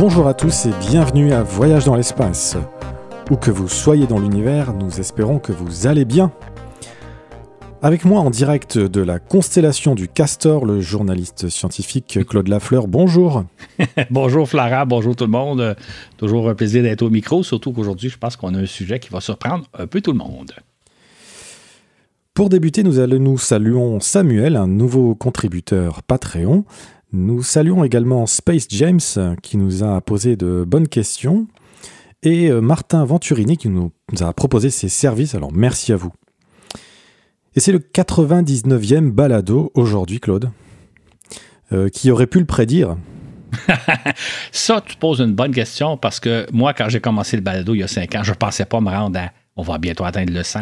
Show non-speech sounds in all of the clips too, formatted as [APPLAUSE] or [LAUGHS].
Bonjour à tous et bienvenue à Voyage dans l'espace. Où que vous soyez dans l'univers, nous espérons que vous allez bien. Avec moi en direct de la constellation du Castor, le journaliste scientifique Claude Lafleur. Bonjour. [LAUGHS] bonjour Flara, bonjour tout le monde. Toujours un plaisir d'être au micro, surtout qu'aujourd'hui, je pense qu'on a un sujet qui va surprendre un peu tout le monde. Pour débuter, nous, allons, nous saluons Samuel, un nouveau contributeur Patreon. Nous saluons également Space James qui nous a posé de bonnes questions et euh, Martin Venturini qui nous a proposé ses services. Alors merci à vous. Et c'est le 99e balado aujourd'hui, Claude. Euh, qui aurait pu le prédire [LAUGHS] Ça, tu poses une bonne question parce que moi, quand j'ai commencé le balado il y a 5 ans, je ne pensais pas me rendre à. On va bientôt atteindre le 100.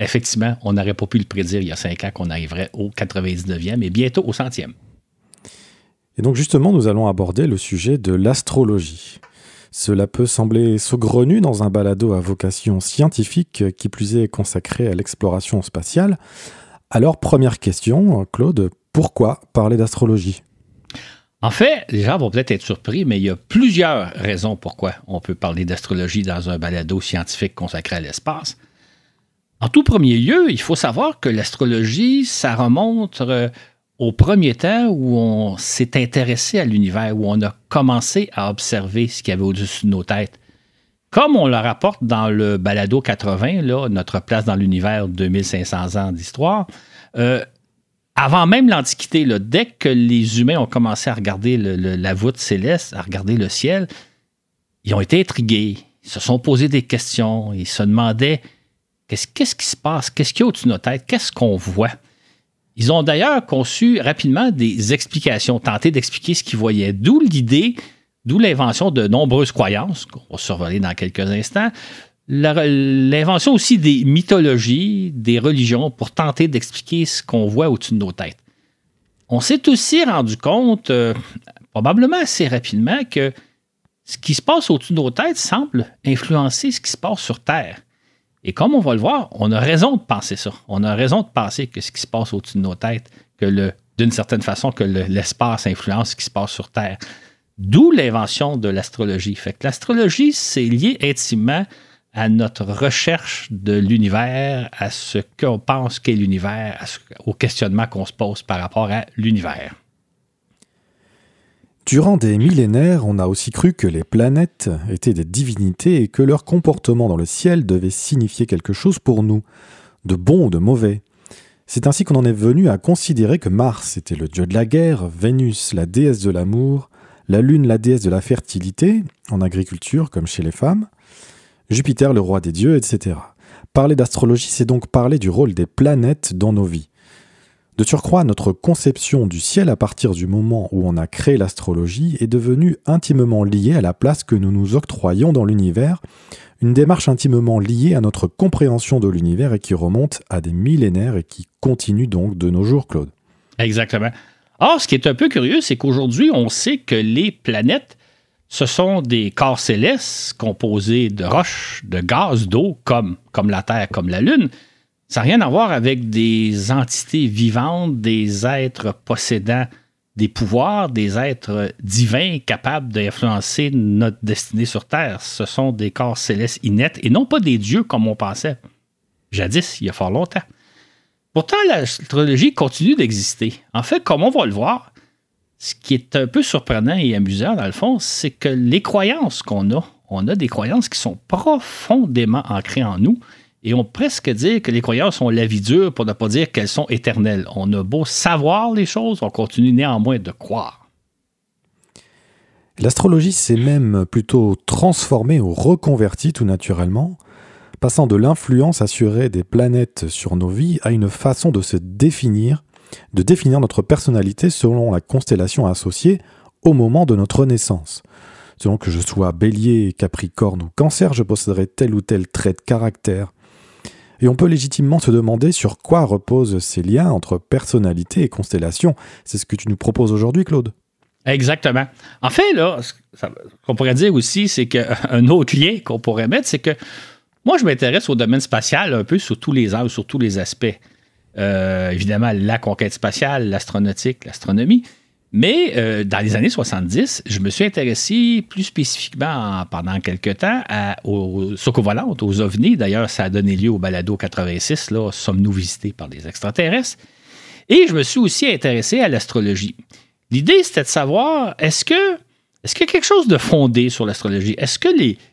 Effectivement, on n'aurait pas pu le prédire il y a 5 ans qu'on arriverait au 99e et bientôt au 100e. Et donc justement, nous allons aborder le sujet de l'astrologie. Cela peut sembler saugrenu dans un balado à vocation scientifique qui plus est consacré à l'exploration spatiale. Alors première question, Claude, pourquoi parler d'astrologie? En fait, les gens vont peut-être être surpris, mais il y a plusieurs raisons pourquoi on peut parler d'astrologie dans un balado scientifique consacré à l'espace. En tout premier lieu, il faut savoir que l'astrologie, ça remonte euh, au premier temps où on s'est intéressé à l'univers, où on a commencé à observer ce qu'il y avait au-dessus de nos têtes. Comme on le rapporte dans le balado 80, là, notre place dans l'univers 2500 ans d'histoire, euh, avant même l'Antiquité, dès que les humains ont commencé à regarder la voûte céleste, à regarder le ciel, ils ont été intrigués, ils se sont posés des questions, ils se demandaient qu'est-ce qui se passe, qu'est-ce qu'il y a au-dessus de nos têtes, qu'est-ce qu'on voit? Ils ont d'ailleurs conçu rapidement des explications, tenté d'expliquer ce qu'ils voyaient, d'où l'idée, d'où l'invention de nombreuses croyances, qu'on va survoler dans quelques instants, l'invention aussi des mythologies, des religions, pour tenter d'expliquer ce qu'on voit au-dessus de nos têtes. On s'est aussi rendu compte, euh, probablement assez rapidement, que ce qui se passe au-dessus de nos têtes semble influencer ce qui se passe sur Terre. Et comme on va le voir, on a raison de penser ça. On a raison de penser que ce qui se passe au-dessus de nos têtes, que le, d'une certaine façon, que l'espace influence ce qui se passe sur Terre. D'où l'invention de l'astrologie. Fait que l'astrologie, c'est lié intimement à notre recherche de l'univers, à ce qu'on pense qu'est l'univers, au questionnement qu'on se pose par rapport à l'univers. Durant des millénaires, on a aussi cru que les planètes étaient des divinités et que leur comportement dans le ciel devait signifier quelque chose pour nous, de bon ou de mauvais. C'est ainsi qu'on en est venu à considérer que Mars était le dieu de la guerre, Vénus la déesse de l'amour, la Lune la déesse de la fertilité, en agriculture comme chez les femmes, Jupiter le roi des dieux, etc. Parler d'astrologie, c'est donc parler du rôle des planètes dans nos vies. De surcroît, notre conception du ciel à partir du moment où on a créé l'astrologie est devenue intimement liée à la place que nous nous octroyons dans l'univers, une démarche intimement liée à notre compréhension de l'univers et qui remonte à des millénaires et qui continue donc de nos jours, Claude. Exactement. Or, ce qui est un peu curieux, c'est qu'aujourd'hui, on sait que les planètes, ce sont des corps célestes composés de roches, de gaz, d'eau, comme, comme la Terre, comme la Lune. Ça n'a rien à voir avec des entités vivantes, des êtres possédant des pouvoirs, des êtres divins capables d'influencer notre destinée sur Terre. Ce sont des corps célestes inertes et non pas des dieux comme on pensait jadis, il y a fort longtemps. Pourtant, l'astrologie continue d'exister. En fait, comme on va le voir, ce qui est un peu surprenant et amusant, dans le fond, c'est que les croyances qu'on a, on a des croyances qui sont profondément ancrées en nous et on presque dire que les croyances sont la vie dure pour ne pas dire qu'elles sont éternelles. On a beau savoir les choses, on continue néanmoins de croire. L'astrologie s'est même plutôt transformée ou reconvertie tout naturellement, passant de l'influence assurée des planètes sur nos vies à une façon de se définir, de définir notre personnalité selon la constellation associée au moment de notre naissance. Selon que je sois bélier, capricorne ou cancer, je posséderai tel ou tel trait de caractère, et on peut légitimement se demander sur quoi reposent ces liens entre personnalité et constellation. C'est ce que tu nous proposes aujourd'hui, Claude. Exactement. En fait, là, ce qu'on pourrait dire aussi, c'est qu'un [LAUGHS] autre lien qu'on pourrait mettre, c'est que moi, je m'intéresse au domaine spatial un peu sur tous les angles, sur tous les aspects. Euh, évidemment, la conquête spatiale, l'astronautique, l'astronomie. Mais euh, dans les années 70, je me suis intéressé plus spécifiquement pendant quelques temps aux socovolantes, aux ovnis. D'ailleurs, ça a donné lieu au balado 86, là, sommes-nous visités par des extraterrestres? Et je me suis aussi intéressé à l'astrologie. L'idée, c'était de savoir, est-ce que est-ce qu'il y a quelque chose de fondé sur l'astrologie? Est-ce que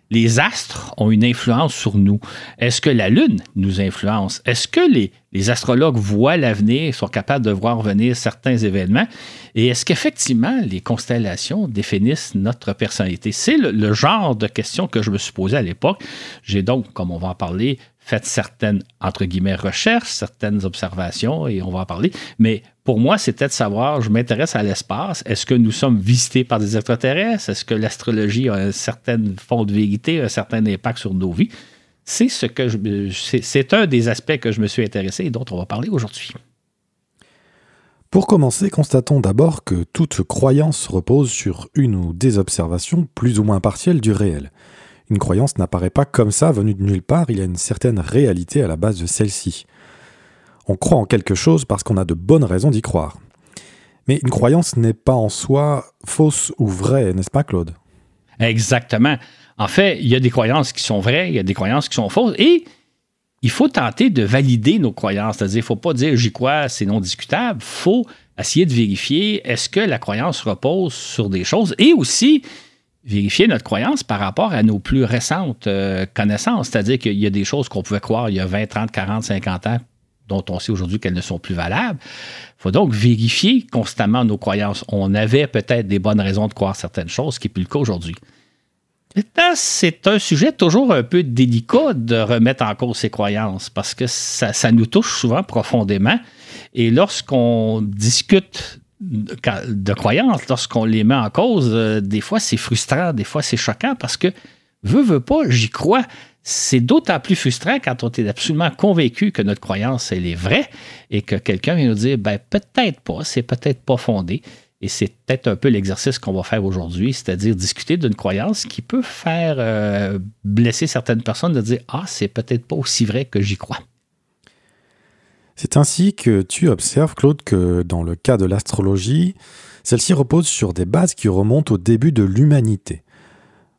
les, astres ont une influence sur nous? Est-ce que la Lune nous influence? Est-ce que les, astrologues voient l'avenir, sont capables de voir venir certains événements? Et est-ce qu'effectivement les constellations définissent notre personnalité? C'est le, le, genre de questions que je me suis posé à l'époque. J'ai donc, comme on va en parler, fait certaines, entre guillemets, recherches, certaines observations, et on va en parler. Mais pour moi, c'était de savoir, je m'intéresse à l'espace. Est-ce que nous sommes visités par des extraterrestres? Est-ce que l'astrologie a un certain fond de vérité, un certain impact sur nos vies? C'est ce que c'est un des aspects que je me suis intéressé et dont on va parler aujourd'hui. Pour commencer, constatons d'abord que toute croyance repose sur une ou des observations plus ou moins partielles du réel. Une croyance n'apparaît pas comme ça, venue de nulle part, il y a une certaine réalité à la base de celle-ci. On croit en quelque chose parce qu'on a de bonnes raisons d'y croire. Mais une croyance n'est pas en soi fausse ou vraie, n'est-ce pas Claude? Exactement. En fait, il y a des croyances qui sont vraies, il y a des croyances qui sont fausses, et il faut tenter de valider nos croyances. C'est-à-dire, il ne faut pas dire j'y crois, c'est non discutable. Il faut essayer de vérifier est-ce que la croyance repose sur des choses et aussi vérifier notre croyance par rapport à nos plus récentes euh, connaissances. C'est-à-dire qu'il y a des choses qu'on pouvait croire il y a 20, 30, 40, 50 ans dont on sait aujourd'hui qu'elles ne sont plus valables. Il faut donc vérifier constamment nos croyances. On avait peut-être des bonnes raisons de croire certaines choses, ce qui n'est plus le cas aujourd'hui. C'est un sujet toujours un peu délicat de remettre en cause ses croyances parce que ça, ça nous touche souvent profondément. Et lorsqu'on discute de croyances, lorsqu'on les met en cause, euh, des fois c'est frustrant, des fois c'est choquant parce que, veux, veux pas, j'y crois. C'est d'autant plus frustrant quand on est absolument convaincu que notre croyance, elle est vraie et que quelqu'un vient nous dire, ben peut-être pas, c'est peut-être pas fondé. Et c'est peut-être un peu l'exercice qu'on va faire aujourd'hui, c'est-à-dire discuter d'une croyance qui peut faire euh, blesser certaines personnes de dire, ah, c'est peut-être pas aussi vrai que j'y crois. C'est ainsi que tu observes, Claude, que dans le cas de l'astrologie, celle-ci repose sur des bases qui remontent au début de l'humanité.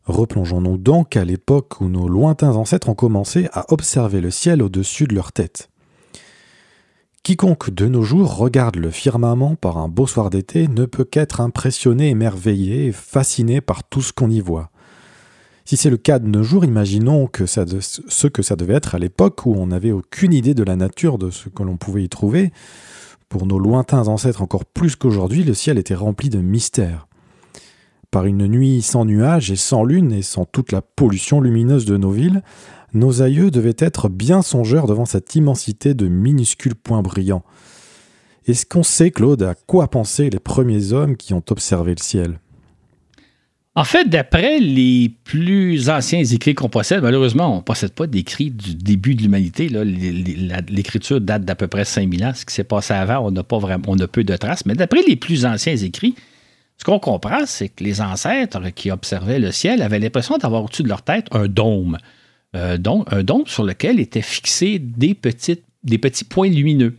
Replongeons-nous donc à l'époque où nos lointains ancêtres ont commencé à observer le ciel au-dessus de leur tête. Quiconque de nos jours regarde le firmament par un beau soir d'été ne peut qu'être impressionné, émerveillé fasciné par tout ce qu'on y voit. Si c'est le cas de nos jours, imaginons ce que ça devait être à l'époque où on n'avait aucune idée de la nature de ce que l'on pouvait y trouver. Pour nos lointains ancêtres encore plus qu'aujourd'hui, le ciel était rempli de mystères. Par une nuit sans nuages et sans lune et sans toute la pollution lumineuse de nos villes, nos aïeux devaient être bien songeurs devant cette immensité de minuscules points brillants. Est-ce qu'on sait, Claude, à quoi pensaient les premiers hommes qui ont observé le ciel? En fait, d'après les plus anciens écrits qu'on possède, malheureusement, on ne possède pas d'écrits du début de l'humanité. L'écriture date d'à peu près 5000 ans. Ce qui s'est passé avant, on n'a pas a peu de traces. Mais d'après les plus anciens écrits, ce qu'on comprend, c'est que les ancêtres qui observaient le ciel avaient l'impression d'avoir au-dessus de leur tête un dôme. Euh, un dôme sur lequel étaient fixés des, petits points lumineux.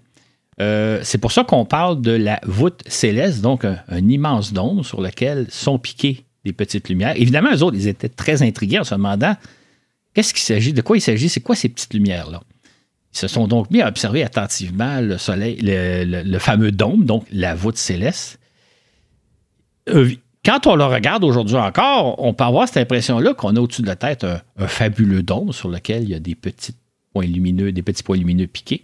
Euh, c'est pour ça qu'on parle de la voûte céleste, donc un immense dôme sur lequel sont piqués petites lumières. Évidemment, eux autres, ils étaient très intrigués en se demandant qu'est-ce qu'il s'agit, de quoi il s'agit, c'est quoi ces petites lumières-là? Ils se sont donc mis à observer attentivement le soleil, le, fameux dôme, donc la voûte céleste. Euh, quand on le regarde aujourd'hui encore, on peut avoir cette impression-là qu'on a au-dessus de la tête un, fabuleux dôme sur lequel il y a des petits points lumineux, des petits points lumineux piqués.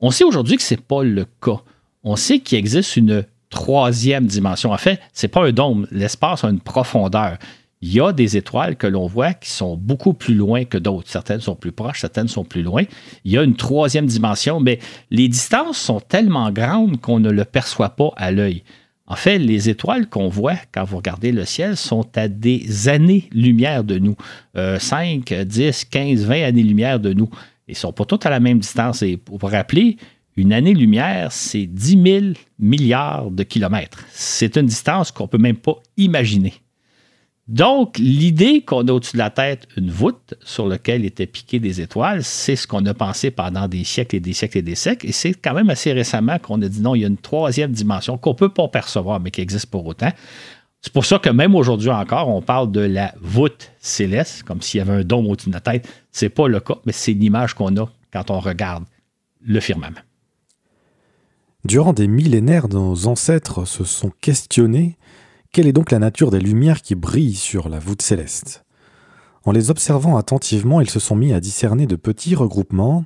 On sait aujourd'hui que ce n'est pas le cas. On sait qu'il existe une troisième dimension. En fait, c'est pas un dôme. L'espace a une profondeur. Il y a des étoiles que l'on voit qui sont beaucoup plus loin que d'autres. Certaines sont plus proches, certaines sont plus loin. Il y a une troisième dimension, mais les distances sont tellement grandes qu'on ne le perçoit pas à l'œil. En fait, les étoiles qu'on voit quand vous regardez le ciel sont à des années-lumière de nous. 5, 10, 15, 20 années-lumière de nous. Ils ne sont pas toutes à la même distance. Et pour vous rappeler, une année-lumière, c'est 10 000 milliards de kilomètres. C'est une distance qu'on ne peut même pas imaginer. Donc, l'idée qu'on a au-dessus de la tête une voûte sur laquelle étaient piquées des étoiles, c'est ce qu'on a pensé pendant des siècles et des siècles et des siècles. Et c'est quand même assez récemment qu'on a dit non, il y a une troisième dimension qu'on ne peut pas percevoir, mais qui existe pour autant. C'est pour ça que même aujourd'hui encore, on parle de la voûte céleste, comme s'il y avait un dôme au-dessus de la tête. C'est pas le cas, mais c'est l'image qu'on a quand on regarde le firmament. Durant des millénaires, nos ancêtres se sont questionnés quelle est donc la nature des lumières qui brillent sur la voûte céleste? En les observant attentivement, ils se sont mis à discerner de petits regroupements,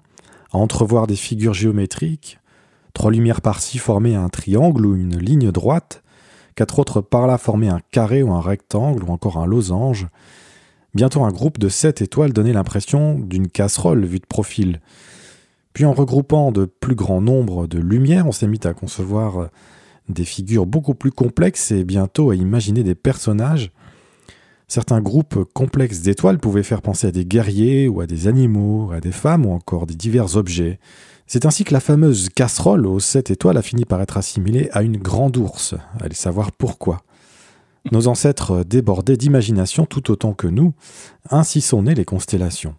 à entrevoir des figures géométriques, trois lumières par-ci formaient un triangle ou une ligne droite, quatre autres par-là formaient un carré ou un rectangle ou encore un losange. Bientôt un groupe de sept étoiles donnait l'impression d'une casserole vue de profil. Puis en regroupant de plus grands nombres de lumières, on s'est mis à concevoir des figures beaucoup plus complexes et bientôt à imaginer des personnages. Certains groupes complexes d'étoiles pouvaient faire penser à des guerriers ou à des animaux, à des femmes ou encore des divers objets. C'est ainsi que la fameuse casserole aux sept étoiles a fini par être assimilée à une grande ours. Allez savoir pourquoi. Nos ancêtres débordaient d'imagination tout autant que nous, ainsi sont nées les constellations.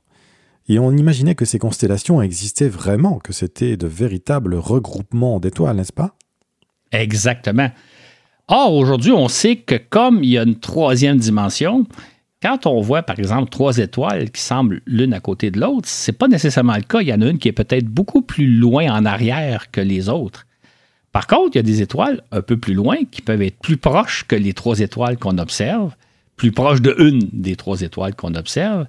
Et on imaginait que ces constellations existaient vraiment, que c'était de véritables regroupements d'étoiles, n'est-ce pas? Exactement. Or, aujourd'hui, on sait que comme il y a une troisième dimension, quand on voit, par exemple, trois étoiles qui semblent l'une à côté de l'autre, c'est pas nécessairement le cas. Il y en a une qui est peut-être beaucoup plus loin en arrière que les autres. Par contre, il y a des étoiles un peu plus loin qui peuvent être plus proches que les trois étoiles qu'on observe, plus proches de une des trois étoiles qu'on observe,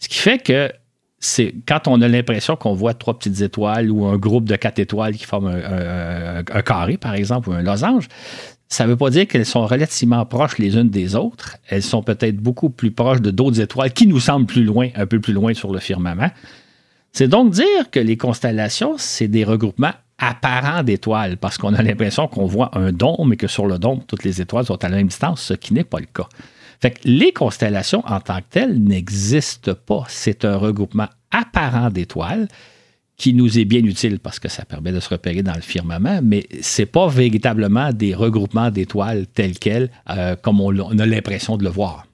ce qui fait que c'est quand on a l'impression qu'on voit trois petites étoiles ou un groupe de quatre étoiles qui forment un, carré, par exemple, ou un losange, ça ne veut pas dire qu'elles sont relativement proches les unes des autres. Elles sont peut-être beaucoup plus proches de d'autres étoiles qui nous semblent plus loin, un peu plus loin sur le firmament. C'est donc dire que les constellations, c'est des regroupements apparents d'étoiles, parce qu'on a l'impression qu'on voit un dôme et que sur le dôme, toutes les étoiles sont à la même distance, ce qui n'est pas le cas. Les constellations en tant que telles n'existent pas. C'est un regroupement apparent d'étoiles qui nous est bien utile parce que ça permet de se repérer dans le firmament, mais ce n'est pas véritablement des regroupements d'étoiles tels quels, euh, comme on, a l'impression de le voir.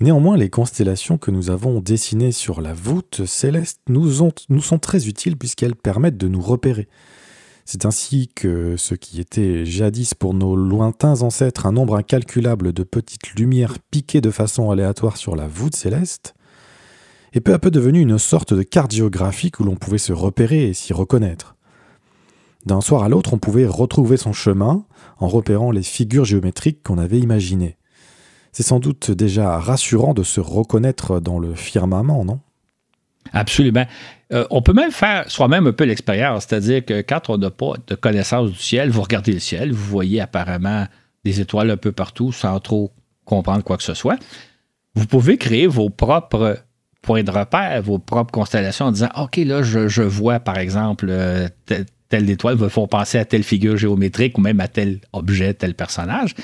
Néanmoins, les constellations que nous avons dessinées sur la voûte céleste nous sont très utiles puisqu'elles permettent de nous repérer. C'est ainsi que ce qui était jadis pour nos lointains ancêtres un nombre incalculable de petites lumières piquées de façon aléatoire sur la voûte céleste, est peu à peu devenu une sorte de carte géographique où l'on pouvait se repérer et s'y reconnaître. D'un soir à l'autre, on pouvait retrouver son chemin en repérant les figures géométriques qu'on avait imaginées. C'est sans doute déjà rassurant de se reconnaître dans le firmament, non? Absolument. Euh, on peut même faire soi-même un peu l'expérience, c'est-à-dire que quand on n'a pas de connaissance du ciel, vous regardez le ciel, vous voyez apparemment des étoiles un peu partout sans trop comprendre quoi que ce soit. Vous pouvez créer vos propres points de repère, vos propres constellations en disant OK, là, je, vois par exemple euh, telle, étoile, va faut penser à telle figure géométrique ou même à tel objet, tel personnage.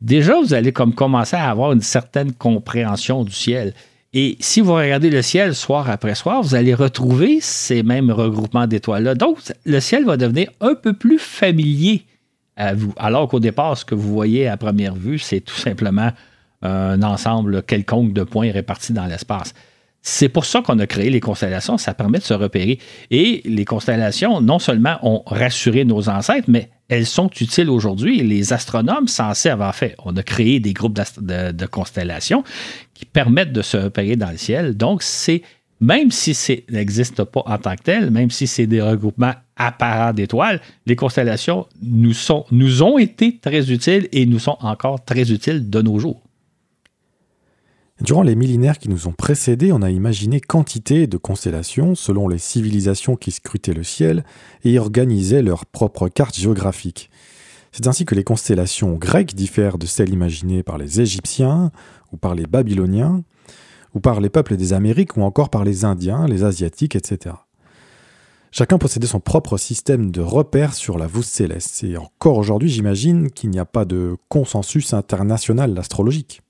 Déjà, vous allez comme commencer à avoir une certaine compréhension du ciel. Et si vous regardez le ciel soir après soir, vous allez retrouver ces mêmes regroupements d'étoiles-là. Donc, le ciel va devenir un peu plus familier à vous. Alors qu'au départ, ce que vous voyez à première vue, c'est tout simplement un ensemble quelconque de points répartis dans l'espace. C'est pour ça qu'on a créé les constellations, ça permet de se repérer. Et les constellations, non seulement ont rassuré nos ancêtres, mais elles sont utiles aujourd'hui. Les astronomes s'en servent en fait. On a créé des groupes de, constellations qui permettent de se repérer dans le ciel. Donc, c'est même si ça n'existe pas en tant que tel, même si c'est des regroupements apparents d'étoiles, les constellations nous, sont, nous ont été très utiles et nous sont encore très utiles de nos jours. Durant les millénaires qui nous ont précédés, on a imaginé quantité de constellations selon les civilisations qui scrutaient le ciel et organisaient leur propre carte géographique. C'est ainsi que les constellations grecques diffèrent de celles imaginées par les Égyptiens ou par les Babyloniens, ou par les peuples des Amériques ou encore par les Indiens, les Asiatiques, etc. Chacun possédait son propre système de repères sur la voûte céleste, et encore aujourd'hui j'imagine qu'il n'y a pas de consensus international astrologique.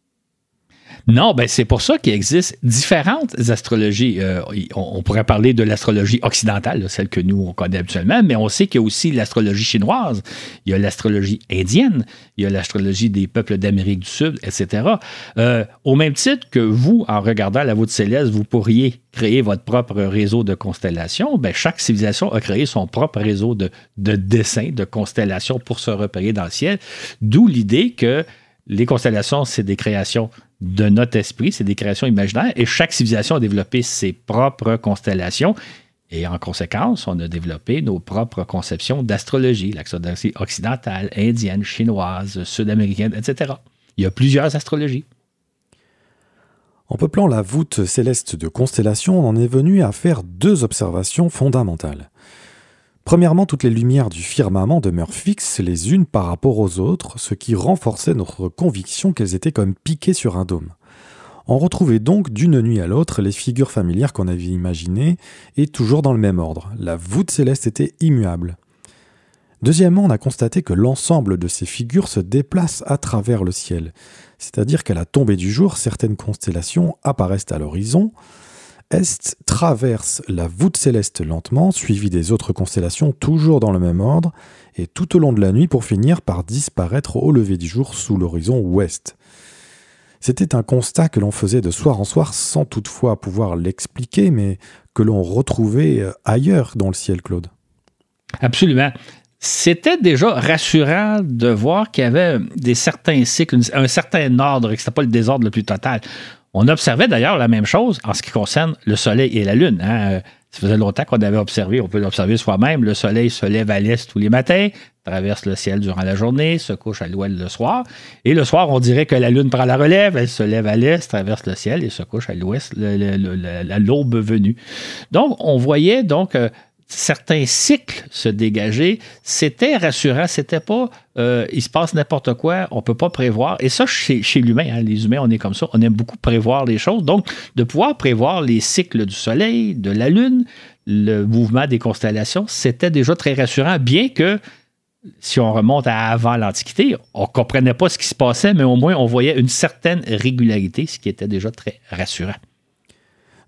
Non, ben c'est pour ça qu'il existe différentes astrologies. Euh, on, pourrait parler de l'astrologie occidentale, celle que nous on connaît habituellement, mais on sait qu'il y a aussi l'astrologie chinoise, il y a l'astrologie indienne, il y a l'astrologie des peuples d'Amérique du Sud, etc. Euh, au même titre que vous, en regardant la voûte céleste, vous pourriez créer votre propre réseau de constellations, ben chaque civilisation a créé son propre réseau de, de dessins, de constellations pour se repérer dans le ciel, d'où l'idée que les constellations, c'est des créations de notre esprit, c'est des créations imaginaires, et chaque civilisation a développé ses propres constellations. Et en conséquence, on a développé nos propres conceptions d'astrologie, l'astrologie occidentale, indienne, chinoise, sud-américaine, etc. Il y a plusieurs astrologies. En peuplant la voûte céleste de constellations, on en est venu à faire deux observations fondamentales. Premièrement, toutes les lumières du firmament demeurent fixes les unes par rapport aux autres, ce qui renforçait notre conviction qu'elles étaient comme piquées sur un dôme. On retrouvait donc d'une nuit à l'autre les figures familières qu'on avait imaginées, et toujours dans le même ordre. La voûte céleste était immuable. Deuxièmement, on a constaté que l'ensemble de ces figures se déplace à travers le ciel, c'est-à-dire qu'à la tombée du jour, certaines constellations apparaissent à l'horizon, est traverse la voûte céleste lentement, suivie des autres constellations toujours dans le même ordre, et tout au long de la nuit pour finir par disparaître au lever du jour sous l'horizon ouest. C'était un constat que l'on faisait de soir en soir sans toutefois pouvoir l'expliquer, mais que l'on retrouvait euh, ailleurs dans le ciel, Claude. Absolument. C'était déjà rassurant de voir qu'il y avait des certains cycles, un certain ordre, et que ce n'était pas le désordre le plus total. On observait d'ailleurs la même chose en ce qui concerne le Soleil et la Lune. Hein. Ça faisait longtemps qu'on avait observé, on peut l'observer soi-même. Le Soleil se lève à l'est tous les matins, traverse le ciel durant la journée, se couche à l'ouest le soir. Et le soir, on dirait que la Lune prend la relève, elle se lève à l'est, traverse le ciel et se couche à l'ouest, l'aube venue. Donc, on voyait donc euh, certains cycles se dégager, c'était rassurant. C'était pas euh, il se passe n'importe quoi, on peut pas prévoir. Et ça, chez, l'humain, hein, les humains, on est comme ça, on aime beaucoup prévoir les choses. Donc, de pouvoir prévoir les cycles du Soleil, de la Lune, le mouvement des constellations, c'était déjà très rassurant, bien que si on remonte à avant l'Antiquité, on ne comprenait pas ce qui se passait, mais au moins on voyait une certaine régularité, ce qui était déjà très rassurant.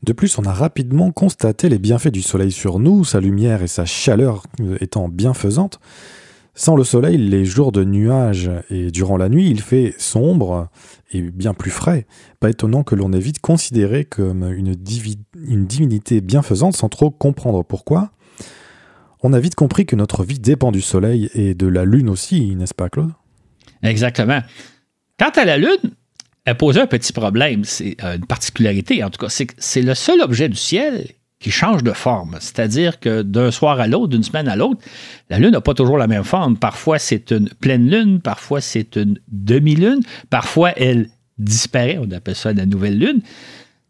De plus, on a rapidement constaté les bienfaits du soleil sur nous, sa lumière et sa chaleur étant bienfaisantes. Sans le soleil, les jours de nuages et durant la nuit, il fait sombre et bien plus frais. Pas étonnant que l'on ait vite considéré comme une, une divinité bienfaisante sans trop comprendre pourquoi. On a vite compris que notre vie dépend du soleil et de la lune aussi, n'est-ce pas, Claude? Exactement. Quant à la lune, elle posait un petit problème, c'est euh, une particularité en tout cas, c'est que c'est le seul objet du ciel qui change de forme. C'est-à-dire que d'un soir à l'autre, d'une semaine à l'autre, la Lune n'a pas toujours la même forme. Parfois, c'est une pleine Lune, parfois, c'est une demi-Lune, parfois, elle disparaît, on appelle ça la nouvelle Lune.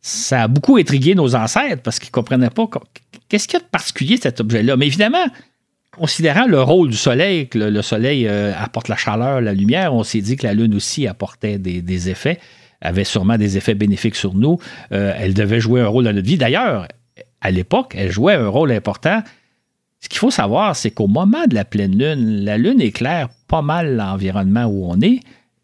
Ça a beaucoup intrigué nos ancêtres parce qu'ils ne comprenaient pas qu'est-ce qu'il y a de particulier cet objet-là? Mais évidemment, considérant le rôle du Soleil, que le, Soleil euh, apporte la chaleur, la lumière, on s'est dit que la Lune aussi apportait des, effets, avait sûrement des effets bénéfiques sur nous. Euh, elle devait jouer un rôle dans notre vie. D'ailleurs, à l'époque, elle jouait un rôle important. Ce qu'il faut savoir, c'est qu'au moment de la pleine Lune, la Lune éclaire pas mal l'environnement où on est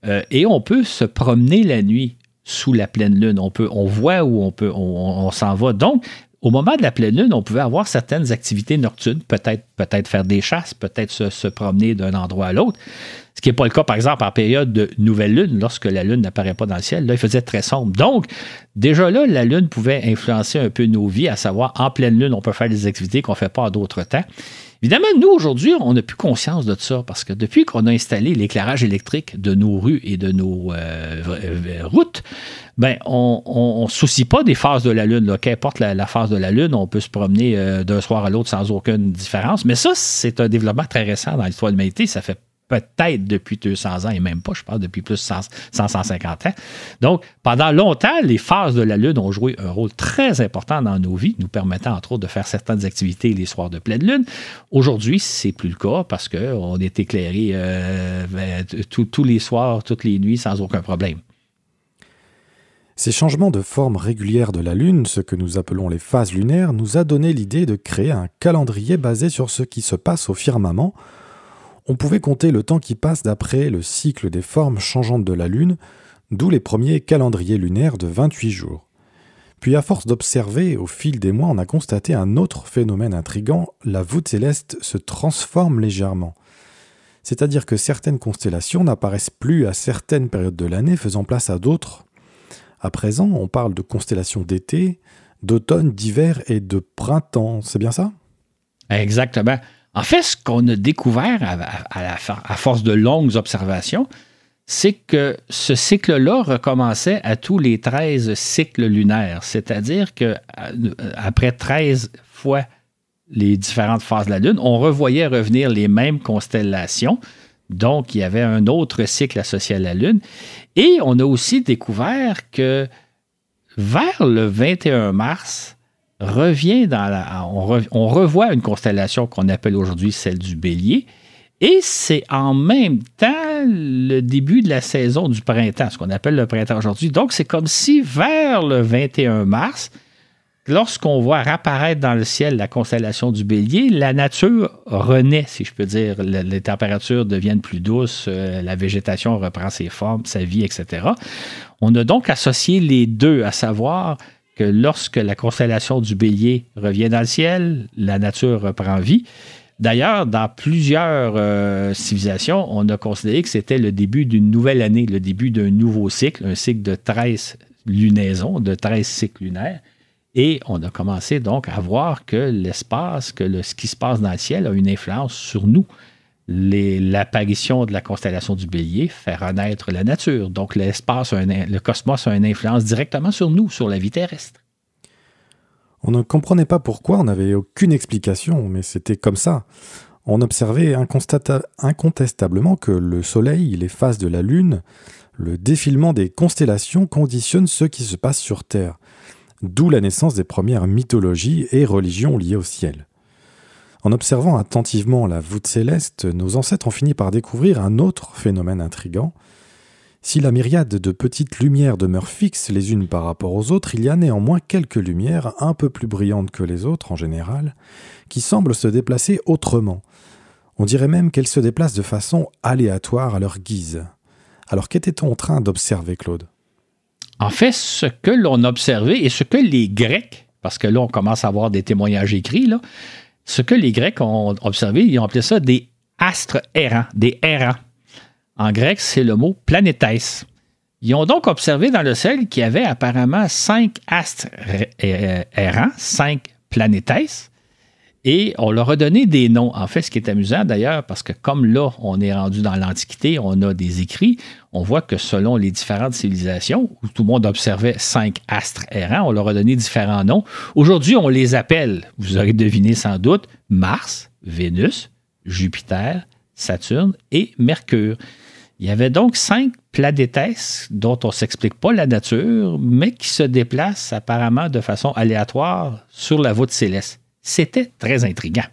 euh, et on peut se promener la nuit sous la pleine lune. On, peut, on voit où on, peut, on s'en va. Donc, au moment de la pleine lune, on pouvait avoir certaines activités nocturnes, peut-être peut-être faire des chasses, peut-être se, promener d'un endroit à l'autre. Ce qui n'est pas le cas, par exemple, en période de nouvelle lune, lorsque la lune n'apparaît pas dans le ciel. Là, il faisait très sombre. Donc, déjà là, la lune pouvait influencer un peu nos vies, à savoir, en pleine lune, on peut faire des activités qu'on ne fait pas à d'autres temps. Évidemment, nous, aujourd'hui, on n'a plus conscience de ça parce que depuis qu'on a installé l'éclairage électrique de nos rues et de nos euh, routes, ben, on ne soucie pas des phases de la Lune. Qu'importe la, phase de la Lune, on peut se promener euh, d'un soir à l'autre sans aucune différence. Mais ça, c'est un développement très récent dans l'histoire de l'humanité. Ça fait peut-être depuis 200 ans et même pas, je parle depuis plus de 100, 150 ans. Donc, pendant longtemps, les phases de la Lune ont joué un rôle très important dans nos vies, nous permettant entre autres de faire certaines activités les soirs de pleine Lune. Aujourd'hui, c'est plus le cas parce qu'on est éclairé euh, tous les soirs, toutes les nuits sans aucun problème. Ces changements de forme régulière de la Lune, ce que nous appelons les phases lunaires, nous a donné l'idée de créer un calendrier basé sur ce qui se passe au firmament on pouvait compter le temps qui passe d'après le cycle des formes changeantes de la Lune, d'où les premiers calendriers lunaires de 28 jours. Puis à force d'observer, au fil des mois, on a constaté un autre phénomène intrigant, la voûte céleste se transforme légèrement. C'est-à-dire que certaines constellations n'apparaissent plus à certaines périodes de l'année, faisant place à d'autres. À présent, on parle de constellations d'été, d'automne, d'hiver et de printemps. C'est bien ça? Exactement. En fait, ce qu'on a découvert à, force de longues observations, c'est que ce cycle-là recommençait à tous les 13 cycles lunaires. C'est-à-dire qu'après 13 fois les différentes phases de la Lune, on revoyait revenir les mêmes constellations. Donc, il y avait un autre cycle associé à la Lune. Et on a aussi découvert que vers le 21 mars, revient dans la, on, revoit une constellation qu'on appelle aujourd'hui celle du Bélier. Et c'est en même temps le début de la saison du printemps, ce qu'on appelle le printemps aujourd'hui. Donc, c'est comme si vers le 21 mars, lorsqu'on voit apparaître dans le ciel la constellation du bélier, la nature renaît, si je peux dire. les températures deviennent plus douces, euh, la végétation reprend ses formes, sa vie, etc. On a donc associé les deux, à savoir que lorsque la constellation du bélier revient dans le ciel, la nature reprend vie. D'ailleurs, dans plusieurs euh, civilisations, on a considéré que c'était le début d'une nouvelle année, le début d'un nouveau cycle, un cycle de 13 lunaisons, de 13 cycles lunaires. Et on a commencé donc à voir que l'espace, que ce qui se passe dans le ciel a une influence sur nous. L'apparition de la constellation du bélier fait renaître la nature. Donc l'espace, le cosmos a une influence directement sur nous, sur la vie terrestre. On ne comprenait pas pourquoi, on n'avait aucune explication, mais c'était comme ça. On observait incontestablement que le Soleil, les phases de la Lune, le défilement des constellations conditionnent ce qui se passe sur Terre, d'où la naissance des premières mythologies et religions liées au ciel. En observant attentivement la voûte céleste, nos ancêtres ont fini par découvrir un autre phénomène intrigant, si la myriade de petites lumières demeure fixe les unes par rapport aux autres, il y a néanmoins quelques lumières, un peu plus brillantes que les autres en général, qui semblent se déplacer autrement. On dirait même qu'elles se déplacent de façon aléatoire à leur guise. Alors qu'était-on en train d'observer, Claude? En fait, ce que l'on observait et ce que les Grecs, parce que là on commence à avoir des témoignages écrits, là, ce que les Grecs ont observé, ils ont appelé ça des astres errants, des errants. En grec, c'est le mot planétès. Ils ont donc observé dans le ciel qu'il y avait apparemment cinq astres errants, cinq planétès, et on leur a donné des noms. En fait, ce qui est amusant d'ailleurs, parce que comme là, on est rendu dans l'Antiquité, on a des écrits, on voit que selon les différentes civilisations, où tout le monde observait cinq astres errants, on leur a donné différents noms. Aujourd'hui, on les appelle, vous aurez deviné sans doute, Mars, Vénus, Jupiter, Saturne et Mercure. Il y avait donc cinq planétesses dont on ne s'explique pas la nature, mais qui se déplacent apparemment de façon aléatoire sur la voûte céleste. C'était très intriguant.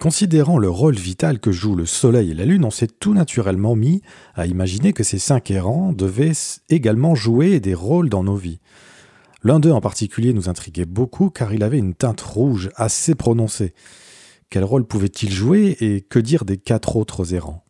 Considérant le rôle vital que jouent le Soleil et la Lune, on s'est tout naturellement mis à imaginer que ces cinq errants devaient également jouer des rôles dans nos vies. L'un d'eux en particulier nous intriguait beaucoup car il avait une teinte rouge assez prononcée. Quel rôle pouvait-il jouer et que dire des quatre autres errants?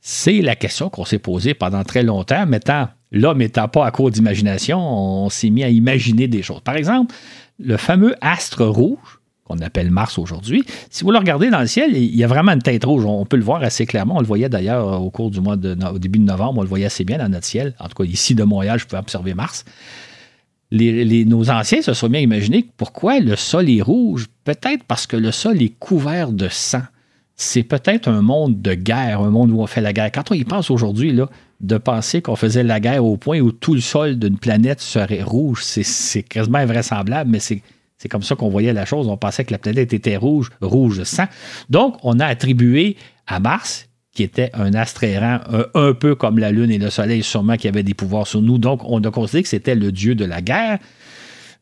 C'est la question qu'on s'est posée pendant très longtemps. Mettant, l'homme n'étant pas à court d'imagination, on s'est mis à imaginer des choses. Par exemple, le fameux astre rouge, qu'on appelle Mars aujourd'hui, si vous le regardez dans le ciel, il y a vraiment une tête rouge. On peut le voir assez clairement. On le voyait d'ailleurs au cours du mois de, au début de novembre, on le voyait assez bien dans notre ciel. En tout cas, ici de Montréal, je pouvais observer Mars. nos anciens se sont bien imaginés pourquoi le sol est rouge. Peut-être parce que le sol est couvert de sang c'est peut-être un monde de guerre, un monde où on fait la guerre. Quand on y pense aujourd'hui, de penser qu'on faisait la guerre au point où tout le sol d'une planète serait rouge, c'est quasiment invraisemblable, mais c'est comme ça qu'on voyait la chose. On pensait que la planète était rouge, rouge sang. Donc, on a attribué à Mars, qui était un astre errant, un, peu comme la Lune et le Soleil, sûrement qui avait des pouvoirs sur nous. Donc, on a considéré que c'était le dieu de la guerre.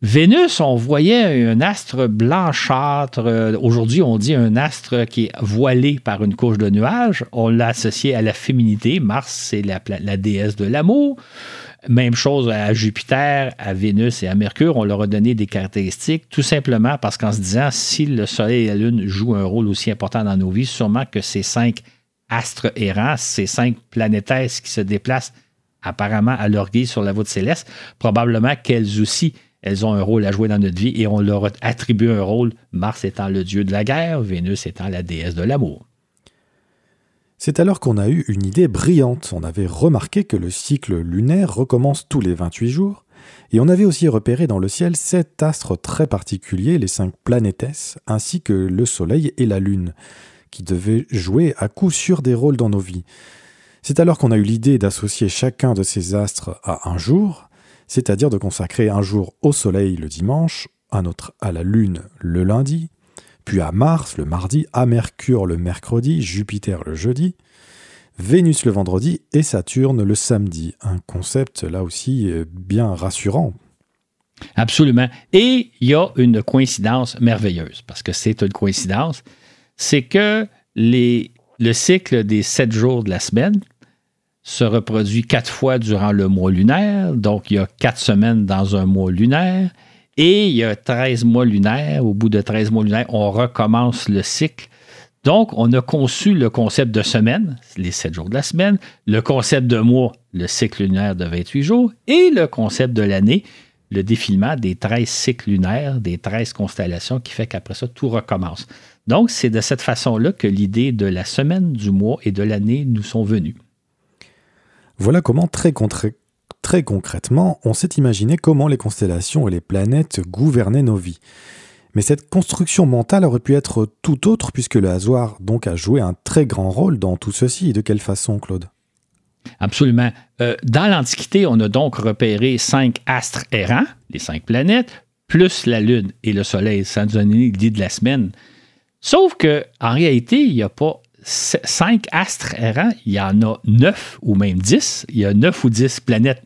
Vénus, on voyait un astre blanchâtre. Euh, aujourd'hui, on dit un astre qui est voilé par une couche de nuages. On l'a associé à la féminité. Mars, c'est la, déesse de l'amour. Même chose à Jupiter, à Vénus et à Mercure. On leur a donné des caractéristiques, tout simplement parce qu'en se disant, si le Soleil et la Lune jouent un rôle aussi important dans nos vies, sûrement que ces cinq astres errants, ces cinq planétesses qui se déplacent apparemment à leur guise sur la voûte céleste, probablement qu'elles aussi, elles ont un rôle à jouer dans notre vie et on leur a attribué un rôle, Mars étant le dieu de la guerre, Vénus étant la déesse de l'amour. C'est alors qu'on a eu une idée brillante. On avait remarqué que le cycle lunaire recommence tous les 28 jours, et on avait aussi repéré dans le ciel sept astres très particuliers, les cinq planètes, ainsi que le Soleil et la Lune, qui devaient jouer à coup sûr des rôles dans nos vies. C'est alors qu'on a eu l'idée d'associer chacun de ces astres à un jour, c'est-à-dire de consacrer un jour au Soleil le dimanche, un autre à la Lune le lundi, puis à Mars le mardi, à Mercure le mercredi, Jupiter le jeudi, Vénus le vendredi et Saturne le samedi. Un concept là aussi euh, bien rassurant. Absolument. Et il y a une coïncidence merveilleuse, parce que c'est une coïncidence, c'est que les, le cycle des sept jours de la semaine se reproduit quatre fois durant le mois lunaire, donc il y a quatre semaines dans un mois lunaire, et il y a 13 mois lunaires. Au bout de 13 mois lunaires, on recommence le cycle. Donc, on a conçu le concept de semaine, les 7 jours de la semaine, le concept de mois, le cycle lunaire de 28 jours, et le concept de l'année, le défilement des 13 cycles lunaires, des 13 constellations, qui fait qu'après ça, tout recommence. Donc, c'est de cette façon-là que l'idée de la semaine, du mois et de l'année nous sont venues. Voilà comment très, concrètement, on s'est imaginé comment les constellations et les planètes gouvernaient nos vies. Mais cette construction mentale aurait pu être tout autre puisque le hasard donc a joué un très grand rôle dans tout ceci. De quelle façon, Claude? Absolument. Euh, dans l'Antiquité, on a donc repéré cinq astres errants, les cinq planètes, plus la Lune et le Soleil. Ça nous donne l'idée de la semaine. Sauf que en réalité, il n'y a pas cinq astres errants, il y en a neuf ou même dix. Il y a neuf ou dix planètes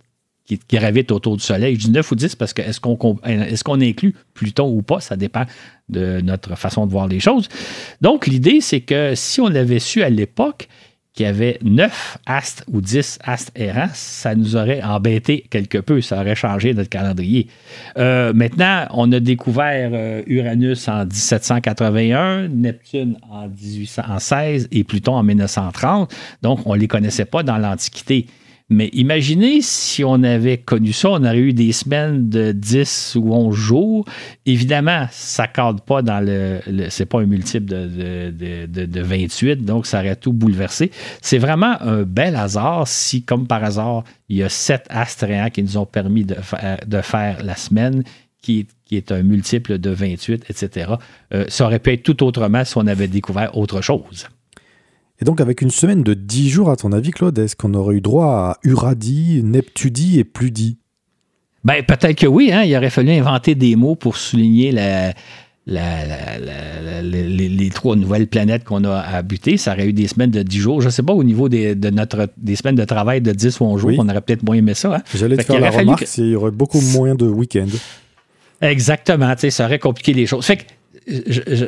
qui, gravitent autour du Soleil. Je dis 9 ou 10 parce que est-ce qu'on est qu'on inclut Pluton ou pas, ça dépend de notre façon de voir les choses. Donc, l'idée, c'est que si on avait su à l'époque qu'il y avait 9 astres ou 10 astres errants, ça nous aurait embêté quelque peu, ça aurait changé notre calendrier. Euh, maintenant, on a découvert euh, Uranus en 1781, Neptune en 1816 et Pluton en 1930, donc on ne les connaissait pas dans l'Antiquité. Mais imaginez si on avait connu ça, on aurait eu des semaines de 10 ou 11 jours. Évidemment, ça ne cadre pas dans le. c'est pas un multiple de, de, 28, donc ça aurait tout bouleversé. C'est vraiment un bel hasard si, comme par hasard, il y a sept astréens qui nous ont permis de, de faire la semaine, qui, qui, est un multiple de 28, etc. Euh, ça aurait pu être tout autrement si on avait découvert autre chose. Et donc, avec une semaine de 10 jours, à ton avis, Claude, est-ce qu'on aurait eu droit à Uradi, Neptudi et Pludi? Ben, peut-être que oui. Hein. Il aurait fallu inventer des mots pour souligner les, trois nouvelles planètes qu'on a habitées. Ça aurait eu des semaines de 10 jours. Je ne sais pas, au niveau des, de notre, des semaines de travail de 10 ou 11 jours, on aurait peut-être moins aimé ça. Hein. J'allais te faire la remarque, il y aurait beaucoup moins de week-ends. Exactement. Ça aurait compliqué les choses. Fait que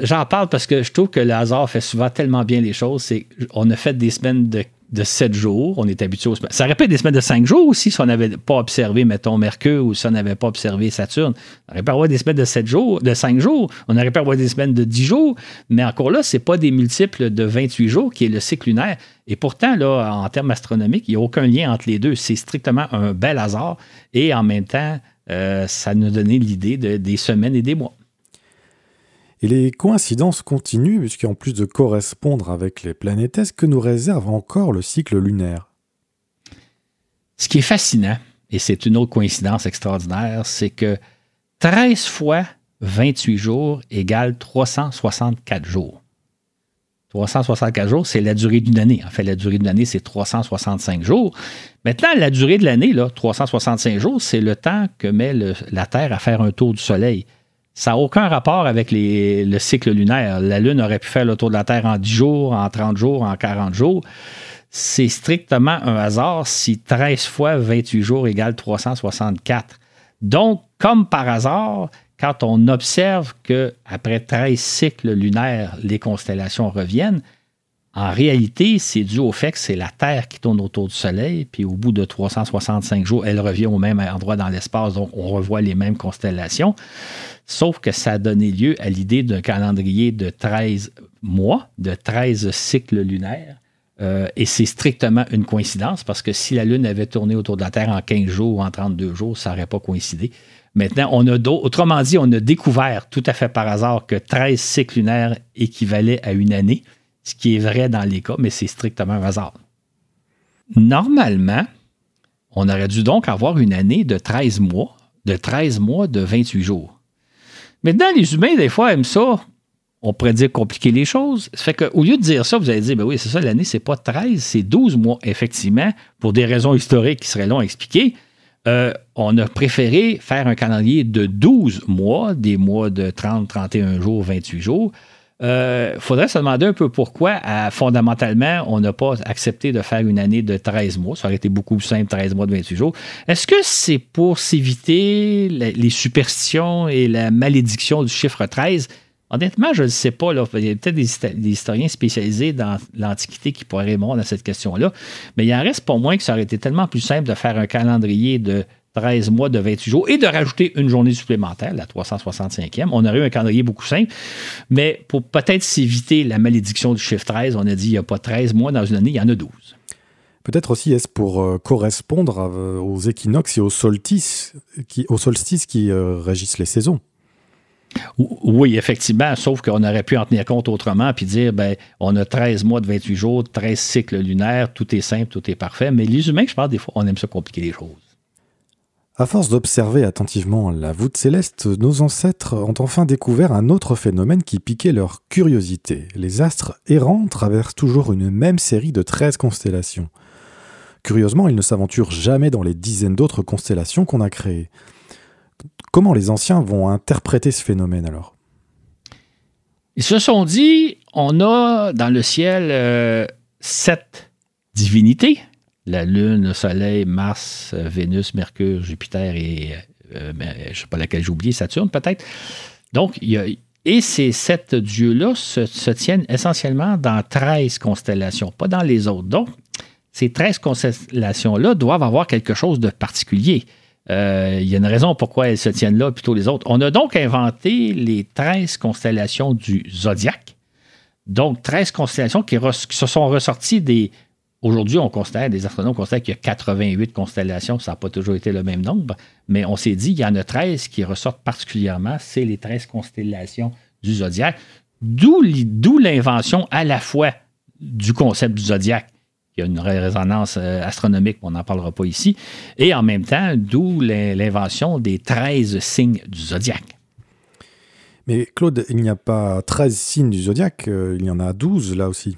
J'en parle parce que je trouve que le hasard fait souvent tellement bien les choses. On a fait des semaines de, de 7 jours. On est habitué aux semaines. Ça aurait pu être des semaines de 5 jours aussi si on n'avait pas observé, mettons, Mercure ou si on n'avait pas observé Saturne. On aurait pu avoir des semaines de 7 jours, de 5 jours. On aurait pu avoir des semaines de 10 jours. Mais encore là, ce n'est pas des multiples de 28 jours qui est le cycle lunaire. Et pourtant, là, en termes astronomiques, il n'y a aucun lien entre les deux. C'est strictement un bel hasard. Et en même temps, euh, ça nous donnait l'idée de, des semaines et des mois. Et les coïncidences continuent, puisqu'en plus de correspondre avec les planètes, est-ce que nous réserve encore le cycle lunaire Ce qui est fascinant, et c'est une autre coïncidence extraordinaire, c'est que 13 fois 28 jours égale 364 jours. 364 jours, c'est la durée d'une année. En fait, la durée d'une année, c'est 365 jours. Maintenant, la durée de l'année, 365 jours, c'est le temps que met la Terre à faire un tour du Soleil. Ça n'a aucun rapport avec le cycle lunaire. La Lune aurait pu faire le tour de la Terre en 10 jours, en 30 jours, en 40 jours. C'est strictement un hasard si 13 fois 28 jours égale 364. Donc, comme par hasard, quand on observe qu'après 13 cycles lunaires, les constellations reviennent, en réalité, c'est dû au fait que c'est la Terre qui tourne autour du Soleil, puis au bout de 365 jours, elle revient au même endroit dans l'espace, donc on revoit les mêmes constellations. Sauf que ça a donné lieu à l'idée d'un calendrier de 13 mois, de 13 cycles lunaires, Euh, et c'est strictement une coïncidence parce que si la Lune avait tourné autour de la Terre en 15 jours ou en 32 jours, ça n'aurait pas coïncidé. Maintenant, on a autrement dit, on a découvert tout à fait par hasard que 13 cycles lunaires équivalaient à une année, ce qui est vrai dans les cas, mais c'est strictement un hasard. Normalement, on aurait dû donc avoir une année de 13 mois, de 13 mois de 28 jours. Maintenant, les humains, des fois, aiment ça. On pourrait dire compliquer les choses. Ça fait qu'au lieu de dire ça, vous allez dire, ben oui, c'est ça, l'année, c'est pas 13, c'est 12 mois. Effectivement, pour des raisons historiques qui seraient longs à expliquer, euh, on a préféré faire un calendrier de 12 mois, des mois de 30, 31 jours, 28 jours. Euh, faudrait se demander un peu pourquoi, fondamentalement, on n'a pas accepté de faire une année de 13 mois. Ça aurait été beaucoup plus simple, 13 mois de 28 jours. Est-ce que c'est pour s'éviter les superstitions et la malédiction du chiffre 13? Honnêtement, je ne sais pas. Il y a peut-être des, historiens spécialisés dans l'Antiquité qui pourraient répondre à cette question-là. Mais il en reste pour moins que ça aurait été tellement plus simple de faire un calendrier de 13 mois de 28 jours et de rajouter une journée supplémentaire, la 365e. On aurait eu un calendrier beaucoup simple, mais pour peut-être s'éviter la malédiction du chiffre 13, on a dit il n'y a pas 13 mois dans une année, il y en a 12. Peut-être aussi est-ce pour euh, correspondre euh, aux équinoxes et aux solstices qui, aux solstices qui euh, régissent les saisons? Oui, effectivement, sauf qu'on aurait pu en tenir compte autrement puis dire, ben, on a 13 mois de 28 jours, 13 cycles lunaires, tout est simple, tout est parfait. Mais les humains, je pense, des fois, on aime ça compliquer les choses. À force d'observer attentivement la voûte céleste, nos ancêtres ont enfin découvert un autre phénomène qui piquait leur curiosité. Les astres errants traversent toujours une même série de 13 constellations. Curieusement, ils ne s'aventurent jamais dans les dizaines d'autres constellations qu'on a créées. Comment les anciens vont interpréter ce phénomène alors? Ils se sont dit, on a dans le ciel euh, sept divinités la Lune, le Soleil, Mars, euh, Vénus, Mercure, Jupiter et euh, ben, je ne sais pas laquelle j'ai oublié, Saturne peut-être. Donc, il y a, et ces sept dieux-là se, tiennent essentiellement dans 13 constellations, pas dans les autres. Donc, ces 13 constellations-là doivent avoir quelque chose de particulier. Euh, il y a une raison pourquoi elles se tiennent là plutôt les autres. On a donc inventé les 13 constellations du zodiaque. Donc, 13 constellations qui se sont ressorties des Aujourd'hui, on considère, des astronomes considèrent qu'il y a 88 constellations, ça n'a pas toujours été le même nombre, mais on s'est dit qu'il y en a 13 qui ressortent particulièrement, c'est les 13 constellations du zodiaque, d'où l'invention à la fois du concept du zodiaque, qui a une résonance euh, astronomique, on n'en parlera pas ici, et en même temps, d'où l'invention des 13 signes du zodiaque. Mais Claude, il n'y a pas 13 signes du zodiaque, euh, il y en a 12 là aussi.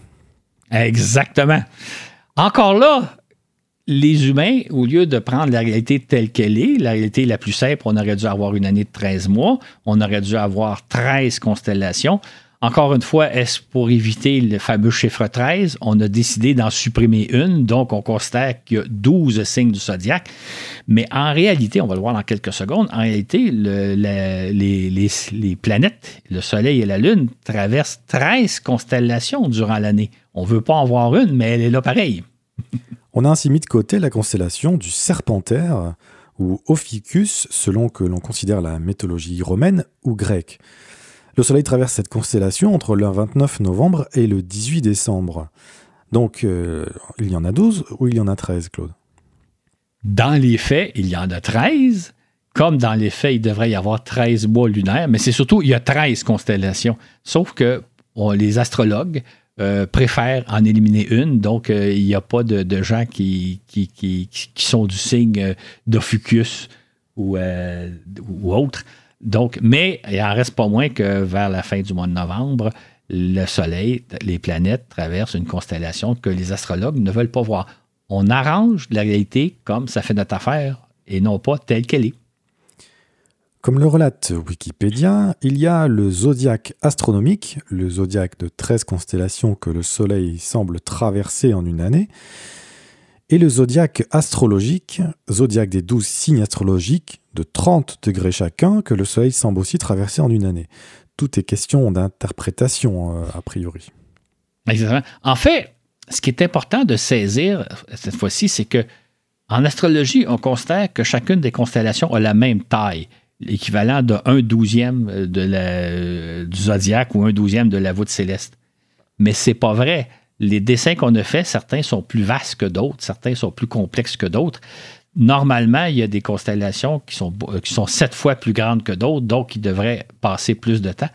Exactement. Encore là, les humains, au lieu de prendre la réalité telle qu'elle est, la réalité la plus simple, on aurait dû avoir une année de 13 mois, on aurait dû avoir 13 constellations. Encore une fois, est-ce pour éviter le fameux chiffre 13? On a décidé d'en supprimer une, donc on constate qu'il y a 12 signes du zodiaque. Mais en réalité, on va le voir dans quelques secondes, en réalité, les, planètes, le Soleil et la Lune, traversent 13 constellations durant l'année. On ne veut pas en voir une, mais elle est là pareil. On a ainsi mis de côté la constellation du Serpentaire, ou Ophiuchus, selon que l'on considère la mythologie romaine ou grecque. Le Soleil traverse cette constellation entre le 29 novembre et le 18 décembre. Donc, euh, il y en a 12 ou il y en a 13, Claude? Dans les faits, il y en a 13. Comme dans les faits, il devrait y avoir 13 mois lunaires, mais c'est surtout, il y a 13 constellations. Sauf que les astrologues euh, préfèrent en éliminer une. Donc, euh, il n'y a pas de, gens qui, sont du signe d'Ophiuchus ou, ou autre. Donc, mais il en reste pas moins que vers la fin du mois de novembre, le Soleil, les planètes traversent une constellation que les astrologues ne veulent pas voir. On arrange la réalité comme ça fait notre affaire et non pas telle qu'elle est. Comme le relate Wikipédia, il y a le zodiaque astronomique, le zodiaque de 13 constellations que le Soleil semble traverser en une année, et le zodiaque astrologique, zodiaque des 12 signes astrologiques de 30 degrés chacun que le Soleil semble aussi traverser en une année. Tout est question d'interprétation, euh, a priori. Exactement. En fait, ce qui est important de saisir cette fois-ci, c'est que en astrologie, on constate que chacune des constellations a la même taille l'équivalent de 1 douzième de la, du zodiaque ou un douzième de la voûte céleste. Mais c'est pas vrai. Les dessins qu'on a faits, certains sont plus vastes que d'autres, certains sont plus complexes que d'autres. Normalement, il y a des constellations qui sont, euh, sept fois plus grandes que d'autres, donc qui devraient passer plus de temps.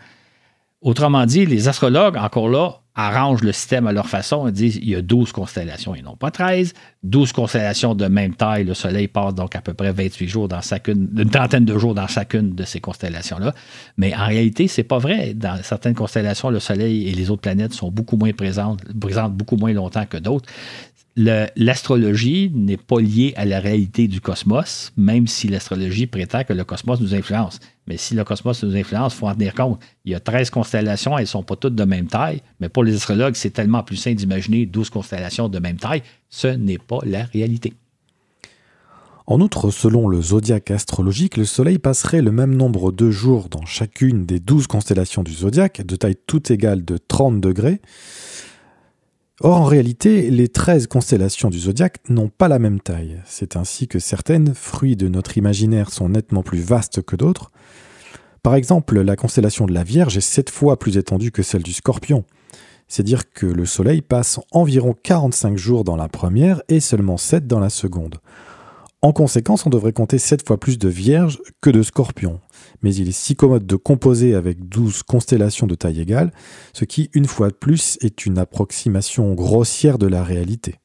Autrement dit, les astrologues, encore là, arrangent le système à leur façon et disent il y a 12 constellations et non pas 13. 12 constellations de même taille. Le Soleil passe donc à peu près 28 jours dans chacune, une trentaine de jours dans chacune de ces constellations-là. Mais en réalité, c'est pas vrai. Dans certaines constellations, le Soleil et les autres planètes sont beaucoup moins présentes, présentes beaucoup moins longtemps que d'autres l'astrologie n'est pas liée à la réalité du cosmos, même si l'astrologie prétend que le cosmos nous influence. Mais si le cosmos nous influence, il faut en tenir compte. Il y a 13 constellations, elles ne sont pas toutes de même taille, mais pour les astrologues, c'est tellement plus sain d'imaginer 12 constellations de même taille. Ce n'est pas la réalité. En outre, selon le zodiaque astrologique, le Soleil passerait le même nombre de jours dans chacune des 12 constellations du zodiaque, de taille toute égale de 30 degrés, Or, en réalité, les 13 constellations du zodiaque n'ont pas la même taille. C'est ainsi que certaines, fruits de notre imaginaire, sont nettement plus vastes que d'autres. Par exemple, la constellation de la Vierge est 7 fois plus étendue que celle du Scorpion. C'est dire que le Soleil passe environ 45 jours dans la première et seulement 7 dans la seconde. En conséquence, on devrait compter 7 fois plus de Vierges que de Scorpions mais il est si commode de composer avec 12 constellations de taille égale, ce qui, une fois de plus, est une approximation grossière de la réalité.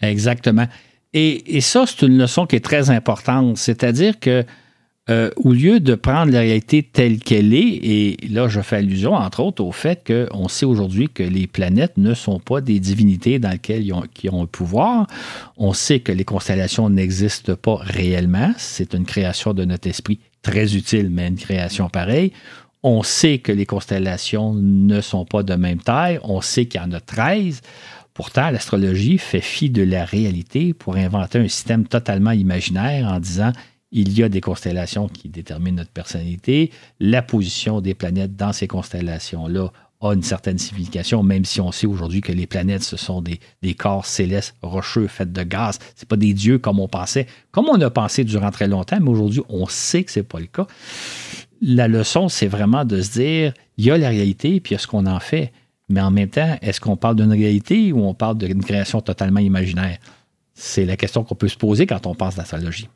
Exactement. Et, ça, c'est une leçon qui est très importante, c'est-à-dire que euh, au lieu de prendre la réalité telle qu'elle est, et là je fais allusion entre autres au fait qu'on sait aujourd'hui que les planètes ne sont pas des divinités dans lesquelles ils ont, qui ont un pouvoir, on sait que les constellations n'existent pas réellement, c'est une création de notre esprit très utile, mais une création pareille. On sait que les constellations ne sont pas de même taille. On sait qu'il y en a 13. Pourtant, l'astrologie fait fi de la réalité pour inventer un système totalement imaginaire en disant il y a des constellations qui déterminent notre personnalité. La position des planètes dans ces constellations-là a une certaine signification, même si on sait aujourd'hui que les planètes, ce sont des, corps célestes rocheux faits de gaz. Ce pas des dieux comme on pensait, comme on a pensé durant très longtemps, mais aujourd'hui, on sait que ce n'est pas le cas. La leçon, c'est vraiment de se dire, il y a la réalité, puis il y a ce qu'on en fait. Mais en même temps, est-ce qu'on parle d'une réalité ou on parle d'une création totalement imaginaire? C'est la question qu'on peut se poser quand on pense d'astrologie.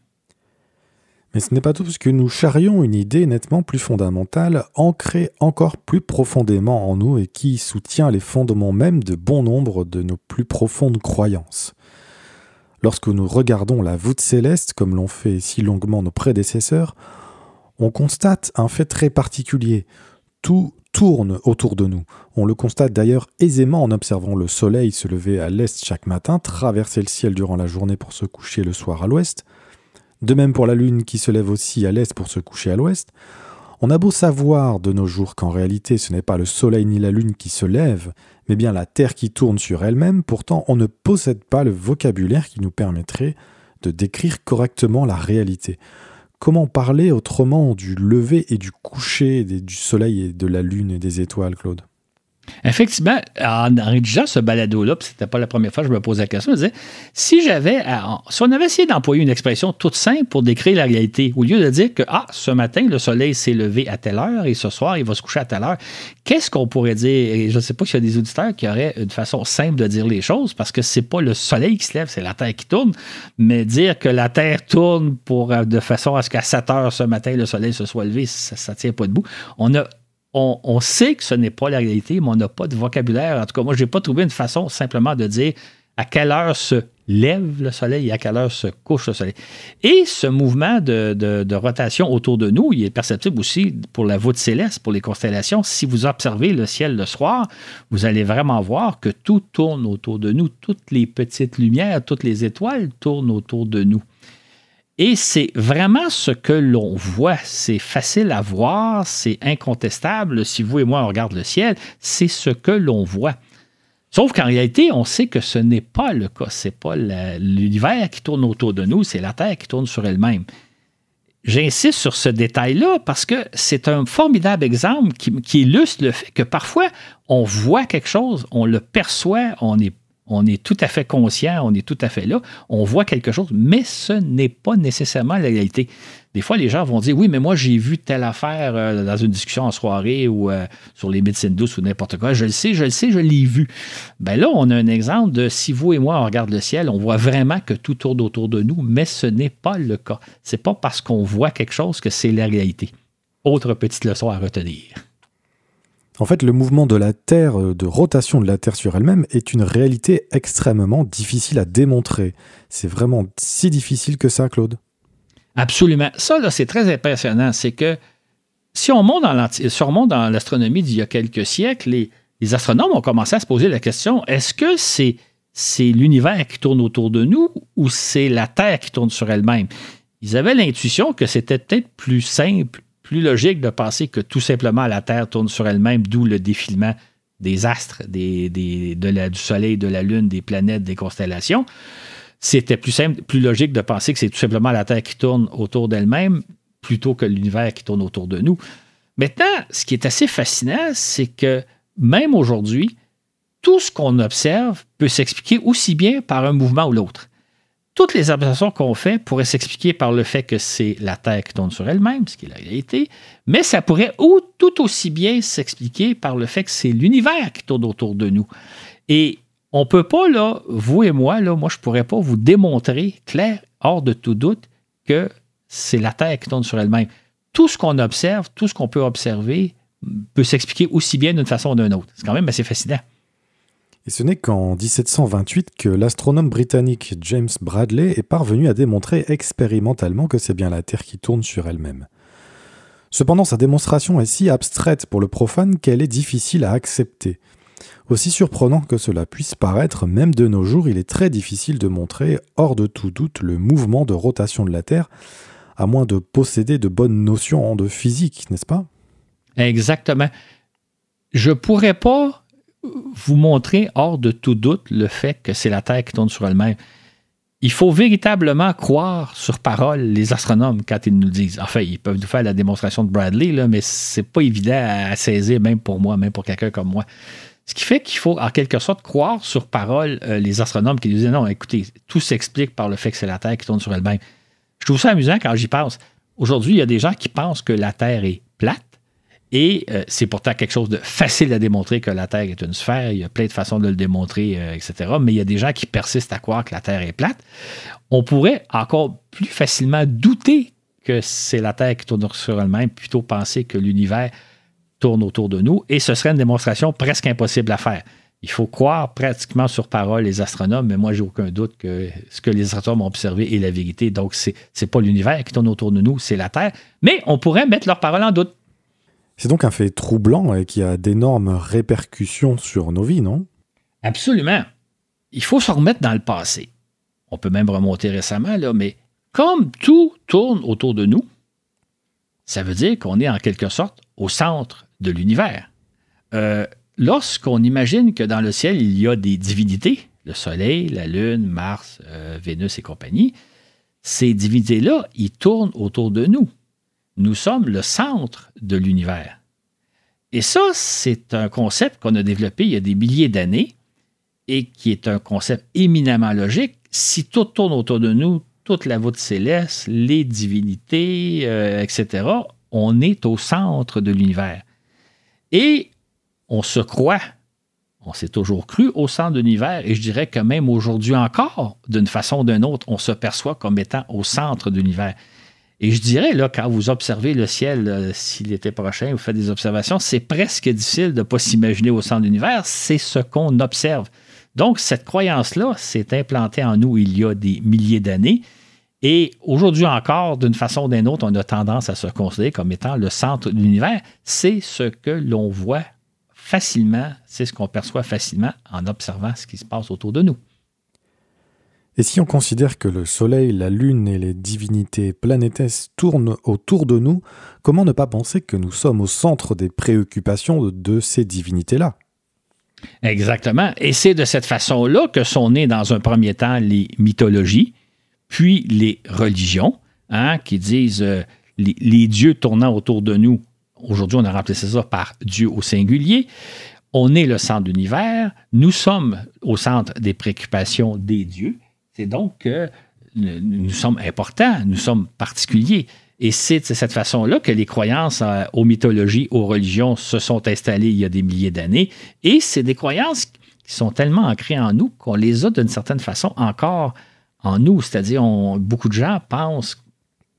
Mais ce n'est pas tout parce que nous charrions une idée nettement plus fondamentale, ancrée encore plus profondément en nous et qui soutient les fondements même de bon nombre de nos plus profondes croyances. Lorsque nous regardons la voûte céleste, comme l'ont fait si longuement nos prédécesseurs, on constate un fait très particulier. Tout tourne autour de nous. On le constate d'ailleurs aisément en observant le soleil se lever à l'est chaque matin, traverser le ciel durant la journée pour se coucher le soir à l'ouest, de même pour la Lune qui se lève aussi à l'est pour se coucher à l'ouest, on a beau savoir de nos jours qu'en réalité ce n'est pas le Soleil ni la Lune qui se lèvent, mais bien la Terre qui tourne sur elle-même, pourtant on ne possède pas le vocabulaire qui nous permettrait de décrire correctement la réalité. Comment parler autrement du lever et du coucher du Soleil et de la Lune et des étoiles, Claude? Effectivement, en, rédigeant ce balado-là, puis c'était pas la première fois que je me posais la question, je me disais, si j'avais, si on avait essayé d'employer une expression toute simple pour décrire la réalité, au lieu de dire que, ah, ce matin, le soleil s'est levé à telle heure et ce soir, il va se coucher à telle heure, qu'est-ce qu'on pourrait dire? Et je ne sais pas s'il y a des auditeurs qui auraient une façon simple de dire les choses, parce que c'est pas le soleil qui se lève, c'est la Terre qui tourne, mais dire que la Terre tourne pour, de façon à ce qu'à 7 heures ce matin, le soleil se soit levé, ça ne tient pas debout. On a on, sait que ce n'est pas la réalité, mais on n'a pas de vocabulaire. En tout cas, moi, je n'ai pas trouvé une façon simplement de dire à quelle heure se lève le soleil à quelle heure se couche le soleil. Et ce mouvement de, rotation autour de nous, il est perceptible aussi pour la voûte céleste, pour les constellations. Si vous observez le ciel le soir, vous allez vraiment voir que tout tourne autour de nous. Toutes les petites lumières, toutes les étoiles tournent autour de nous. Et c'est vraiment ce que l'on voit. C'est facile à voir, c'est incontestable. Si vous et moi, on regarde le ciel, c'est ce que l'on voit. Sauf qu'en réalité, on sait que ce n'est pas le cas. Ce n'est pas l'univers qui tourne autour de nous, c'est la Terre qui tourne sur elle-même. J'insiste sur ce détail-là parce que c'est un formidable exemple qui, qui, illustre le fait que parfois, on voit quelque chose, on le perçoit, on est On est tout à fait conscient, on est tout à fait là, on voit quelque chose, mais ce n'est pas nécessairement la réalité. Des fois, les gens vont dire Oui, mais moi, j'ai vu telle affaire euh, dans une discussion en soirée ou euh, sur les médecines douces ou n'importe quoi. Je le sais, je le sais, je l'ai vu. Ben là, on a un exemple de si vous et moi, on regarde le ciel, on voit vraiment que tout tourne autour de nous, mais ce n'est pas le cas. C'est pas parce qu'on voit quelque chose que c'est la réalité. Autre petite leçon à retenir. En fait, le mouvement de la Terre, euh, de rotation de la Terre sur elle-même, est une réalité extrêmement difficile à démontrer. C'est vraiment si difficile que ça, Claude Absolument. Ça, là, c'est très impressionnant. C'est que si on monte dans l'astronomie d'il y a quelques siècles, les, astronomes ont commencé à se poser la question est-ce que c'est l'univers qui tourne autour de nous ou c'est la Terre qui tourne sur elle-même? Ils avaient l'intuition que c'était peut-être plus simple plus logique de penser que tout simplement la Terre tourne sur elle-même, d'où le défilement des astres, des, de la, du Soleil, de la Lune, des planètes, des constellations. C'était plus simple, plus logique de penser que c'est tout simplement la Terre qui tourne autour d'elle-même plutôt que l'univers qui tourne autour de nous. Maintenant, ce qui est assez fascinant, c'est que même aujourd'hui, tout ce qu'on observe peut s'expliquer aussi bien par un mouvement ou l'autre. Toutes les observations qu'on fait pourraient s'expliquer par le fait que c'est la Terre qui tourne sur elle-même, ce qui est la réalité, mais ça pourrait ou tout aussi bien s'expliquer par le fait que c'est l'univers qui tourne autour de nous. Et on ne peut pas, vous et moi, là, moi, je ne pourrais pas vous démontrer, clair, hors de tout doute, que c'est la Terre qui tourne sur elle-même. Tout ce qu'on observe, tout ce qu'on peut observer, peut s'expliquer aussi bien d'une façon ou d'une autre. C'est quand même assez fascinant. Et ce n'est qu'en 1728 que l'astronome britannique James Bradley est parvenu à démontrer expérimentalement que c'est bien la Terre qui tourne sur elle-même. Cependant, sa démonstration est si abstraite pour le profane qu'elle est difficile à accepter. Aussi surprenant que cela puisse paraître, même de nos jours, il est très difficile de montrer, hors de tout doute, le mouvement de rotation de la Terre, à moins de posséder de bonnes notions de physique, n'est-ce pas? Exactement. Je pourrais pas vous montrer hors de tout doute le fait que c'est la Terre qui tourne sur elle-même. Il faut véritablement croire sur parole les astronomes quand ils nous disent. Enfin, ils peuvent nous faire la démonstration de Bradley, là, mais c'est pas évident à saisir, même pour moi, même pour quelqu'un comme moi. Ce qui fait qu'il faut en quelque sorte croire sur parole euh, les astronomes qui nous disent non, écoutez, tout s'explique par le fait que c'est la Terre qui tourne sur elle-même. Je trouve ça amusant quand j'y pense. Aujourd'hui, il y a des gens qui pensent que la Terre est plate et euh, c'est pourtant quelque chose de facile à démontrer que la Terre est une sphère. Il y a plein de façons de le démontrer, euh, etc. Mais il y a des gens qui persistent à croire que la Terre est plate. On pourrait encore plus facilement douter que c'est la Terre qui tourne sur elle-même, plutôt penser que l'univers tourne autour de nous. Et ce serait une démonstration presque impossible à faire. Il faut croire pratiquement sur parole les astronomes, mais moi, j'ai aucun doute que ce que les astronomes ont observé est la vérité. Donc, ce n'est pas l'univers qui tourne autour de nous, c'est la Terre. Mais on pourrait mettre leur parole en doute. C'est donc un fait troublant et qui a d'énormes répercussions sur nos vies, non? Absolument. Il faut se remettre dans le passé. On peut même remonter récemment, là, mais comme tout tourne autour de nous, ça veut dire qu'on est en quelque sorte au centre de l'univers. Euh, lorsqu'on imagine que dans le ciel, il y a des divinités, le Soleil, la Lune, Mars, euh, Vénus et compagnie, ces divinités-là, ils tournent autour de nous nous sommes le centre de l'univers. Et ça, c'est un concept qu'on a développé il y a des milliers d'années et qui est un concept éminemment logique. Si tout tourne autour de nous, toute la voûte céleste, les divinités, euh, etc., on est au centre de l'univers. Et on se croit, on s'est toujours cru au centre de l'univers, et je dirais que même aujourd'hui encore, d'une façon ou d'une autre, on se perçoit comme étant au centre de l'univers. Et je dirais, là, quand vous observez le ciel, euh, s'il était prochain, vous faites des observations, c'est presque difficile de ne pas s'imaginer au centre de l'univers. C'est ce qu'on observe. Donc, cette croyance-là s'est implantée en nous il y a des milliers d'années. Et aujourd'hui encore, d'une façon ou d'une autre, on a tendance à se considérer comme étant le centre de l'univers. C'est ce que l'on voit facilement, c'est ce qu'on perçoit facilement en observant ce qui se passe autour de nous. Et si on considère que le Soleil, la Lune et les divinités planétesses tournent autour de nous, comment ne pas penser que nous sommes au centre des préoccupations de ces divinités-là? Exactement. Et c'est de cette façon-là que sont nées dans un premier temps les mythologies, puis les religions, hein, qui disent euh, les, dieux tournant autour de nous. Aujourd'hui, on a remplacé ça par Dieu au singulier. on est le centre de l'univers, nous sommes au centre des préoccupations des dieux. C'est donc que nous sommes importants, nous sommes particuliers. Et c'est de cette façon-là que les croyances euh, aux mythologies, aux religions se sont installées il y a des milliers d'années. Et c'est des croyances qui sont tellement ancrées en nous qu'on les a d'une certaine façon encore en nous. C'est-à-dire, beaucoup de gens pensent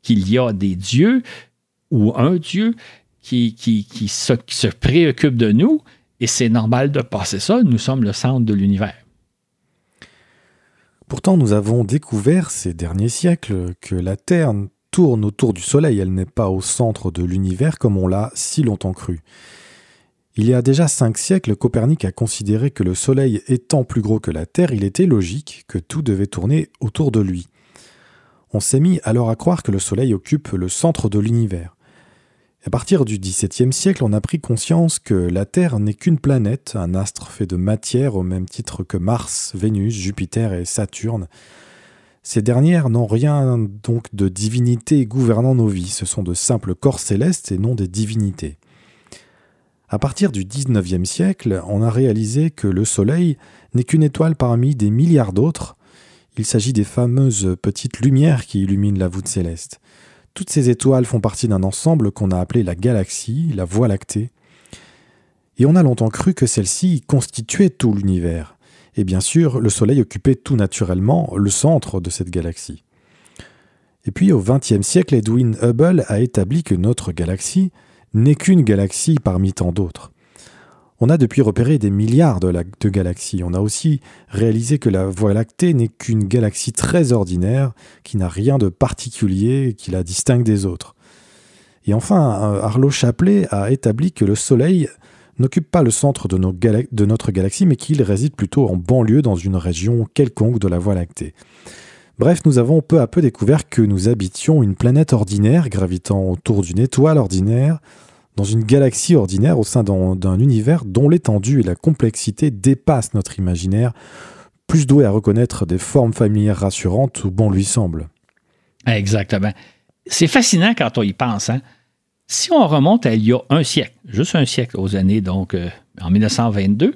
qu'il y a des dieux ou un dieu qui, se, qui préoccupe de nous. Et c'est normal de passer ça. Nous sommes le centre de l'univers. Pourtant, nous avons découvert ces derniers siècles que la Terre tourne autour du Soleil, elle n'est pas au centre de l'univers comme on l'a si longtemps cru. Il y a déjà cinq siècles, Copernic a considéré que le Soleil étant plus gros que la Terre, il était logique que tout devait tourner autour de lui. On s'est mis alors à croire que le Soleil occupe le centre de l'univers. À partir du XVIIe siècle, on a pris conscience que la Terre n'est qu'une planète, un astre fait de matière au même titre que Mars, Vénus, Jupiter et Saturne, ces dernières n'ont rien donc de divinité gouvernant nos vies, ce sont de simples corps célestes et non des divinités. À partir du XIXe siècle, on a réalisé que le Soleil n'est qu'une étoile parmi des milliards d'autres. Il s'agit des fameuses petites lumières qui illuminent la voûte céleste. Toutes ces étoiles font partie d'un ensemble qu'on a appelé la galaxie, la Voie lactée. Et on a longtemps cru que celle-ci constituait tout l'univers. Et bien sûr, le Soleil occupait tout naturellement le centre de cette galaxie. Et puis au XXe siècle, Edwin Hubble a établi que notre galaxie n'est qu'une galaxie parmi tant d'autres. On a depuis repéré des milliards de, galaxies. On a aussi réalisé que la Voie lactée n'est qu'une galaxie très ordinaire, qui n'a rien de particulier qui la distingue des autres. Et enfin, Arlo Chapelet a établi que le Soleil n'occupe pas le centre de notre galaxie, mais qu'il réside plutôt en banlieue dans une région quelconque de la Voie lactée. Bref, nous avons peu à peu découvert que nous habitions une planète ordinaire gravitant autour d'une étoile ordinaire, dans une galaxie ordinaire au sein d'un univers dont l'étendue et la complexité dépassent notre imaginaire, plus doué à reconnaître des formes familières rassurantes où bon lui semble. Exactement. C'est fascinant quand on y pense. Hein? Si on remonte à il y a un siècle, juste un siècle aux années, donc euh, en 1922,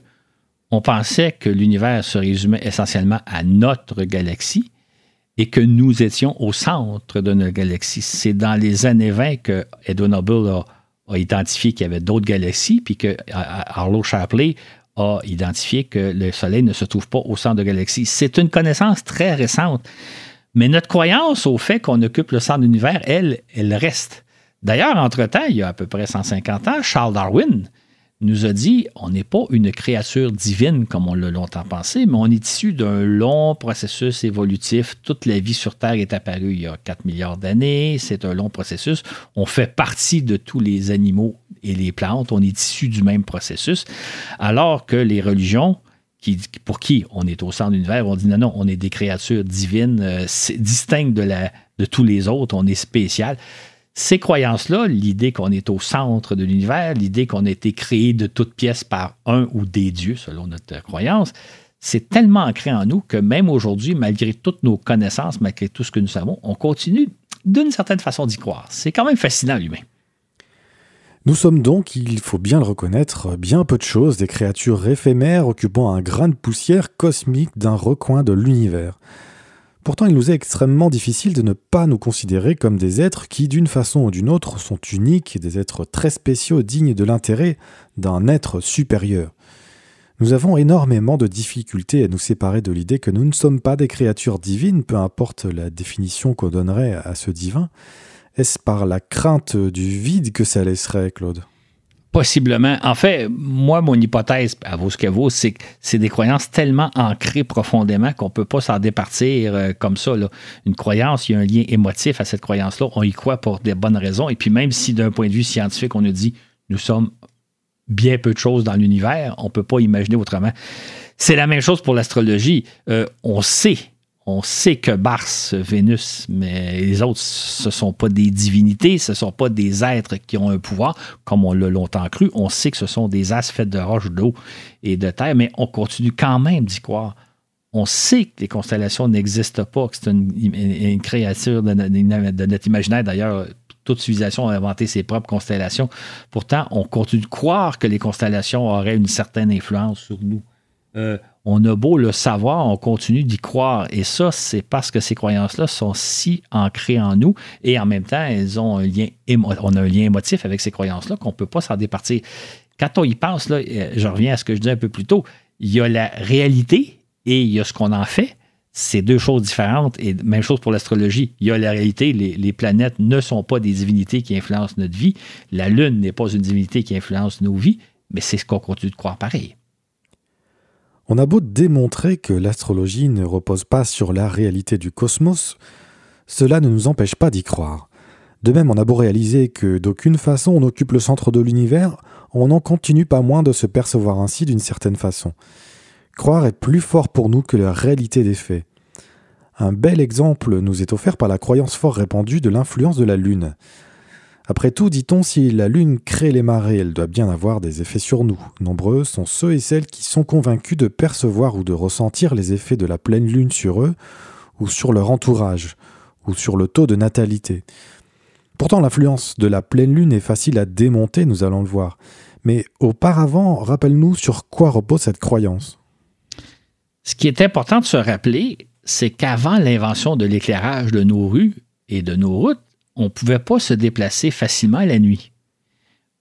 on pensait que l'univers se résumait essentiellement à notre galaxie et que nous étions au centre de notre galaxie. C'est dans les années 20 que Edwin Hubble a, identifié qu'il y avait d'autres galaxies, puis que Arlo Shapley a identifié que le Soleil ne se trouve pas au centre de la galaxie. C'est une connaissance très récente. Mais notre croyance au fait qu'on occupe le centre de l'univers, elle, elle reste. D'ailleurs, entre-temps, il y a à peu près 150 ans, Charles Darwin nous a dit on n'est pas une créature divine comme on l'a longtemps pensé, mais on est issu d'un long processus évolutif. Toute la vie sur Terre est apparue il y a 4 milliards d'années. C'est un long processus. On fait partie de tous les animaux et les plantes. On est issu du même processus. Alors que les religions, qui, pour qui on est au centre de l'univers, on dit non, non, on est des créatures divines euh, distinctes de, la, de tous les autres, on est spécial. Ces croyances-là, l'idée qu'on est au centre de l'univers, l'idée qu'on a été créé de toutes pièces par un ou des dieux, selon notre croyance, c'est tellement ancré en nous que même aujourd'hui, malgré toutes nos connaissances, malgré tout ce que nous savons, on continue d'une certaine façon d'y croire. C'est quand même fascinant, l'humain. Nous sommes donc, il faut bien le reconnaître, bien peu de choses, des créatures éphémères occupant un grain de poussière cosmique d'un recoin de l'univers. Pourtant, il nous est extrêmement difficile de ne pas nous considérer comme des êtres qui, d'une façon ou d'une autre, sont uniques, des êtres très spéciaux, dignes de l'intérêt d'un être supérieur. Nous avons énormément de difficultés à nous séparer de l'idée que nous ne sommes pas des créatures divines, peu importe la définition qu'on donnerait à ce divin. Est-ce par la crainte du vide que ça laisserait, Claude? Possiblement. En fait, moi, mon hypothèse, à vaut ce qu'elle vaut, c'est que c'est des croyances tellement ancrées profondément qu'on ne peut pas s'en départir euh, comme ça. Une croyance, il y a un lien émotif à cette croyance-là. On y croit pour des bonnes raisons. Et puis même si d'un point de vue scientifique, on nous dit nous sommes bien peu de choses dans l'univers, on ne peut pas imaginer autrement. C'est la même chose pour l'astrologie. Euh, on sait on sait que Mars, Vénus, mais les autres, ce ne sont pas des divinités, ce ne sont pas des êtres qui ont un pouvoir, comme on l'a longtemps cru. On sait que ce sont des as faits de roche, d'eau et de terre, mais on continue quand même d'y croire. On sait que les constellations n'existent pas, que c'est une, créature de, notre imaginaire. D'ailleurs, toute civilisation a inventé ses propres constellations. Pourtant, on continue de croire que les constellations auraient une certaine influence sur nous. Euh, on a beau le savoir, on continue d'y croire. Et ça, c'est parce que ces croyances-là sont si ancrées en nous et en même temps, elles ont un lien, on a un lien émotif avec ces croyances-là qu'on ne peut pas s'en départir. Quand on y pense, là, euh, je reviens à ce que je disais un peu plus tôt, il y a la réalité et il y a ce qu'on en fait. C'est deux choses différentes et même chose pour l'astrologie. Il y a la réalité, les, les, planètes ne sont pas des divinités qui influencent notre vie. La Lune n'est pas une divinité qui influence nos vies, mais c'est ce qu'on continue de croire pareil. On a beau démontrer que l'astrologie ne repose pas sur la réalité du cosmos, cela ne nous empêche pas d'y croire. De même, on a beau réaliser que d'aucune façon on occupe le centre de l'univers, on n'en continue pas moins de se percevoir ainsi d'une certaine façon. Croire est plus fort pour nous que la réalité des faits. Un bel exemple nous est offert par la croyance fort répandue de l'influence de la Lune. Après tout, dit-on, si la Lune crée les marées, elle doit bien avoir des effets sur nous. Nombreux sont ceux et celles qui sont convaincus de percevoir ou de ressentir les effets de la pleine Lune sur eux, ou sur leur entourage, ou sur le taux de natalité. Pourtant, l'influence de la pleine Lune est facile à démonter, nous allons le voir. Mais auparavant, rappelle-nous sur quoi repose cette croyance. Ce qui est important de se rappeler, c'est qu'avant l'invention de l'éclairage de nos rues et de nos routes, on ne pouvait pas se déplacer facilement la nuit.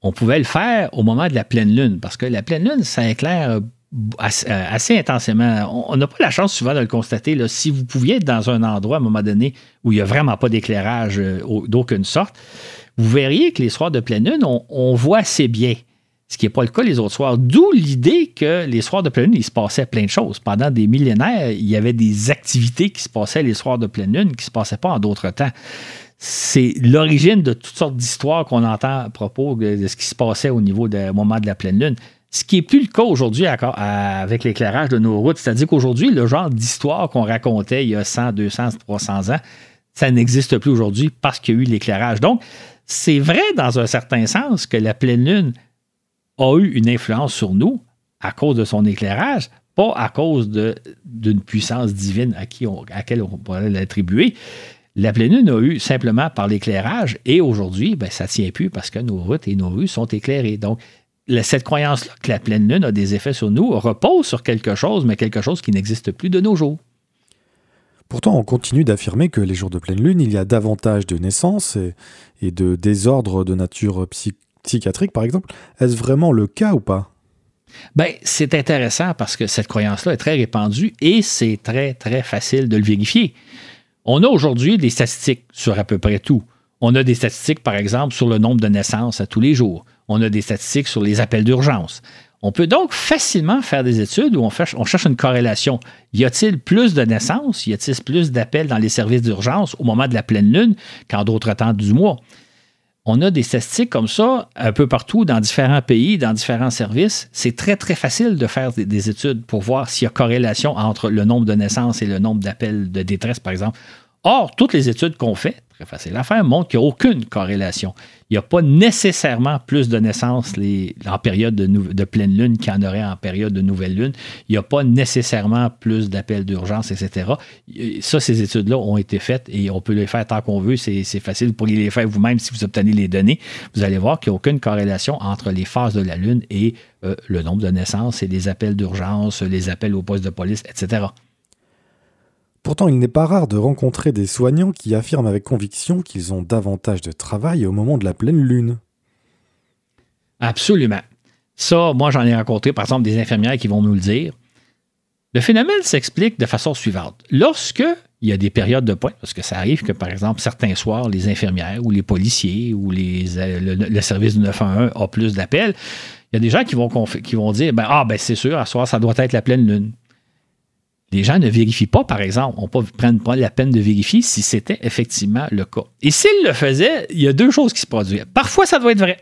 On pouvait le faire au moment de la pleine lune, parce que la pleine lune, ça éclaire euh, assez, intensément. On n'a pas la chance souvent de le constater. Si vous pouviez être dans un endroit à un moment donné où il n'y a vraiment pas d'éclairage euh, d'aucune sorte, vous verriez que les soirs de pleine lune, on, voit assez bien. Ce qui n'est pas le cas les autres soirs. D'où l'idée que les soirs de pleine lune, il se passait plein de choses. Pendant des millénaires, il y avait des activités qui se passaient les soirs de pleine lune qui ne se passaient pas en d'autres temps c'est l'origine de toutes sortes d'histoires qu'on entend à propos de, ce qui se passait au niveau du moment de la pleine lune. Ce qui n'est plus le cas aujourd'hui avec l'éclairage de nos routes. C'est-à-dire qu'aujourd'hui, le genre d'histoire qu'on racontait il y a 100, 200, 300 ans, ça n'existe plus aujourd'hui parce qu'il y a eu l'éclairage. Donc, c'est vrai dans un certain sens que la pleine lune a eu une influence sur nous à cause de son éclairage, pas à cause d'une puissance divine à, qui à laquelle on pourrait l'attribuer. La pleine lune a eu simplement par l'éclairage et aujourd'hui, ben, ça ne tient plus parce que nos routes et nos rues sont éclairées. Donc, cette croyance-là que la pleine lune a des effets sur nous repose sur quelque chose, mais quelque chose qui n'existe plus de nos jours. Pourtant, on continue d'affirmer que les jours de pleine lune, il y a davantage de naissances et, de désordres de nature psychiatrique, par exemple. Est-ce vraiment le cas ou pas? Ben, c'est intéressant parce que cette croyance-là est très répandue et c'est très, très facile de le vérifier. On a aujourd'hui des statistiques sur à peu près tout. On a des statistiques, par exemple, sur le nombre de naissances à tous les jours. On a des statistiques sur les appels d'urgence. On peut donc facilement faire des études où on, cherche une corrélation. Y a-t-il plus de naissances? Y a-t-il plus d'appels dans les services d'urgence au moment de la pleine lune qu'en d'autres temps du mois? On a des statistiques comme ça un peu partout dans différents pays, dans différents services. C'est très, très facile de faire des, études pour voir s'il y a corrélation entre le nombre de naissances et le nombre d'appels de détresse, par exemple. Or, toutes les études qu'on fait, très facile à faire, montrent qu'il n'y a aucune corrélation. Il n'y a pas nécessairement plus de naissances en période de, pleine lune qu'il y en aurait en période de nouvelle lune. Il n'y a pas nécessairement plus d'appels d'urgence, etc. Ça, ces études-là ont été faites et on peut les faire tant qu'on veut. C'est facile. Vous pourriez les faire vous-même si vous obtenez les données. Vous allez voir qu'il n'y a aucune corrélation entre les phases de la lune et euh, le nombre de naissances et les appels d'urgence, les appels au poste de police, etc. Pourtant, il n'est pas rare de rencontrer des soignants qui affirment avec conviction qu'ils ont davantage de travail au moment de la pleine lune. Absolument. Ça, moi, j'en ai rencontré, par exemple, des infirmières qui vont nous le dire. Le phénomène s'explique de façon suivante. Lorsque il y a des périodes de pointe, parce que ça arrive que, par exemple, certains soirs, les infirmières ou les policiers ou les, euh, le, service du 911 a plus d'appels, il y a des gens qui vont, dire ben, Ah, ben c'est sûr, à soir, ça doit être la pleine lune les gens ne vérifient pas, par exemple. On ne prenne pas la peine de vérifier si c'était effectivement le cas. Et s'ils le faisaient, il y a deux choses qui se produisent. Parfois, ça doit être vrai.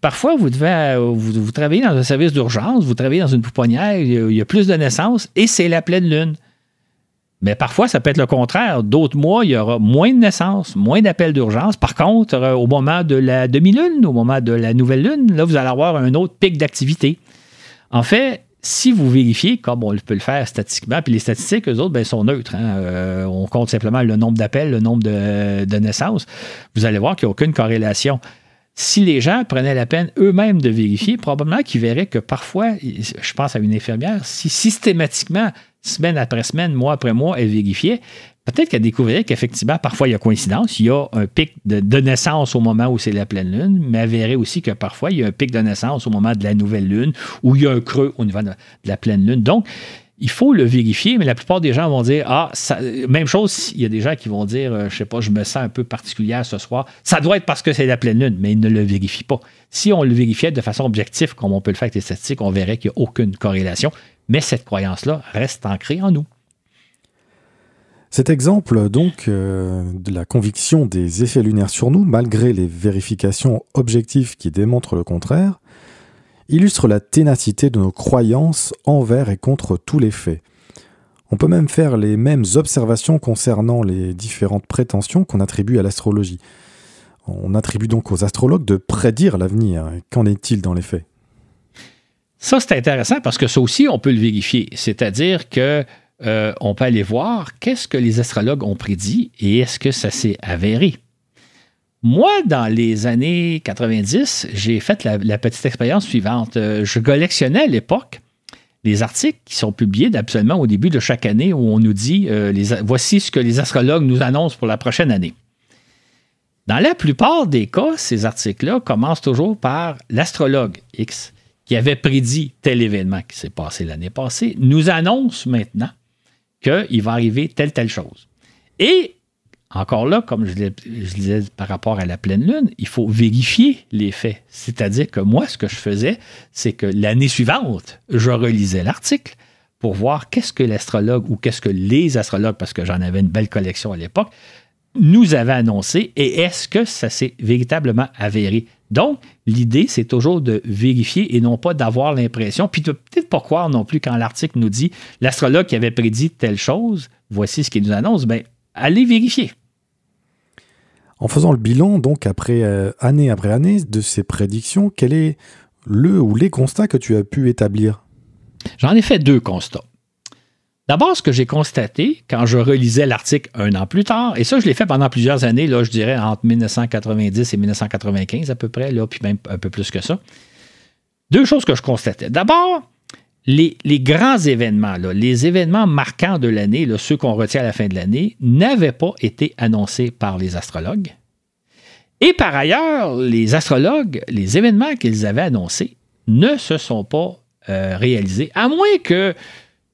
Parfois, vous, devez, euh, vous, travaillez dans un service d'urgence, vous travaillez dans une pouponnière, il y, a, plus de naissances et c'est la pleine lune. Mais parfois, ça peut être le contraire. D'autres mois, il y aura moins de naissances, moins d'appels d'urgence. Par contre, euh, au moment de la demi-lune, au moment de la nouvelle lune, là, vous allez avoir un autre pic d'activité. En fait, si vous vérifiez, comme on peut le faire statistiquement, puis les statistiques, eux autres, ben, sont neutres. Hein, euh, on compte simplement le nombre d'appels, le nombre de, naissances. Vous allez voir qu'il n'y a aucune corrélation. Si les gens prenaient la peine eux-mêmes de vérifier, probablement qu'ils verraient que parfois, je pense à une infirmière, si systématiquement, semaine après semaine, mois après mois, elle vérifiait, peut-être qu'elle découvrirait qu'effectivement, parfois, il y a coïncidence. Il y a un pic de, naissance au moment où c'est la pleine lune, mais elle verrait aussi que parfois, il y a un pic de naissance au moment de la nouvelle lune, où il y a un creux au niveau de la pleine lune. Donc, il faut le vérifier, mais la plupart des gens vont dire Ah, même chose, il y a des gens qui vont dire euh, Je sais pas, je me sens un peu particulière ce soir. Ça doit être parce que c'est la pleine lune, mais ils ne le vérifient pas. Si on le vérifiait de façon objective, comme on peut le faire avec les statistiques, on verrait qu'il n'y a aucune corrélation. Mais cette croyance-là reste ancrée en nous. Cet exemple, donc, euh, de la conviction des effets lunaires sur nous, malgré les vérifications objectives qui démontrent le contraire, illustre la ténacité de nos croyances envers et contre tous les faits. On peut même faire les mêmes observations concernant les différentes prétentions qu'on attribue à l'astrologie. On attribue donc aux astrologues de prédire l'avenir. Qu'en est-il dans les faits? Ça, c'est intéressant parce que ça aussi, on peut le vérifier. C'est-à-dire que euh, on peut aller voir qu'est-ce que les astrologues ont prédit et est-ce que ça s'est avéré. Moi, dans les années 90, j'ai fait la, petite expérience suivante. Euh, je collectionnais à l'époque les articles qui sont publiés absolument au début de chaque année où on nous dit euh, voici ce que les astrologues nous annoncent pour la prochaine année. Dans la plupart des cas, ces articles-là commencent toujours par l'astrologue X qui avait prédit tel événement qui s'est passé l'année passée, nous annonce maintenant qu'il va arriver telle, telle chose. Et encore là, comme je, le disais par rapport à la pleine lune, il faut vérifier les faits. C'est-à-dire que moi, ce que je faisais, c'est que l'année suivante, je relisais l'article pour voir qu'est-ce que l'astrologue ou qu'est-ce que les astrologues, parce que j'en avais une belle collection à l'époque, nous avaient annoncé et est-ce que ça s'est véritablement avéré? Donc, l'idée, c'est toujours de vérifier et non pas d'avoir l'impression, puis de peut-être pas croire non plus quand l'article nous dit l'astrologue qui avait prédit telle chose, voici ce qu'il nous annonce, bien, allez vérifier. En faisant le bilan, donc, après euh, année après année de ces prédictions, quel est le ou les constats que tu as pu établir? J'en ai fait deux constats. D'abord, ce que j'ai constaté quand je relisais l'article un an plus tard, et ça, je l'ai fait pendant plusieurs années, là, je dirais entre 1990 et 1995 à peu près, là, puis même un peu plus que ça. Deux choses que je constatais. D'abord, les, grands événements, les événements marquants de l'année, ceux qu'on retient à la fin de l'année, n'avaient pas été annoncés par les astrologues. Et par ailleurs, les astrologues, les événements qu'ils avaient annoncés ne se sont pas euh, réalisés, à moins que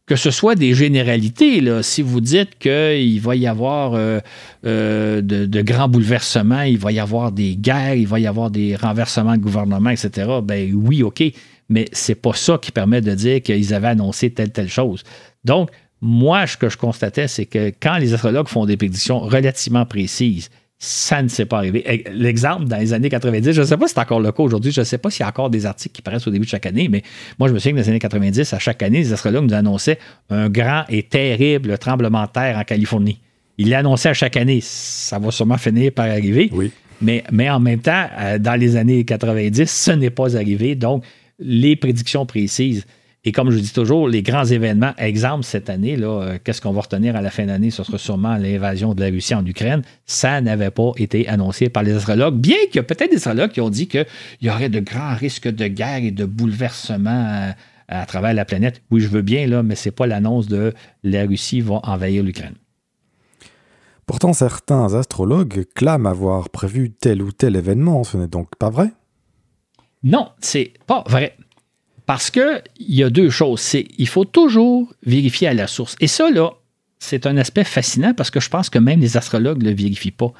que ce soit des généralités. Là. Si vous dites qu'il va y avoir euh, euh, de, grands bouleversements, il va y avoir des guerres, il va y avoir des renversements de gouvernement, etc., ben oui, OK, mais c'est pas ça qui permet de dire qu'ils avaient annoncé telle, telle chose. Donc, moi, ce que je constatais, c'est que quand les astrologues font des prédictions relativement précises, ça ne s'est pas arrivé. L'exemple, dans les années 90, je ne sais pas si c'est encore le cas aujourd'hui, je ne sais pas s'il y a encore des articles qui paraissent au début de chaque année, mais moi, je me souviens que dans les années 90, à chaque année, les astrologues nous annonçaient un grand et terrible tremblement de terre en Californie. Ils l'annonçaient à chaque année. Ça va sûrement finir par arriver. Oui. Mais, mais en même temps, euh, dans les années 90, ce n'est pas arrivé. Donc, les prédictions précises et comme je dis toujours, les grands événements, exemple cette année, là, euh, qu'est-ce qu'on va retenir à la fin d'année? Ce sera sûrement l'invasion de la Russie en Ukraine. Ça n'avait pas été annoncé par les astrologues, bien qu'il y a peut-être des astrologues qui ont dit qu'il y aurait de grands risques de guerre et de bouleversements euh, à, travers la planète. Oui, je veux bien, là, mais ce n'est pas l'annonce de la Russie va envahir l'Ukraine. Pourtant, certains astrologues clament avoir prévu tel ou tel événement. Ce n'est donc pas vrai? Non, c'est pas vrai. Parce qu'il y a deux choses. C'est il faut toujours vérifier à la source. Et ça, là, c'est un aspect fascinant parce que je pense que même les astrologues ne le vérifient pas.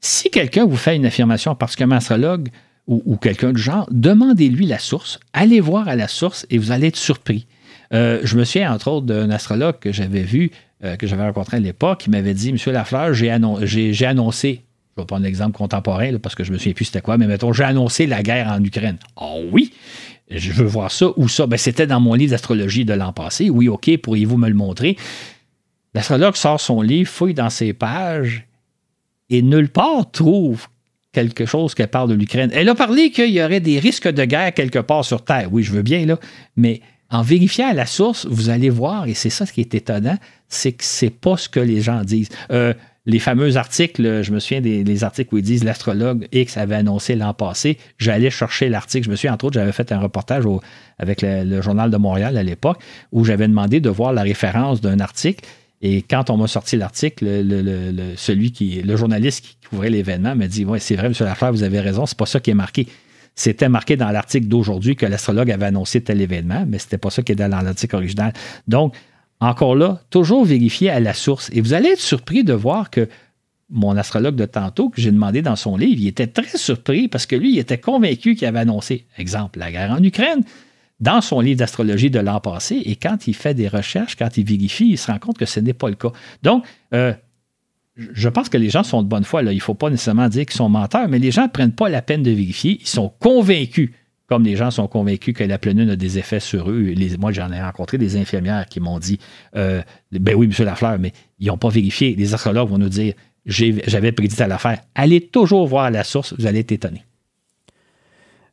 Si quelqu'un vous fait une affirmation, particulièrement astrologue ou, quelqu'un du genre, demandez-lui la source, allez voir à la source et vous allez être surpris. Euh, je me souviens, entre autres, d'un astrologue que j'avais vu, euh, que j'avais rencontré à l'époque, qui m'avait dit Monsieur Lafleur, j'ai, annoncé, je vais prendre l'exemple contemporain parce que je me souviens plus c'était quoi, mais mettons, j'ai annoncé la guerre en Ukraine. Oh oui je veux voir ça ou ça. Ben, c'était dans mon livre d'astrologie de l'an passé. Oui, OK, pourriez-vous me le montrer? L'astrologue sort son livre, fouille dans ses pages et nulle part trouve quelque chose qui parle de l'Ukraine. Elle a parlé qu'il y aurait des risques de guerre quelque part sur Terre. Oui, je veux bien, là, mais en vérifiant à la source, vous allez voir, et c'est ça ce qui est étonnant, c'est que c'est pas ce que les gens disent. Euh, les fameux articles, je me souviens des articles où ils disent l'astrologue X avait annoncé l'an passé. J'allais chercher l'article. Je me souviens, entre autres, j'avais fait un reportage avec le, Journal de Montréal à l'époque où j'avais demandé de voir la référence d'un article. Et quand on m'a sorti l'article, le, celui qui, le journaliste qui couvrait l'événement m'a dit Oui, c'est vrai, M. Lafleur, vous avez raison, c'est pas ça qui est marqué. C'était marqué dans l'article d'aujourd'hui que l'astrologue avait annoncé tel événement, mais ce n'était pas ça qui était dans l'article original. Donc, encore là, toujours vérifier à la source. Et vous allez être surpris de voir que mon astrologue de tantôt, que j'ai demandé dans son livre, il était très surpris parce que lui, il était convaincu qu'il avait annoncé, exemple, la guerre en Ukraine, dans son livre d'astrologie de l'an passé. Et quand il fait des recherches, quand il vérifie, il se rend compte que ce n'est pas le cas. Donc, euh, je pense que les gens sont de bonne foi. Il ne faut pas nécessairement dire qu'ils sont menteurs, mais les gens ne prennent pas la peine de vérifier. Ils sont convaincus comme les gens sont convaincus que la pleine lune a des effets sur eux. moi, j'en ai rencontré des infirmières qui m'ont dit euh, Ben oui, M. Lafleur, mais ils n'ont pas vérifié. Les astrologues vont nous dire J'avais prédit à l'affaire. Allez toujours voir la source, vous allez être étonné.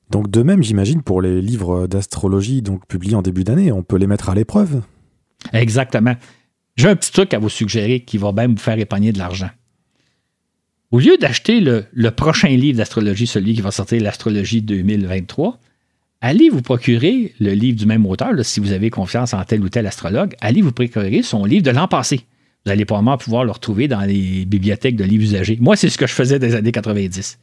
Donc, de même, j'imagine, pour les livres d'astrologie donc publiés en début d'année, on peut les mettre à l'épreuve. Exactement. J'ai un petit truc à vous suggérer qui va même vous faire épargner de l'argent. Au lieu d'acheter le, prochain livre d'astrologie, celui qui va sortir l'astrologie 2023, allez vous procurer le livre du même auteur, si vous avez confiance en tel ou tel astrologue, allez vous procurer son livre de l'an passé. Vous allez probablement pouvoir le retrouver dans les bibliothèques de livres usagés. Moi, c'est ce que je faisais des années 90.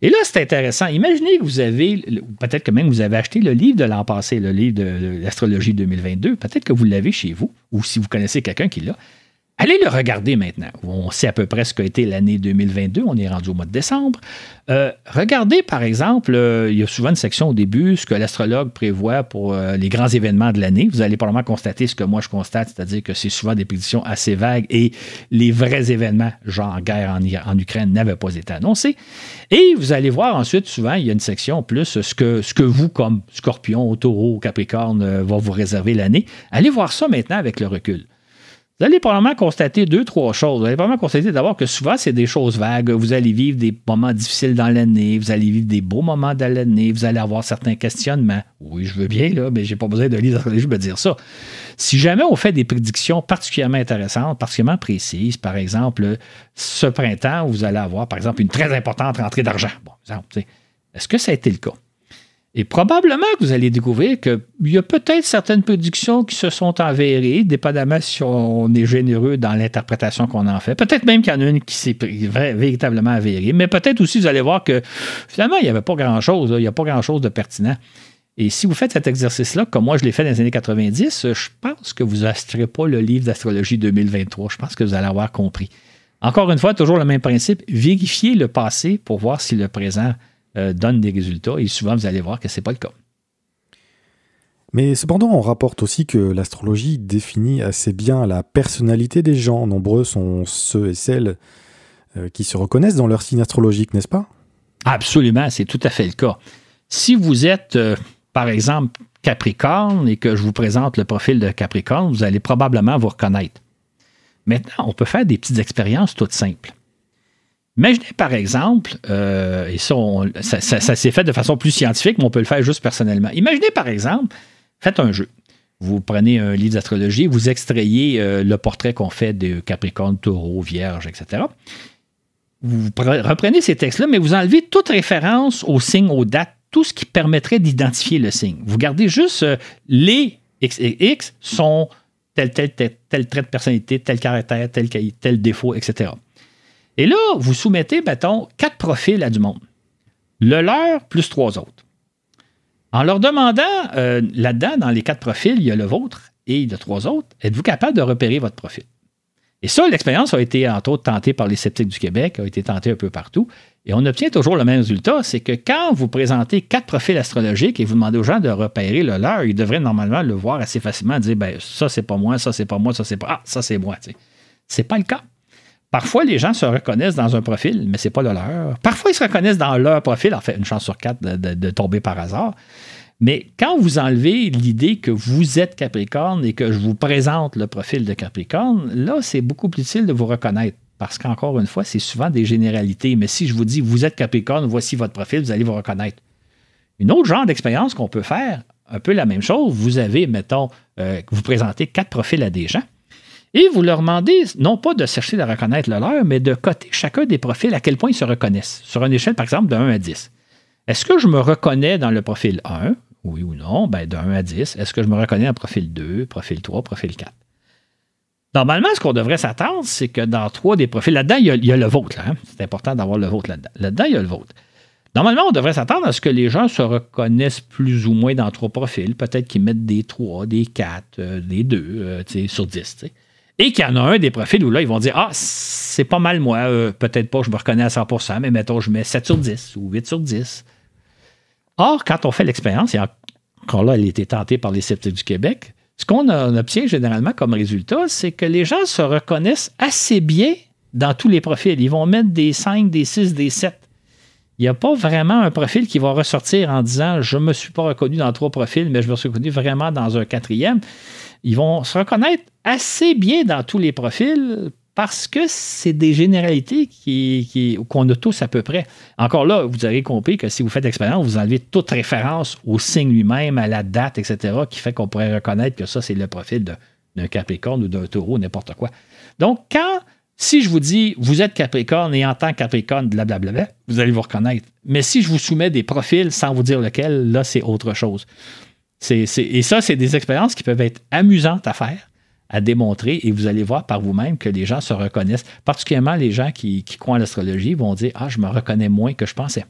Et là, c'est intéressant. Imaginez que vous avez, peut-être que même vous avez acheté le livre de l'an passé, le livre de l'astrologie 2022. Peut-être que vous l'avez chez vous, ou si vous connaissez quelqu'un qui l'a. Allez le regarder maintenant. On sait à peu près ce qu'a été l'année 2022. On est rendu au mois de décembre. Euh, regardez, par exemple, euh, il y a souvent une section au début, ce que l'astrologue prévoit pour euh, les grands événements de l'année. Vous allez probablement constater ce que moi je constate, c'est-à-dire que c'est souvent des prédictions assez vagues et les vrais événements, genre guerre en, en Ukraine, n'avaient pas été annoncés. Et vous allez voir ensuite, souvent, il y a une section plus ce que, ce que vous, comme scorpion, taureau, capricorne, va vous réserver l'année. Allez voir ça maintenant avec le recul. Vous allez probablement constater deux, trois choses. Vous allez probablement constater d'abord que souvent, c'est des choses vagues. Vous allez vivre des moments difficiles dans l'année, vous allez vivre des beaux moments dans l'année, vous allez avoir certains questionnements. Oui, je veux bien, là, mais je n'ai pas besoin de lire je me dire ça. Si jamais on fait des prédictions particulièrement intéressantes, particulièrement précises, par exemple, ce printemps, vous allez avoir, par exemple, une très importante rentrée d'argent. Bon, est-ce que ça a été le cas? Et probablement que vous allez découvrir qu'il y a peut-être certaines prédictions qui se sont avérées, dépendamment si on est généreux dans l'interprétation qu'on en fait. Peut-être même qu'il y en a une qui s'est véritablement avérée, mais peut-être aussi vous allez voir que finalement, il n'y avait pas grand-chose, il n'y a pas grand-chose de pertinent. Et si vous faites cet exercice-là, comme moi je l'ai fait dans les années 90, je pense que vous n'achèterez pas le livre d'astrologie 2023. Je pense que vous allez avoir compris. Encore une fois, toujours le même principe, vérifiez le passé pour voir si le présent euh, donne des résultats. Et souvent, vous allez voir que ce n'est pas le cas. Mais cependant, on rapporte aussi que l'astrologie définit assez bien la personnalité des gens. Nombreux sont ceux et celles euh, qui se reconnaissent dans leur signe astrologique, n'est-ce pas? Absolument, c'est tout à fait le cas. Si vous êtes, euh, par exemple, Capricorne et que je vous présente le profil de Capricorne, vous allez probablement vous reconnaître. Maintenant, on peut faire des petites expériences toutes simples. Imaginez par exemple, euh, et ça, ça, s'est fait de façon plus scientifique, mais on peut le faire juste personnellement. Imaginez par exemple, faites un jeu. Vous prenez un livre d'astrologie, vous extrayez euh, le portrait qu'on fait de Capricorne, Taureau, Vierge, etc. Vous reprenez ces textes-là, mais vous enlevez toute référence aux signes, aux dates, tout ce qui permettrait d'identifier le signe. Vous gardez juste euh, les X et sont tel, tel, tel, trait de personnalité, tel caractère, tel défaut, etc. Et là, vous soumettez, mettons, quatre profils à du monde. Le leur plus trois autres. En leur demandant, euh, là-dedans, dans les quatre profils, il y a le vôtre et a trois autres, êtes-vous capable de repérer votre profil? Et ça, l'expérience a été, entre autres, tentée par les sceptiques du Québec, a été tentée un peu partout. Et on obtient toujours le même résultat, c'est que quand vous présentez quatre profils astrologiques et vous demandez aux gens de repérer le leur, ils devraient normalement le voir assez facilement, dire, ben ça, c'est pas moi, ça, c'est pas moi, ça, c'est pas... Ah, ça, c'est moi. C'est pas le cas. Parfois, les gens se reconnaissent dans un profil, mais ce n'est pas le leur. Parfois, ils se reconnaissent dans leur profil, en fait, une chance sur quatre de, tomber par hasard. Mais quand vous enlevez l'idée que vous êtes Capricorne et que je vous présente le profil de Capricorne, là, c'est beaucoup plus utile de vous reconnaître. Parce qu'encore une fois, c'est souvent des généralités. Mais si je vous dis, vous êtes Capricorne, voici votre profil, vous allez vous reconnaître. Une autre genre d'expérience qu'on peut faire, un peu la même chose. Vous avez, mettons, euh, vous présentez quatre profils à des gens et vous leur demandez, non pas de chercher à reconnaître le leur, mais de coter chacun des profils à quel point ils se reconnaissent. Sur une échelle, par exemple, de 1 à 10. Est-ce que je me reconnais dans le profil 1? Oui ou non? Ben, de 1 à 10. Est-ce que je me reconnais dans le profil 2, profil 3, profil 4? Normalement, ce qu'on devrait s'attendre, c'est que dans trois des profils, là-dedans, il, y a, le vôtre. Hein. C'est important d'avoir le vôtre là-dedans. Là-dedans, il y a le vôtre. Normalement, on devrait s'attendre à ce que les gens se reconnaissent plus ou moins dans trois profils. Peut-être qu'ils mettent des 3, des 4, euh, des 2 euh, sur 10. Et qu'il y en a un des profils où là, ils vont dire Ah, c'est pas mal moi. Euh, peut-être pas, je me reconnais à 100% mais mettons, je mets 7 sur 10 ou 8 sur 10. Or, quand on fait l'expérience, et encore là, elle a été tentée par les sceptiques du Québec, ce qu'on obtient généralement comme résultat, c'est que les gens se reconnaissent assez bien dans tous les profils. Ils vont mettre des 5, des 6, des 7. Il n'y a pas vraiment un profil qui va ressortir en disant je ne me suis pas reconnu dans trois profils, mais je me suis reconnu vraiment dans un quatrième. Ils vont se reconnaître assez bien dans tous les profils parce que c'est des généralités qui, qu'on a tous à peu près. Encore là, vous avez compris que si vous faites l'expérience, vous enlevez toute référence au signe lui-même, à la date, etc., qui fait qu'on pourrait reconnaître que ça, c'est le profil d'un Capricorne ou d'un Taureau, n'importe quoi. Donc, quand, si je vous dis, vous êtes Capricorne et en tant que Capricorne, blablabla, vous allez vous reconnaître. Mais si je vous soumets des profils sans vous dire lequel, là, c'est autre chose. et ça, c'est des expériences qui peuvent être amusantes à faire à démontrer et vous allez voir par vous-même que les gens se reconnaissent, particulièrement les gens qui, croient en l'astrologie vont dire Ah, je me reconnais moins que je pensais.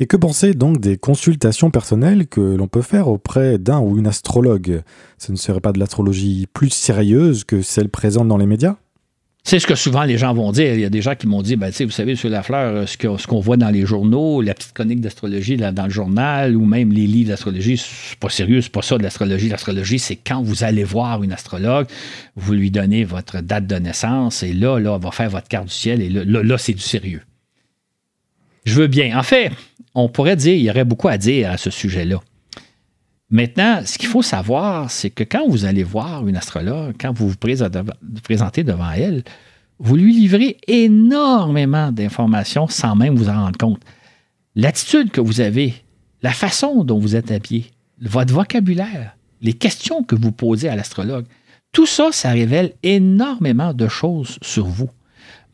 Et que penser donc des consultations personnelles que l'on peut faire auprès d'un ou une astrologue? Ce ne serait pas de l'astrologie plus sérieuse que celle présente dans les médias? C'est ce que souvent les gens vont dire. Il y a des gens qui m'ont dit, ben, vous savez, sur la fleur, ce qu'on ce qu'on voit dans les journaux, la petite chronique d'astrologie dans le journal, ou même les livres d'astrologie, c'est pas sérieux, c'est pas ça de l'astrologie. L'astrologie, c'est quand vous allez voir une astrologue, vous lui donnez votre date de naissance, et là, là, elle va faire votre carte du ciel, et là, là, c'est du sérieux. Je veux bien. En fait, on pourrait dire, il y aurait beaucoup à dire à ce sujet-là. Maintenant, ce qu'il faut savoir, c'est que quand vous allez voir une astrologue, quand vous vous présentez devant elle, vous lui livrez énormément d'informations sans même vous en rendre compte. L'attitude que vous avez, la façon dont vous êtes habillé, votre vocabulaire, les questions que vous posez à l'astrologue, tout ça, ça révèle énormément de choses sur vous.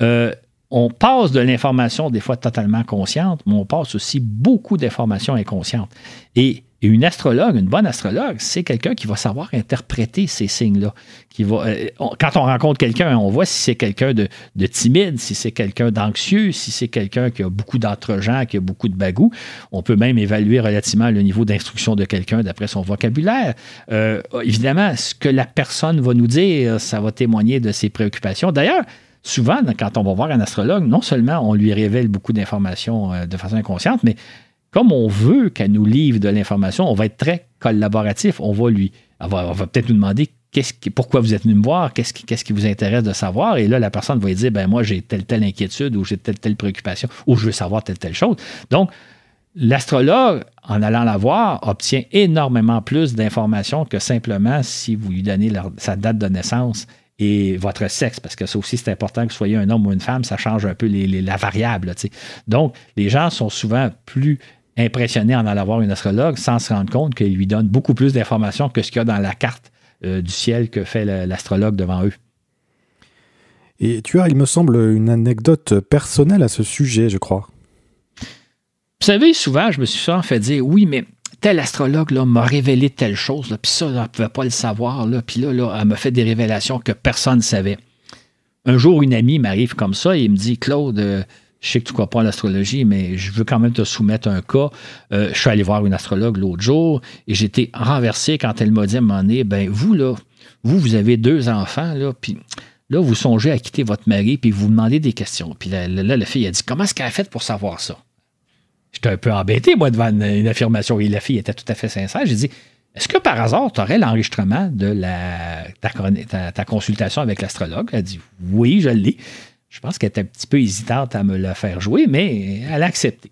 Euh, on passe de l'information des fois totalement consciente, mais on passe aussi beaucoup d'informations inconscientes. Et et une astrologue, une bonne astrologue, c'est quelqu'un qui va savoir interpréter ces signes-là. Euh, quand on rencontre quelqu'un, on voit si c'est quelqu'un de, timide, si c'est quelqu'un d'anxieux, si c'est quelqu'un qui a beaucoup d'entre-gens, qui a beaucoup de bagou. On peut même évaluer relativement le niveau d'instruction de quelqu'un d'après son vocabulaire. Euh, évidemment, ce que la personne va nous dire, ça va témoigner de ses préoccupations. D'ailleurs, souvent, quand on va voir un astrologue, non seulement on lui révèle beaucoup d'informations euh, de façon inconsciente, mais comme on veut qu'elle nous livre de l'information, on va être très collaboratif. On va lui, va, peut-être nous demander pourquoi vous êtes venu me voir, qu'est-ce qui, vous intéresse de savoir. Et là, la personne va dire, ben moi, j'ai telle, telle inquiétude ou j'ai telle, telle préoccupation ou je veux savoir telle, telle chose. Donc, l'astrologue, en allant la voir, obtient énormément plus d'informations que simplement si vous lui donnez sa date de naissance et votre sexe, parce que ça aussi, c'est important que vous soyez un homme ou une femme, ça change un peu la variable. Donc, les gens sont souvent plus impressionné en allant voir une astrologue sans se rendre compte qu'il lui donne beaucoup plus d'informations que ce qu'il y a dans la carte euh, du ciel que fait l'astrologue devant eux. Et tu as, il me semble, une anecdote personnelle à ce sujet, je crois. Vous savez, souvent, je me suis souvent fait dire oui, mais tel astrologue m'a révélé telle chose, puis ça, elle ne pouvait pas le savoir, puis là, là, elle m'a fait des révélations que personne ne savait. Un jour, une amie m'arrive comme ça et me dit Claude, euh, je sais que tu ne crois pas à l'astrologie, mais je veux quand même te soumettre un cas. Euh, je suis allé voir une astrologue l'autre jour et j'étais renversé quand elle m'a dit à un moment donné, ben vous, là, vous, vous avez deux enfants, là, puis là, vous songez à quitter votre mari, puis vous demandez des questions. Puis là, la fille a dit, comment est-ce qu'elle a fait pour savoir ça? J'étais un peu embêté, moi, devant une, affirmation. Et la fille était tout à fait sincère. J'ai dit, est-ce que par hasard, tu aurais l'enregistrement de ta, ta, consultation avec l'astrologue? Elle a dit, oui, je l'ai. Je pense qu'elle était un petit peu hésitante à me la faire jouer, mais elle a accepté.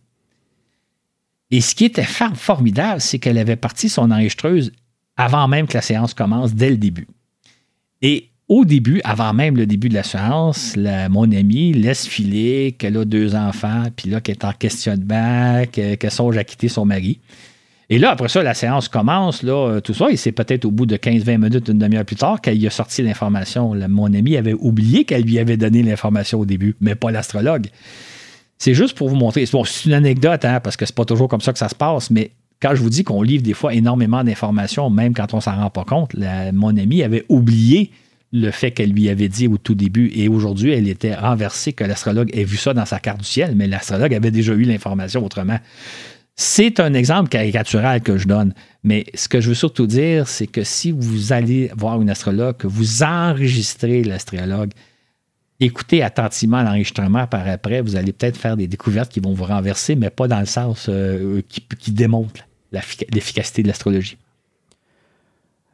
Et ce qui était formidable, c'est qu'elle avait parti son enregistreuse avant même que la séance commence, dès le début. Et au début, avant même le début de la séance, mon amie laisse filer qu'elle a deux enfants, puis là, qu'elle est en questionnement, qu'elle songe à quitter son mari. Et là, après ça, la séance commence, là, euh, tout ça, et c'est peut-être au bout de 15-20 minutes, une demi-heure plus tard, qu'elle a sorti l'information. Mon ami avait oublié qu'elle lui avait donné l'information au début, mais pas l'astrologue. C'est juste pour vous montrer. c'est une anecdote, hein, parce que c'est pas toujours comme ça que ça se passe, mais quand je vous dis qu'on livre des fois énormément d'informations, même quand on s'en rend pas compte, mon ami avait oublié le fait qu'elle lui avait dit au tout début. Et aujourd'hui, elle était renversée que l'astrologue ait vu ça dans sa carte du ciel, mais l'astrologue avait déjà eu l'information autrement. C'est un exemple caricatural que je donne, mais ce que je veux surtout dire, c'est que si vous allez voir une astrologue, que vous enregistrez l'astrologue, écoutez attentivement l'enregistrement par après, vous allez peut-être faire des découvertes qui vont vous renverser, mais pas dans le sens euh, qui, qui démontre l'efficacité de l'astrologie.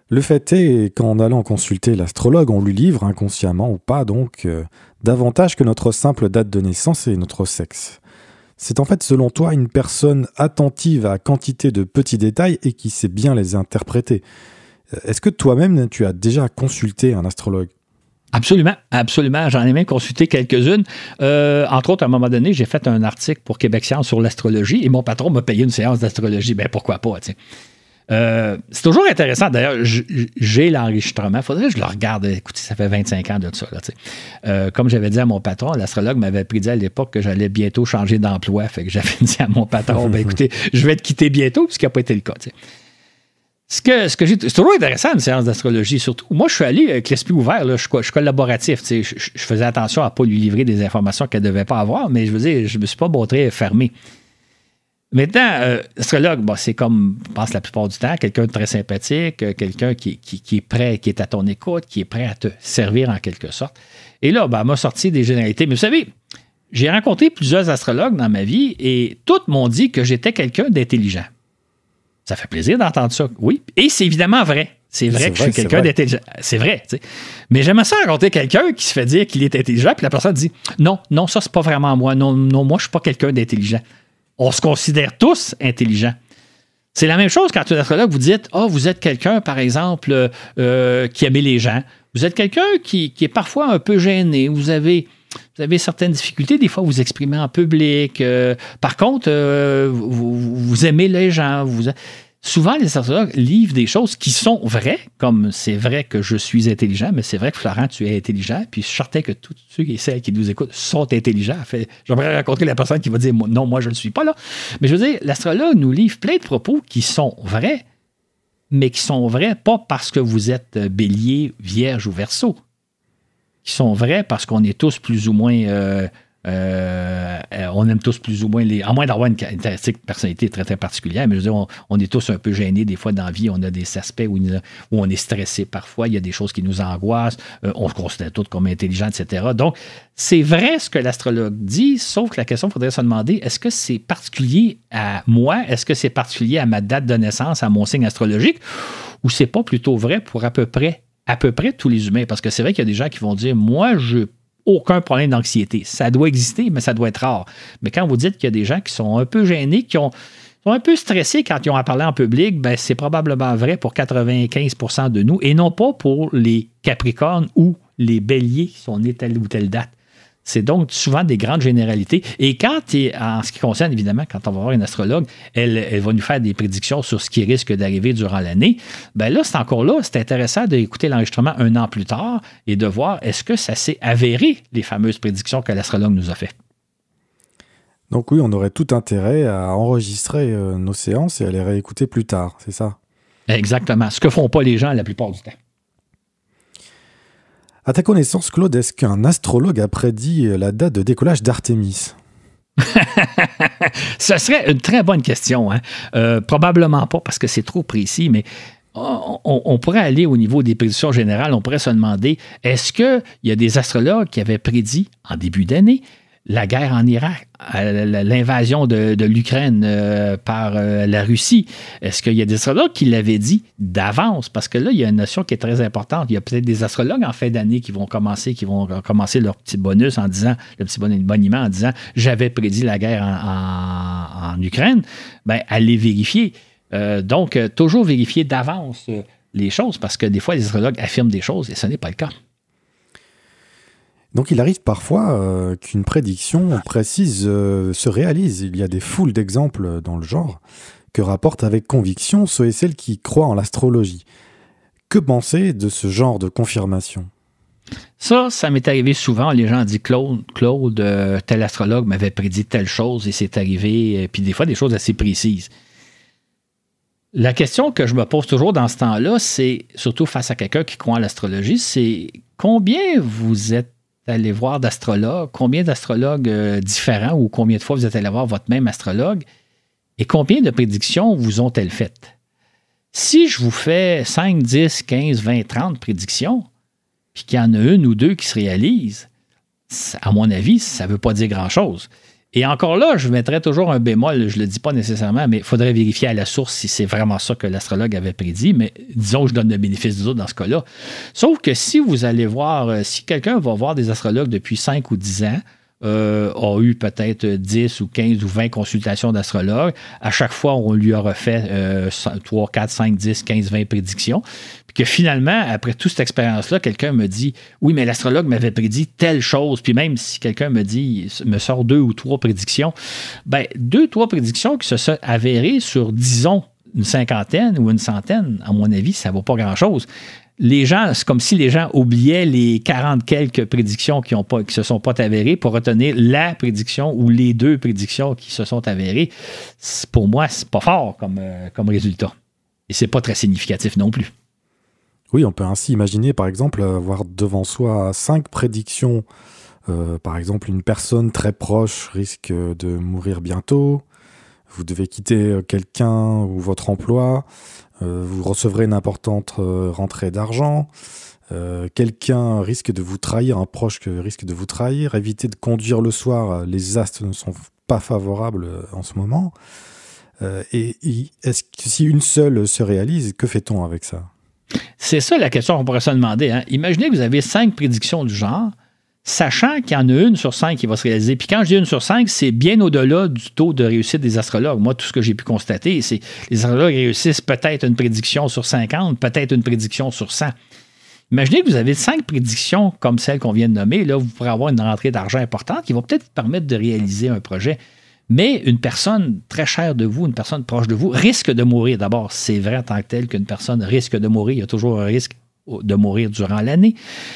Le fait est qu'en allant consulter l'astrologue, on lui livre, inconsciemment ou pas donc, euh, davantage que notre simple date de naissance et notre sexe. C'est en fait, selon toi, une personne attentive à quantité de petits détails et qui sait bien les interpréter. Euh, est-ce que toi-même, tu as déjà consulté un astrologue? Absolument, absolument. J'en ai même consulté quelques-unes. Euh, entre autres, à un moment donné, j'ai fait un article pour Québec Science sur l'astrologie et mon patron m'a payé une séance d'astrologie. Ben pourquoi pas. Euh, c'est toujours intéressant. D'ailleurs, j'ai l'enregistrement. Il faudrait que je le regarde. Écoutez, ça fait 25 ans de ça. Euh, comme j'avais dit à mon patron, l'astrologue m'avait prédit à l'époque que j'allais bientôt changer d'emploi. Fait que j'avais [LAUGHS] dit à mon patron, ben, [LAUGHS] écoutez, je vais te quitter bientôt, ce qui n'a pas été le cas. Ce que, ce que j'ai, c'est toujours intéressant une séance d'astrologie, surtout. Moi, je suis allé avec l'esprit ouvert, je, suis collaboratif. Je, je, faisais attention à ne pas lui livrer des informations qu'elle ne devait pas avoir, mais je veux dire, je ne me suis pas montré fermé. Maintenant, euh, l'astrologue, c'est comme, je pense, la plupart du temps, quelqu'un de très sympathique, euh, quelqu'un qui, est prêt, qui est à ton écoute, qui est prêt à te servir en quelque sorte. Et là, ben, m'a sorti des généralités. Mais vous savez, j'ai rencontré plusieurs astrologues dans ma vie et tous m'ont dit que j'étais quelqu'un d'intelligent. Ça fait plaisir d'entendre ça, oui. Et c'est évidemment vrai. C'est vrai que je suis quelqu'un d'intelligent. C'est vrai. sais. Mais j'aimerais ça rencontrer quelqu'un qui se fait dire qu'il est intelligent, puis la personne dit Non, non, ça, c'est pas vraiment moi. Non, non, moi, je suis pas quelqu'un d'intelligent on se considère tous intelligents. C'est la même chose quand un astrologue vous dites oh, vous êtes quelqu'un, par exemple, euh, qui aime les gens. Vous êtes quelqu'un qui, est parfois un peu gêné. Vous avez, vous avez certaines difficultés. Des fois, vous exprimez en public. Euh, par contre, euh, vous, aimez les gens. Souvent, les astrologues livrent des choses qui sont vraies, comme c'est vrai que je suis intelligent, mais c'est vrai que Florent, tu es intelligent, puis je sortais que tous ceux et celles qui nous écoutent sont intelligents. J'aimerais rencontrer la personne qui va dire non, moi, je ne suis pas là. Mais je veux dire, l'astrologue nous livre plein de propos qui sont vrais, mais qui sont vrais pas parce que vous êtes bélier, vierge ou verso, qui sont vrais parce qu'on est tous plus ou moins euh, euh, euh, on aime tous plus ou moins les. À moins d'avoir une caractéristique de personnalité très, très particulière, mais je veux dire, on, est tous un peu gênés des fois dans la vie. On a des aspects où, on est stressé parfois. Il y a des choses qui nous angoissent. Euh, on se considère tous comme intelligents, etc. Donc, c'est vrai ce que l'astrologue dit, sauf que la question, il faudrait se demander est-ce que c'est particulier à moi? Est-ce que c'est particulier à ma date de naissance, à mon signe astrologique? Ou c'est pas plutôt vrai pour à à peu près tous les humains? Parce que c'est vrai qu'il y a des gens qui vont dire Moi, je aucun problème d'anxiété. Ça doit exister, mais ça doit être rare. Mais quand vous dites qu'il y a des gens qui sont un peu gênés, qui ont, sont un peu stressés quand ils ont à parler en public, ben c'est probablement vrai pour 95% de nous et non pas pour les Capricornes ou les Béliers qui sont nés telle ou telle date. C'est donc souvent des grandes généralités. Et quand, en ce qui concerne, évidemment, quand on va voir une astrologue, elle, va nous faire des prédictions sur ce qui risque d'arriver durant l'année. Ben là, c'est encore là, c'est intéressant d'écouter l'enregistrement un an plus tard et de voir est-ce que ça s'est avéré, les fameuses prédictions que l'astrologue nous a faites. Donc oui, on aurait tout intérêt à enregistrer euh, nos séances et à les réécouter plus tard, c'est ça? Exactement. Ce que font pas les gens la plupart du temps. À ta connaissance, Claude, est-ce qu'un astrologue a prédit la date de décollage d'Artémis? [LAUGHS] Ce serait une très bonne question. Hein. Euh, probablement pas parce que c'est trop précis, mais on, pourrait aller au niveau des prédictions générales. On pourrait se demander est-ce qu'il y a des astrologues qui avaient prédit en début d'année la guerre en Irak, l'invasion de, l'Ukraine euh, par euh, la Russie. Est-ce qu'il y a des astrologues qui l'avaient dit d'avance? Parce que là, il y a une notion qui est très importante. Il y a peut-être des astrologues en fin d'année qui vont commencer, qui vont commencer leur petit bonus en disant, le petit boniment en disant j'avais prédit la guerre en, Ukraine. Bien, allez vérifier. Euh, donc, toujours vérifier d'avance les choses parce que des fois, les astrologues affirment des choses et ce n'est pas le cas. Donc il arrive parfois euh, qu'une prédiction précise euh, se réalise. Il y a des foules d'exemples dans le genre. que rapportent avec conviction ceux et celles qui croient en l'astrologie. Que penser de ce genre de confirmation? Ça, ça m'est arrivé souvent. Les gens disent Claude, Claude euh, tel astrologue m'avait prédit telle chose et c'est arrivé. Puis des fois, des choses assez précises. La question que je me pose toujours dans ce temps-là, c'est surtout face à quelqu'un qui croit en l'astrologie, c'est combien vous êtes allé voir d'astrologues, combien d'astrologues euh, différents ou combien de fois vous êtes allé voir votre même astrologue et combien de prédictions vous ont-elles faites? Si je vous fais 5, 10, 15, 20, 30 prédictions, puis qu'il y en a une ou deux qui se réalisent, à mon avis, ça ne veut pas dire grand-chose. Et encore là, je mettrais toujours un bémol, je ne le dis pas nécessairement, mais il faudrait vérifier à la source si c'est vraiment ça que l'astrologue avait prédit, mais disons que je donne le bénéfice du doute dans ce cas-là. Sauf que si vous allez voir, euh, si quelqu'un va voir des astrologues depuis 5 ou 10 ans, euh, a eu peut-être 10 ou 15 ou 20 consultations d'astrologues. À chaque fois, on lui a refait 3, 4, 5, 10, 15, 20 prédictions. Que finalement, après toute cette expérience-là, quelqu'un me dit Oui, mais l'astrologue m'avait prédit telle chose. Puis même si quelqu'un me dit, me sort deux ou trois prédictions, ben deux, trois prédictions qui se sont avérées sur, disons, une cinquantaine ou une centaine, à mon avis, ça ne vaut pas grand-chose les gens, c'est comme si les gens oubliaient les 40 quelques prédictions qui ne se sont pas avérées pour retenir la prédiction ou les deux prédictions qui se sont avérées. Pour moi, c'est pas fort comme, euh, comme résultat. Et c'est pas très significatif non plus. Oui, on peut ainsi imaginer, par exemple, avoir devant soi cinq prédictions. Euh, par exemple, une personne très proche risque de mourir bientôt. Vous devez quitter quelqu'un ou votre emploi. Euh, vous recevrez une importante euh, rentrée d'argent. Euh, quelqu'un risque de vous trahir, un proche risque de vous trahir. Évitez de conduire le soir, les astres ne sont pas favorables en ce moment. et, si une seule se réalise, que fait-on avec ça? C'est ça la question qu'on pourrait se demander. Hein. Imaginez que vous avez cinq prédictions du genre sachant qu'il y en a une sur cinq qui va se réaliser. Puis quand je dis une sur cinq, c'est bien au-delà du taux de réussite des astrologues. Moi, tout ce que j'ai pu constater, c'est que les astrologues réussissent peut-être une prédiction sur 50, peut-être une prédiction sur 100. Imaginez que vous avez cinq prédictions comme celle qu'on vient de nommer. Là, vous pourrez avoir une rentrée d'argent importante qui va peut-être vous permettre de réaliser un projet. Mais une personne très chère de vous, une personne proche de vous, risque de mourir. D'abord, c'est vrai en tant que tel qu'une personne risque de mourir. Il y a toujours un risque de mourir durant l'année,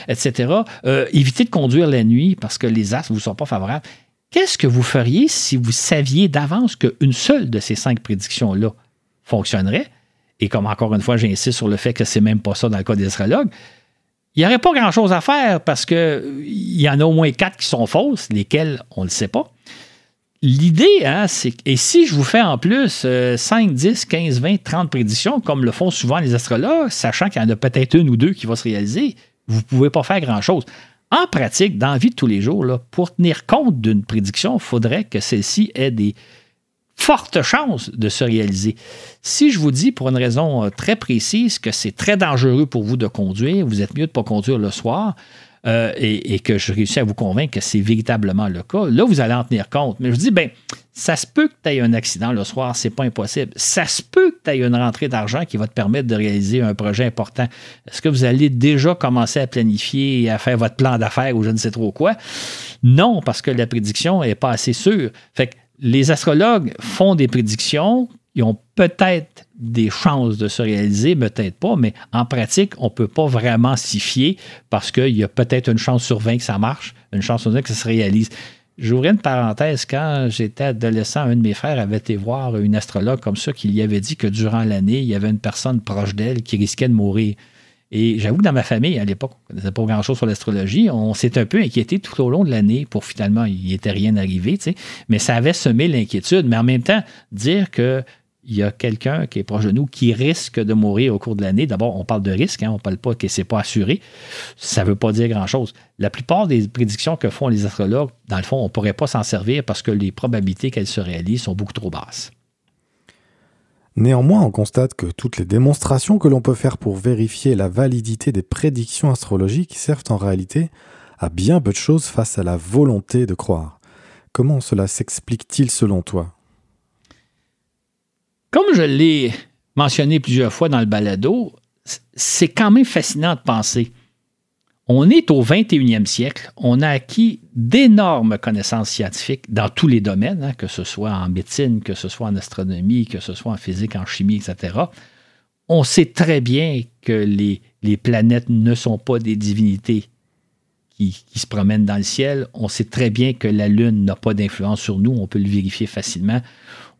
etc. Euh, évitez de conduire la nuit parce que les astres ne vous sont pas favorables. Qu'est-ce que vous feriez si vous saviez d'avance qu'une seule de ces cinq prédictions-là fonctionnerait? Et comme encore une fois, j'insiste sur le fait que c'est même pas ça dans le cas des astrologues, il n'y aurait pas grand-chose à faire parce qu'il y en a au moins quatre qui sont fausses, lesquelles on ne le sait pas. L'idée, hein, c'est et si je vous fais en plus 5, 10, 15, 20, 30 prédictions, comme le font souvent les astrologues, sachant qu'il y en a peut-être une ou deux qui vont se réaliser, vous ne pouvez pas faire grand-chose. En pratique, dans la vie de tous les jours, pour tenir compte d'une prédiction, il faudrait que celle-ci ait des fortes chances de se réaliser. Si je vous dis pour une raison euh, très précise que c'est très dangereux pour vous de conduire, vous êtes mieux de ne pas conduire le soir, euh, et, que je réussis à vous convaincre que c'est véritablement le cas, là, vous allez en tenir compte. Mais je dis, ben, ça se peut que tu aies un accident le soir, c'est pas impossible. Ça se peut que tu aies une rentrée d'argent qui va te permettre de réaliser un projet important. Est-ce que vous allez déjà commencer à planifier et à faire votre plan d'affaires ou je ne sais trop quoi? Non, parce que la prédiction n'est pas assez sûre. Fait que les astrologues font des prédictions ils ont peut-être des chances de se réaliser, peut-être pas, mais en pratique, on ne peut pas vraiment s'y fier parce qu'il y a peut-être une chance sur 20 que ça marche, une chance sur 20 que ça se réalise. J'ouvrais une parenthèse. Quand j'étais adolescent, un de mes frères avait été voir une astrologue comme ça qui lui avait dit que durant l'année, il y avait une personne proche d'elle qui risquait de mourir. Et j'avoue que dans ma famille, à l'époque, on ne pas grand-chose sur l'astrologie. On s'est un peu inquiété tout au long de l'année pour finalement, il n'y était rien arrivé. Mais ça avait semé l'inquiétude. Mais en même temps, dire que il y a quelqu'un qui est proche de nous qui risque de mourir au cours de l'année. D'abord, on parle de risque, hein, on ne parle pas que ce n'est pas assuré. Ça ne veut pas dire grand-chose. La plupart des prédictions que font les astrologues, dans le fond, on ne pourrait pas s'en servir parce que les probabilités qu'elles se réalisent sont beaucoup trop basses. Néanmoins, on constate que toutes les démonstrations que l'on peut faire pour vérifier la validité des prédictions astrologiques servent en réalité à bien peu de choses face à la volonté de croire. Comment cela s'explique-t-il selon toi? Comme je l'ai mentionné plusieurs fois dans le balado, c'est quand même fascinant de penser. On est au 21e siècle. On a acquis d'énormes connaissances scientifiques dans tous les domaines, hein, que ce soit en médecine, que ce soit en astronomie, que ce soit en physique, en chimie, etc. On sait très bien que les, planètes ne sont pas des divinités qui, se promènent dans le ciel. On sait très bien que la Lune n'a pas d'influence sur nous. On peut le vérifier facilement.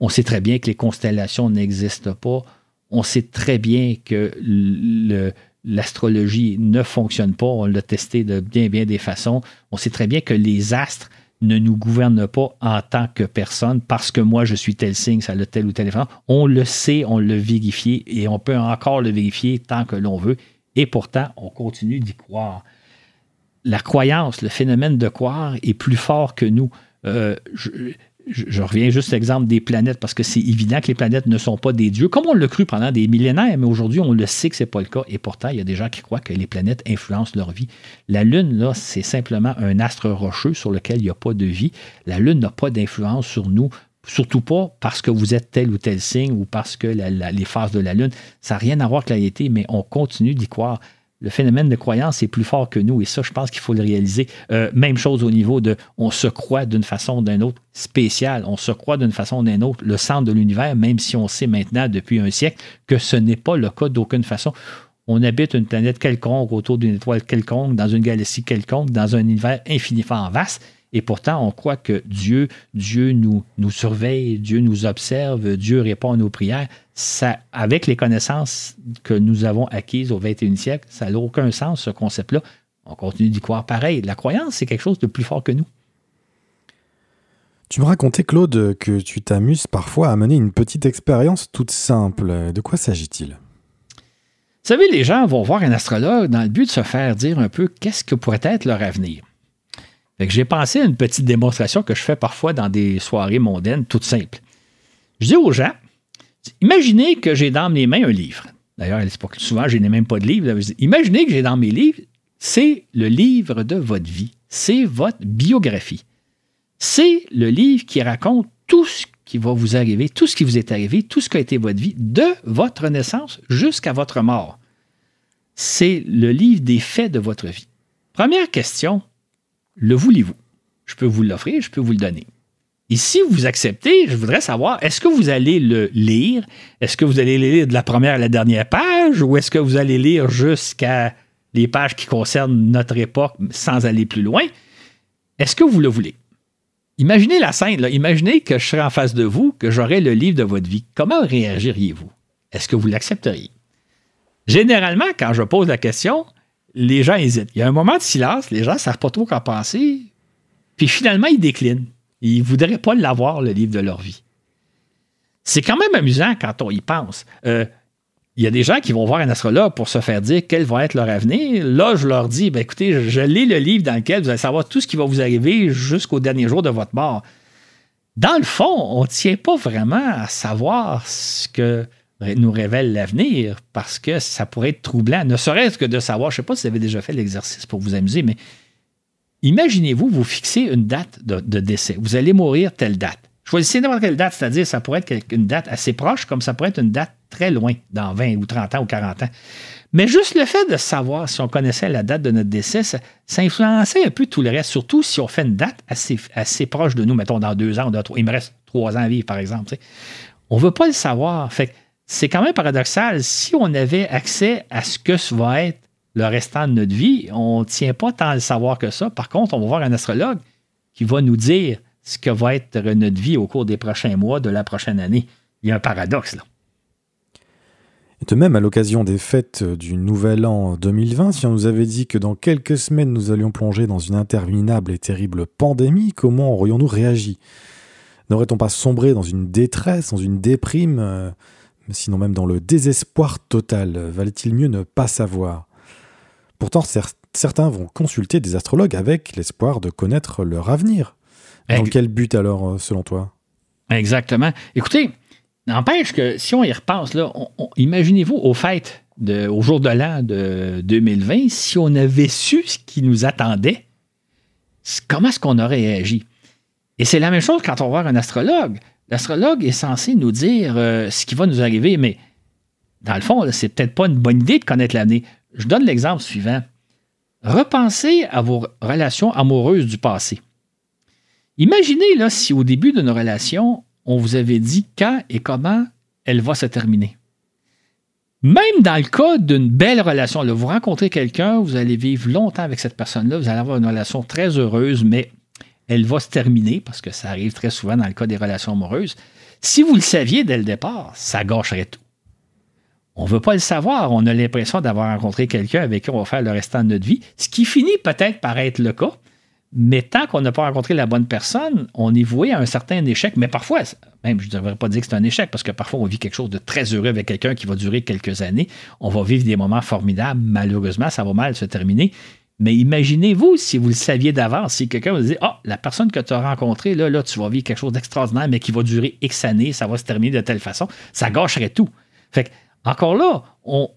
On sait très bien que les constellations n'existent pas. On sait très bien que le, l'astrologie ne fonctionne pas. On l'a testé de bien, bien des façons. On sait très bien que les astres ne nous gouvernent pas en tant que personne parce que moi, je suis tel signe, ça a tel ou tel effet. On le sait, on l'a vérifié et on peut encore le vérifier tant que l'on veut. Et pourtant, on continue d'y croire. La croyance, le phénomène de croire est plus fort que nous. Euh, je, reviens juste à l'exemple des planètes, parce que c'est évident que les planètes ne sont pas des dieux, comme on l'a cru pendant des millénaires, mais aujourd'hui, on le sait que ce n'est pas le cas. Et pourtant, il y a des gens qui croient que les planètes influencent leur vie. La Lune, là, c'est simplement un astre rocheux sur lequel il n'y a pas de vie. La Lune n'a pas d'influence sur nous. Surtout pas parce que vous êtes tel ou tel signe ou parce que les phases de la Lune, ça n'a rien à voir avec la réalité, mais on continue d'y croire le phénomène de croyance est plus fort que nous et ça, je pense qu'il faut le réaliser. Euh, même chose au niveau de on se croit d'une façon ou d'une autre spéciale, on se croit d'une façon ou d'une autre le centre de l'univers, même si on sait maintenant depuis un siècle que ce n'est pas le cas d'aucune façon. On habite une planète quelconque autour d'une étoile quelconque, dans une galaxie quelconque, dans un univers infiniment vaste. Et pourtant, on croit que Dieu, Dieu nous, nous surveille, Dieu nous observe, Dieu répond à nos prières. Ça, avec les connaissances que nous avons acquises au 21e siècle, ça n'a aucun sens, ce concept-là. On continue d'y croire pareil. La croyance, c'est quelque chose de plus fort que nous. Tu me racontais, Claude, que tu t'amuses parfois à mener une petite expérience toute simple. De quoi s'agit-il? Vous savez, les gens vont voir un astrologue dans le but de se faire dire un peu qu'est-ce que pourrait être leur avenir j'ai pensé à une petite démonstration que je fais parfois dans des soirées mondaines, toutes simples. Je dis aux gens, imaginez que j'ai dans mes mains un livre. D'ailleurs, souvent, je n'ai même pas de livre. Imaginez que j'ai dans mes livres, c'est le livre de votre vie. C'est votre biographie. C'est le livre qui raconte tout ce qui va vous arriver, tout ce qui vous est arrivé, tout ce qui a été votre vie, de votre naissance jusqu'à votre mort. C'est le livre des faits de votre vie. Première question, le voulez-vous? Je peux vous l'offrir, je peux vous le donner. Et si vous acceptez, je voudrais savoir, est-ce que vous allez le lire? Est-ce que vous allez le lire de la première à la dernière page ou est-ce que vous allez lire jusqu'à les pages qui concernent notre époque sans aller plus loin? Est-ce que vous le voulez? Imaginez la scène, imaginez que je serais en face de vous, que j'aurais le livre de votre vie. Comment réagiriez-vous? Est-ce que vous l'accepteriez? Généralement, quand je pose la question, les gens hésitent. Il y a un moment de silence, les gens ne savent pas trop quoi penser. Puis finalement, ils déclinent. Ils ne voudraient pas l'avoir, le livre de leur vie. C'est quand même amusant quand on y pense. Euh, il y a des gens qui vont voir un astrologue pour se faire dire quel va être leur avenir. Là, je leur dis, ben, écoutez, je, lis le livre dans lequel vous allez savoir tout ce qui va vous arriver jusqu'au dernier jour de votre mort. Dans le fond, on ne tient pas vraiment à savoir ce que nous révèle l'avenir parce que ça pourrait être troublant, ne serait-ce que de savoir, je ne sais pas si vous avez déjà fait l'exercice pour vous amuser, mais imaginez-vous, vous fixez une date de, décès. Vous allez mourir telle date. Choisissez n'importe quelle date, c'est-à-dire ça pourrait être une date assez proche, comme ça pourrait être une date très loin, dans 20 ou 30 ans ou 40 ans. Mais juste le fait de savoir si on connaissait la date de notre décès, ça, influençait un peu tout le reste, surtout si on fait une date assez, assez proche de nous, mettons dans deux ans, il me reste trois ans à vivre, par exemple. On ne veut pas le savoir. Fait c'est quand même paradoxal. Si on avait accès à ce que va être le restant de notre vie, on ne tient pas tant à le savoir que ça. Par contre, on va voir un astrologue qui va nous dire ce que va être notre vie au cours des prochains mois, de la prochaine année. Il y a un paradoxe là. De même, à l'occasion des fêtes du Nouvel An 2020, si on nous avait dit que dans quelques semaines nous allions plonger dans une interminable et terrible pandémie, comment aurions-nous réagi? N'aurait-on pas sombré dans une détresse, dans une déprime? Sinon même dans le désespoir total. Valait-il mieux ne pas savoir? Pourtant, certains vont consulter des astrologues avec l'espoir de connaître leur avenir. Dans quel but alors, euh, selon toi? Exactement. Écoutez, n'empêche que si on y repasse, là, imaginez-vous au fait au jour de l'an de 2020, si on avait su ce qui nous attendait, comment est-ce qu'on aurait réagi? Et c'est la même chose quand on va voir un astrologue. L'astrologue est censé nous dire euh, ce qui va nous arriver, mais dans le fond, c'est peut-être pas une bonne idée de connaître l'année. Je donne l'exemple suivant. repensez à vos relations amoureuses du passé. Imaginez là, si au début d'une relation, on vous avait dit quand et comment elle va se terminer. Même dans le cas d'une belle relation, là, vous rencontrez quelqu'un, vous allez vivre longtemps avec cette personne-là, vous allez avoir une relation très heureuse, mais elle va se terminer, parce que ça arrive très souvent dans le cas des relations amoureuses. Si vous le saviez dès le départ, ça gâcherait tout. On ne veut pas le savoir. On a l'impression d'avoir rencontré quelqu'un avec qui on va faire le restant de notre vie, ce qui finit peut-être par être le cas. Mais tant qu'on n'a pas rencontré la bonne personne, on est voué à un certain échec. Mais parfois, même je ne devrais pas dire que c'est un échec, parce que parfois on vit quelque chose de très heureux avec quelqu'un qui va durer quelques années. On va vivre des moments formidables. Malheureusement, ça va mal se terminer. Mais imaginez-vous si vous le saviez d'avance, si quelqu'un vous dit Ah, la personne que tu as rencontrée, là, là, tu vas vivre quelque chose d'extraordinaire, mais qui va durer X années, ça va se terminer de telle façon, ça gâcherait tout. Fait que, encore là, on,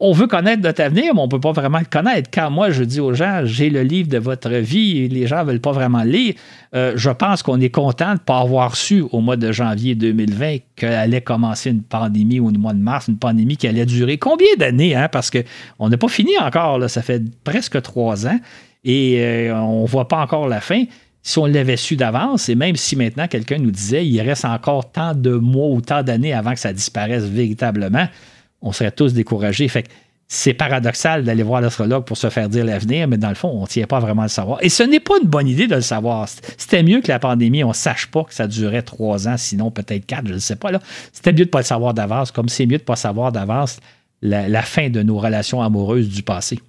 on veut connaître notre avenir, mais on ne peut pas vraiment le connaître. Quand moi, je dis aux gens, j'ai le livre de votre vie et les gens ne veulent pas vraiment le lire, euh, je pense qu'on est content de ne pas avoir su au mois de janvier 2020 qu'allait commencer une pandémie au mois de mars, une pandémie qui allait durer combien d'années? Hein? Parce qu'on n'a pas fini encore, là, ça fait presque trois ans et euh, on ne voit pas encore la fin. Si on l'avait su d'avance, et même si maintenant quelqu'un nous disait il reste encore tant de mois ou tant d'années avant que ça disparaisse véritablement, on serait tous découragés. Fait c'est paradoxal d'aller voir l'astrologue pour se faire dire l'avenir, mais dans le fond, on ne tient pas vraiment à le savoir. Et ce n'est pas une bonne idée de le savoir. C'était mieux que la pandémie, on ne sache pas que ça durait trois ans, sinon peut-être quatre, je ne sais pas. Là. C'était mieux de ne pas le savoir d'avance, comme c'est mieux de ne pas savoir d'avance la, fin de nos relations amoureuses du passé.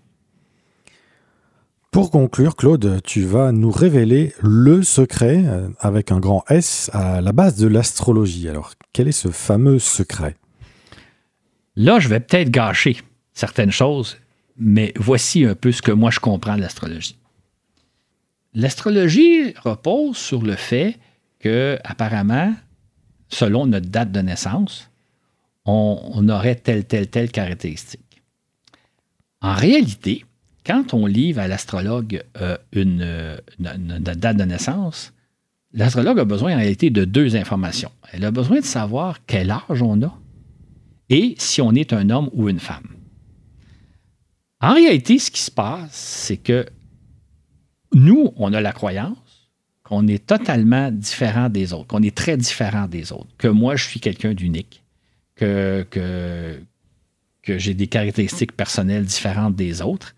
Pour conclure, Claude, tu vas nous révéler le secret, euh, avec un grand S, à la base de l'astrologie. Alors, quel est ce fameux secret? Là, je vais peut-être gâcher certaines choses, mais voici un peu ce que moi je comprends de l'astrologie. L'astrologie repose sur le fait que, apparemment, selon notre date de naissance, on, aurait telle, telle, telle caractéristique. En réalité, quand on livre à l'astrologue euh, une, date de naissance, l'astrologue a besoin en réalité de deux informations. Elle a besoin de savoir quel âge on a et si on est un homme ou une femme. En réalité, ce qui se passe, c'est que nous, on a la croyance qu'on est totalement différent des autres, qu'on est très différent des autres, que moi, je suis quelqu'un d'unique, que, que, que j'ai des caractéristiques personnelles différentes des autres,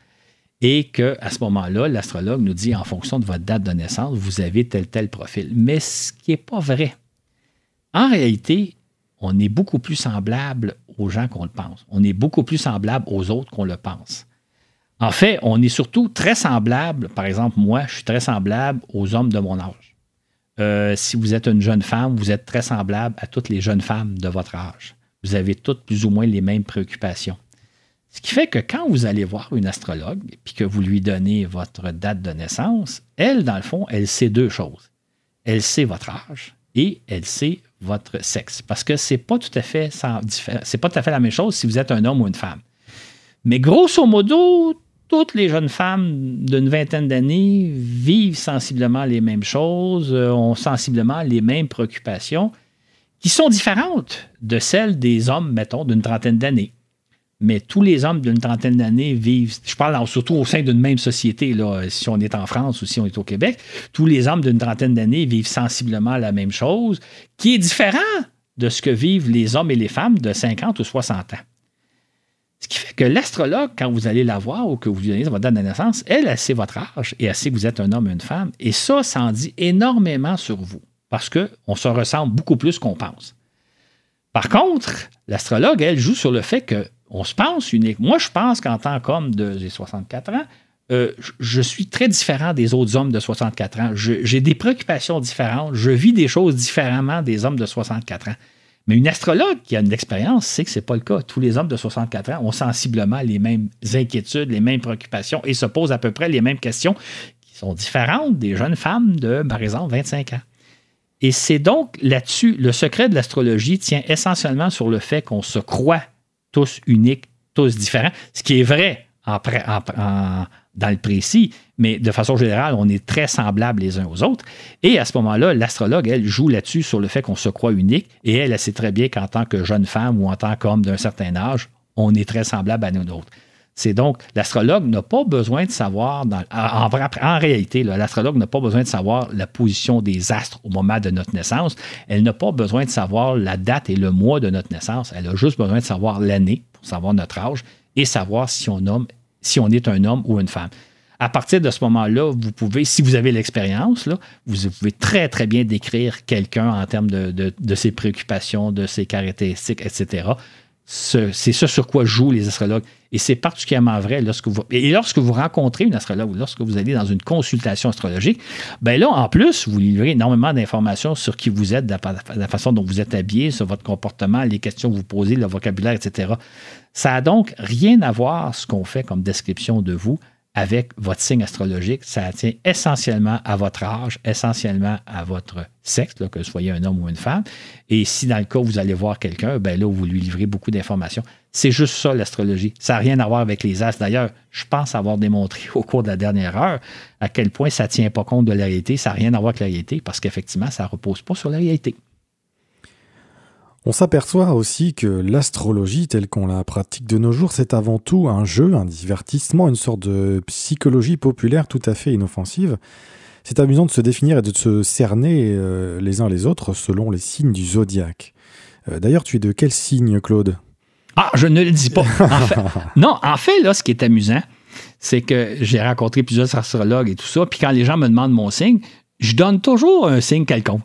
et qu'à ce moment-là, l'astrologue nous dit, en fonction de votre date de naissance, vous avez tel tel profil. Mais ce qui n'est pas vrai. En réalité, on est beaucoup plus semblable aux gens qu'on le pense. On est beaucoup plus semblable aux autres qu'on le pense. En fait, on est surtout très semblable, par exemple, moi, je suis très semblable aux hommes de mon âge. Euh, si vous êtes une jeune femme, vous êtes très semblable à toutes les jeunes femmes de votre âge. Vous avez toutes plus ou moins les mêmes préoccupations. Ce qui fait que quand vous allez voir une astrologue puis que vous lui donnez votre date de naissance, elle, dans le fond, elle sait deux choses. Elle sait votre âge et elle sait votre sexe. Parce que c'est pas pas tout à fait la même chose si vous êtes un homme ou une femme. Mais grosso modo, toutes les jeunes femmes d'une vingtaine d'années vivent sensiblement les mêmes choses, euh, ont sensiblement les mêmes préoccupations, qui sont différentes de celles des hommes, mettons, d'une trentaine d'années mais tous les hommes d'une trentaine d'années vivent, je parle surtout au sein d'une même société, si on est en France ou si on est au Québec, tous les hommes d'une trentaine d'années vivent sensiblement la même chose, qui est différent de ce que vivent les hommes et les femmes de 50 ou 60 ans. Ce qui fait que l'astrologue, quand vous allez la voir ou que vous lui donnez votre date de naissance, elle, elle sait votre âge et elle sait que vous êtes un homme ou une femme. Et ça, ça en dit énormément sur vous parce qu'on se ressemble beaucoup plus qu'on pense. Par contre, l'astrologue, elle, joue sur le fait que on se pense unique. Moi, je pense qu'en tant qu'homme de 64 ans, euh, je suis très différent des autres hommes de 64 ans. J'ai des préoccupations différentes. Je vis des choses différemment des hommes de 64 ans. Mais une astrologue qui a une expérience sait que ce n'est pas le cas. Tous les hommes de 64 ans ont sensiblement les mêmes inquiétudes, les mêmes préoccupations et se posent à peu près les mêmes questions qui sont différentes des jeunes femmes de, par exemple, 25 ans. Et c'est donc là-dessus, le secret de l'astrologie tient essentiellement sur le fait qu'on se croit tous uniques, tous différents, ce qui est vrai dans le précis, mais de façon générale, on est très semblables les uns aux autres. Et à ce moment-là, l'astrologue, elle, joue là-dessus sur le fait qu'on se croit unique, et elle, elle sait très bien qu'en tant que jeune femme ou en tant qu'homme d'un certain âge, on est très semblable à nous autres. C'est donc, l'astrologue n'a pas besoin de savoir, en, réalité, l'astrologue n'a pas besoin de savoir la position des astres au moment de notre naissance. Elle n'a pas besoin de savoir la date et le mois de notre naissance. Elle a juste besoin de savoir l'année pour savoir notre âge et savoir si on, est un homme ou une femme. À partir de ce moment-là, vous pouvez, si vous avez l'expérience, vous pouvez très, très bien décrire quelqu'un en termes de ses préoccupations, de ses caractéristiques, etc c'est ça sur quoi jouent les astrologues. Et c'est particulièrement vrai lorsque vous, et lorsque vous rencontrez une astrologue ou lorsque vous allez dans une consultation astrologique, ben là, en plus, vous livrez énormément d'informations sur qui vous êtes, la, façon dont vous êtes habillé, sur votre comportement, les questions que vous posez, le vocabulaire, etc. Ça n'a donc rien à voir ce qu'on fait comme description de vous avec votre signe astrologique, ça tient essentiellement à votre âge, essentiellement à votre sexe, que vous soyez un homme ou une femme. Et si dans le cas où vous allez voir quelqu'un, ben là, vous lui livrez beaucoup d'informations. C'est juste ça, l'astrologie. Ça n'a rien à voir avec les astres. D'ailleurs, je pense avoir démontré [LAUGHS] au cours de la dernière heure à quel point ça ne tient pas compte de la réalité. Ça n'a rien à voir avec la réalité parce qu'effectivement, ça ne repose pas sur la réalité. On s'aperçoit aussi que l'astrologie telle qu'on la pratique de nos jours, c'est avant tout un jeu, un divertissement, une sorte de psychologie populaire tout à fait inoffensive. C'est amusant de se définir et de se cerner euh, les uns les autres selon les signes du zodiaque. Euh, d'ailleurs, tu es de quel signe, Claude? Ah, je ne le dis pas. [LAUGHS] non, en fait, là, ce qui est amusant, c'est que j'ai rencontré plusieurs astrologues et tout ça, puis quand les gens me demandent mon signe, je donne toujours un signe quelconque.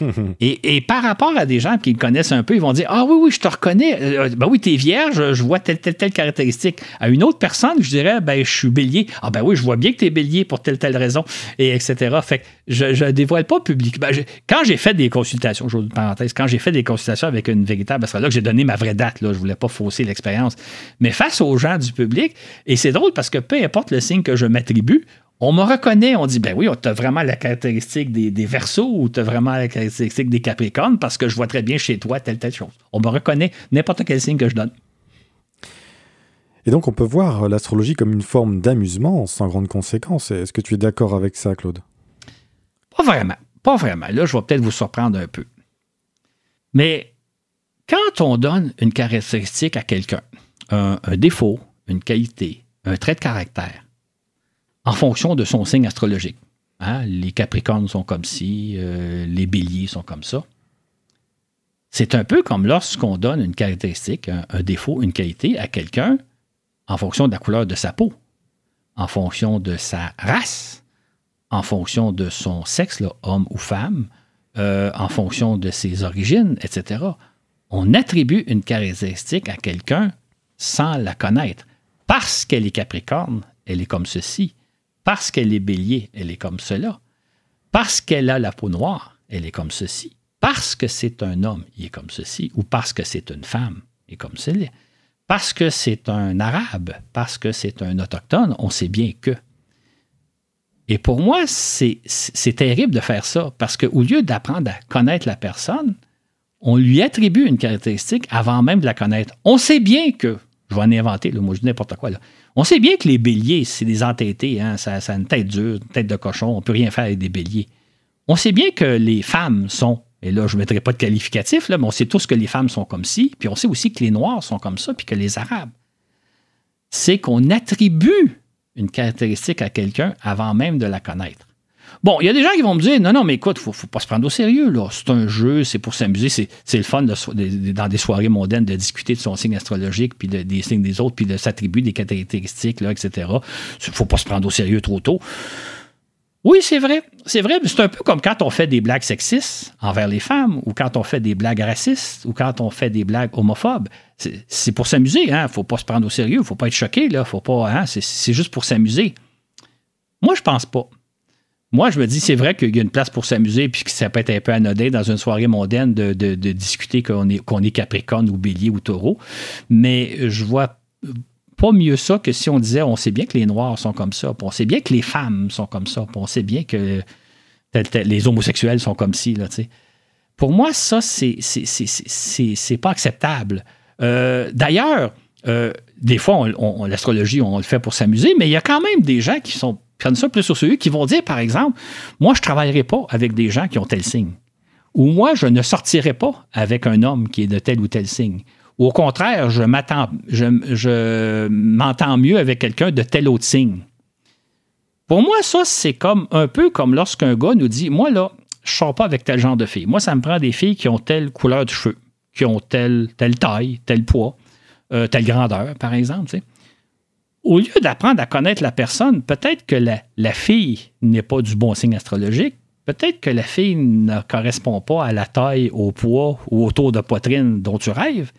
[LAUGHS] et, par rapport à des gens qui me connaissent un peu, ils vont dire Ah oui, oui, je te reconnais. Euh, ben oui, t'es vierge, je vois telle, telle, telle caractéristique. À une autre personne, je dirais Ben, je suis bélier. Ah ben oui, je vois bien que t'es bélier pour telle, telle raison, et etc. Fait que je ne dévoile pas publiquement. Ben, quand j'ai fait des consultations, je parenthèse, quand j'ai fait des consultations avec une véritable astrologue, j'ai donné ma vraie date, là, je voulais pas fausser l'expérience. Mais face aux gens du public, et c'est drôle parce que peu importe le signe que je m'attribue, on me reconnaît, on dit, ben oui, tu as vraiment la caractéristique des, des versos ou tu as vraiment la caractéristique des capricornes parce que je vois très bien chez toi telle, telle chose. On me reconnaît n'importe quel signe que je donne. Et donc on peut voir l'astrologie comme une forme d'amusement sans grande conséquence. Est-ce que tu es d'accord avec ça, Claude? Pas vraiment. Pas vraiment. Là, je vais peut-être vous surprendre un peu. Mais quand on donne une caractéristique à quelqu'un, un défaut, une qualité, un trait de caractère, en fonction de son signe astrologique. Hein, les Capricornes sont comme ci, euh, les Béliers sont comme ça. C'est un peu comme lorsqu'on donne une caractéristique, un, défaut, une qualité à quelqu'un en fonction de la couleur de sa peau, en fonction de sa race, en fonction de son sexe, homme ou femme, euh, en fonction de ses origines, etc. On attribue une caractéristique à quelqu'un sans la connaître. Parce qu'elle est Capricorne, elle est comme ceci. Parce qu'elle est bélier, elle est comme cela. Parce qu'elle a la peau noire, elle est comme ceci. Parce que c'est un homme, il est comme ceci. Ou parce que c'est une femme, il est comme cela. Parce que c'est un arabe, parce que c'est un autochtone, on sait bien que. Et pour moi, c'est terrible de faire ça, parce qu'au lieu d'apprendre à connaître la personne, on lui attribue une caractéristique avant même de la connaître. On sait bien que, je vais en inventer, là, moi je dis n'importe quoi, là. On sait bien que les béliers, c'est des entêtés, hein, ça, a une tête dure, une tête de cochon, on ne peut rien faire avec des béliers. On sait bien que les femmes sont, et là je ne mettrai pas de qualificatif, là, mais on sait tous que les femmes sont comme ci, puis on sait aussi que les Noirs sont comme ça, puis que les Arabes. C'est qu'on attribue une caractéristique à quelqu'un avant même de la connaître. Bon, il y a des gens qui vont me dire non, non, mais écoute, faut pas se prendre au sérieux. là. C'est un jeu, c'est pour s'amuser. C'est le fun dans des soirées mondaines de discuter de son signe astrologique, puis des signes des autres, puis de s'attribuer des caractéristiques, là, etc. Faut pas se prendre au sérieux trop tôt. Oui, c'est vrai. C'est vrai, mais c'est un peu comme quand on fait des blagues sexistes envers les femmes, ou quand on fait des blagues racistes, ou quand on fait des blagues homophobes. C'est pour s'amuser, hein? faut pas se prendre au sérieux, faut pas être choqué, là. Faut pas, hein? C'est juste pour s'amuser. Moi, je pense pas. Moi, je me dis, c'est vrai qu'il y a une place pour s'amuser, puis que ça peut être un peu anodin dans une soirée mondaine de, discuter qu'on est, Capricorne ou Bélier ou Taureau, mais je vois pas mieux ça que si on disait, on sait bien que les Noirs sont comme ça, puis on sait bien que les femmes sont comme ça, puis on sait bien que les homosexuels sont comme ci, Pour moi, ça, c'est, pas acceptable. Euh, d'ailleurs, euh, des fois, l'astrologie, on le fait pour s'amuser, mais il y a quand même des gens qui sont ça plus sur ceux qui vont dire, par exemple, moi, je ne travaillerai pas avec des gens qui ont tel signe. Ou moi, je ne sortirai pas avec un homme qui est de tel ou tel signe. Ou au contraire, je m'attends, je, m'entends mieux avec quelqu'un de tel autre signe. Pour moi, ça, c'est comme un peu comme lorsqu'un gars nous dit Moi, là, je ne sors pas avec tel genre de fille. Moi, ça me prend des filles qui ont telle couleur de cheveux, qui ont telle, telle taille, tel poids, euh, telle grandeur, par exemple. Au lieu d'apprendre à connaître la personne, peut-être que la, fille n'est pas du bon signe astrologique, peut-être que la fille ne correspond pas à la taille, au poids ou au tour de poitrine dont tu rêves,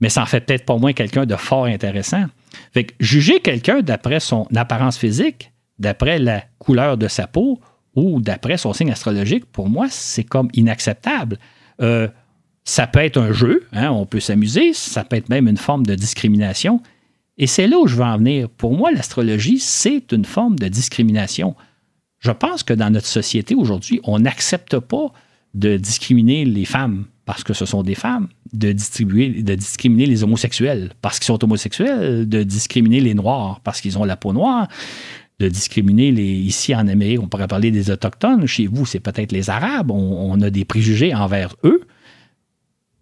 mais ça en fait peut-être pas moins quelqu'un de fort intéressant. Fait que juger quelqu'un d'après son apparence physique, d'après la couleur de sa peau ou d'après son signe astrologique, pour moi, c'est comme inacceptable. Euh, ça peut être un jeu, hein, on peut s'amuser, ça peut être même une forme de discrimination. Et c'est là où je veux en venir. Pour moi, l'astrologie, c'est une forme de discrimination. Je pense que dans notre société aujourd'hui, on n'accepte pas de discriminer les femmes parce que ce sont des femmes, de, de discriminer les homosexuels parce qu'ils sont homosexuels, de discriminer les noirs parce qu'ils ont la peau noire, de discriminer les. Ici en Amérique, on pourrait parler des Autochtones. Chez vous, c'est peut-être les Arabes. On, a des préjugés envers eux.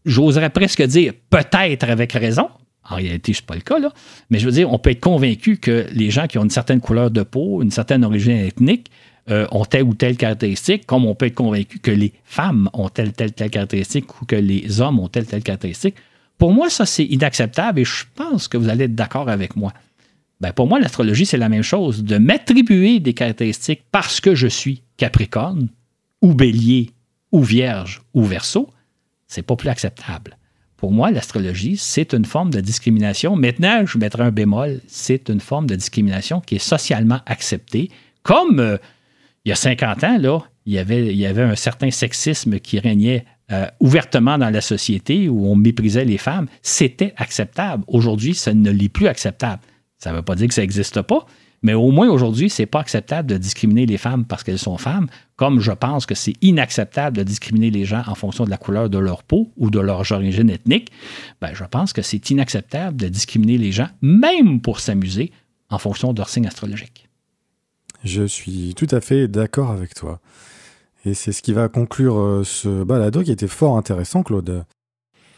J'oserais presque dire peut-être avec raison. En réalité, ce n'est pas le cas, là. Mais je veux dire, on peut être convaincu que les gens qui ont une certaine couleur de peau, une certaine origine ethnique, euh, ont telle ou telle caractéristique, comme on peut être convaincu que les femmes ont telle, telle, telle caractéristique ou que les hommes ont telle, telle caractéristique. Pour moi, ça, c'est inacceptable et je pense que vous allez être d'accord avec moi. Ben pour moi, l'astrologie, c'est la même chose. De m'attribuer des caractéristiques parce que je suis Capricorne, ou Bélier, ou Vierge, ou Verseau, c'est pas plus acceptable. Pour moi, l'astrologie, c'est une forme de discrimination. Maintenant, je mettrai un bémol, c'est une forme de discrimination qui est socialement acceptée. Comme euh, il y a 50 ans, là, il y avait, il y avait un certain sexisme qui régnait euh, ouvertement dans la société où on méprisait les femmes. C'était acceptable. Aujourd'hui, ça ne l'est plus acceptable. Ça ne veut pas dire que ça n'existe pas, mais au moins aujourd'hui, ce n'est pas acceptable de discriminer les femmes parce qu'elles sont femmes, comme je pense que c'est inacceptable de discriminer les gens en fonction de la couleur de leur peau ou de leur origine ethnique. Ben, je pense que c'est inacceptable de discriminer les gens, même pour s'amuser, en fonction de leur signe astrologique. Je suis tout à fait d'accord avec toi. Et c'est ce qui va conclure euh, ce balado qui était fort intéressant, Claude.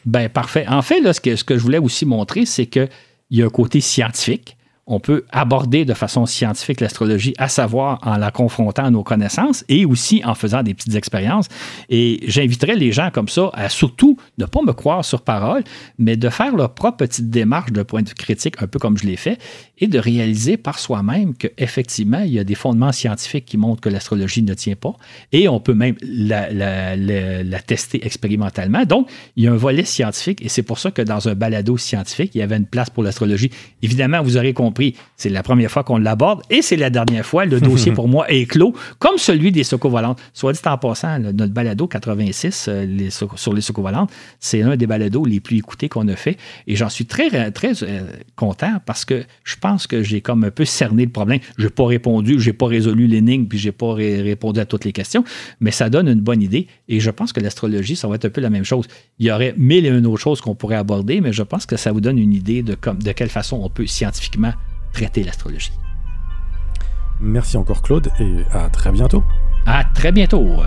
Ben parfait. En fait, là, ce, que, ce que je voulais aussi montrer, c'est que il y a un côté scientifique. On peut aborder de façon scientifique l'astrologie, à savoir en la confrontant à nos connaissances et aussi en faisant des petites expériences. Et j'inviterais les gens comme ça à surtout ne pas me croire sur parole, mais de faire leur propre petite démarche de point de vue critique, un peu comme je l'ai fait, et de réaliser par soi-même qu'effectivement, il y a des fondements scientifiques qui montrent que l'astrologie ne tient pas. Et on peut même la, la tester expérimentalement. Donc, il y a un volet scientifique et c'est pour ça que dans un balado scientifique, il y avait une place pour l'astrologie. Évidemment, vous aurez compris, c'est la première fois qu'on l'aborde et c'est la dernière fois. Le dossier [LAUGHS] pour moi est clos, comme celui des socovolantes. Soit dit en passant, notre balado 86 euh, sur les socovolantes, c'est un des balados les plus écoutés qu'on a fait et j'en suis très, très euh, content parce que je pense que j'ai comme un peu cerné le problème. Je n'ai pas répondu, je n'ai pas résolu l'énigme puis je n'ai pas répondu à toutes les questions, mais ça donne une bonne idée et je pense que l'astrologie, ça va être un peu la même chose. Il y aurait mille et une autres choses qu'on pourrait aborder, mais je pense que ça vous donne une idée de, comme, de quelle façon on peut scientifiquement traiter l'astrologie. Merci encore Claude et à très bientôt. À très bientôt.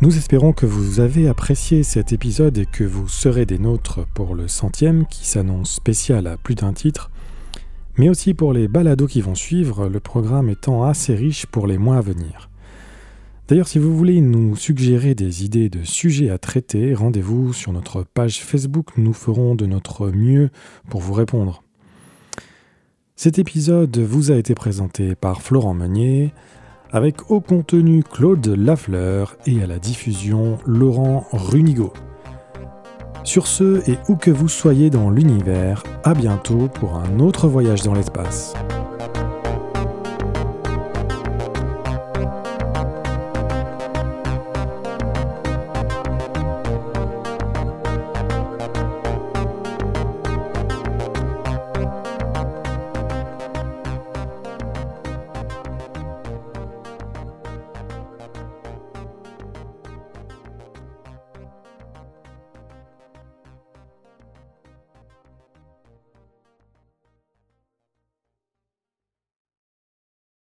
Nous espérons que vous avez apprécié cet épisode et que vous serez des nôtres pour le centième qui s'annonce spécial à plus d'un titre, mais aussi pour les balados qui vont suivre, le programme étant assez riche pour les mois à venir. D'ailleurs, si vous voulez nous suggérer des idées de sujets à traiter, rendez-vous sur notre page Facebook, nous ferons de notre mieux pour vous répondre. Cet épisode vous a été présenté par Florent Meunier, avec au contenu Claude Lafleur et à la diffusion Laurent Runigo. Sur ce, et où que vous soyez dans l'univers, à bientôt pour un autre voyage dans l'espace.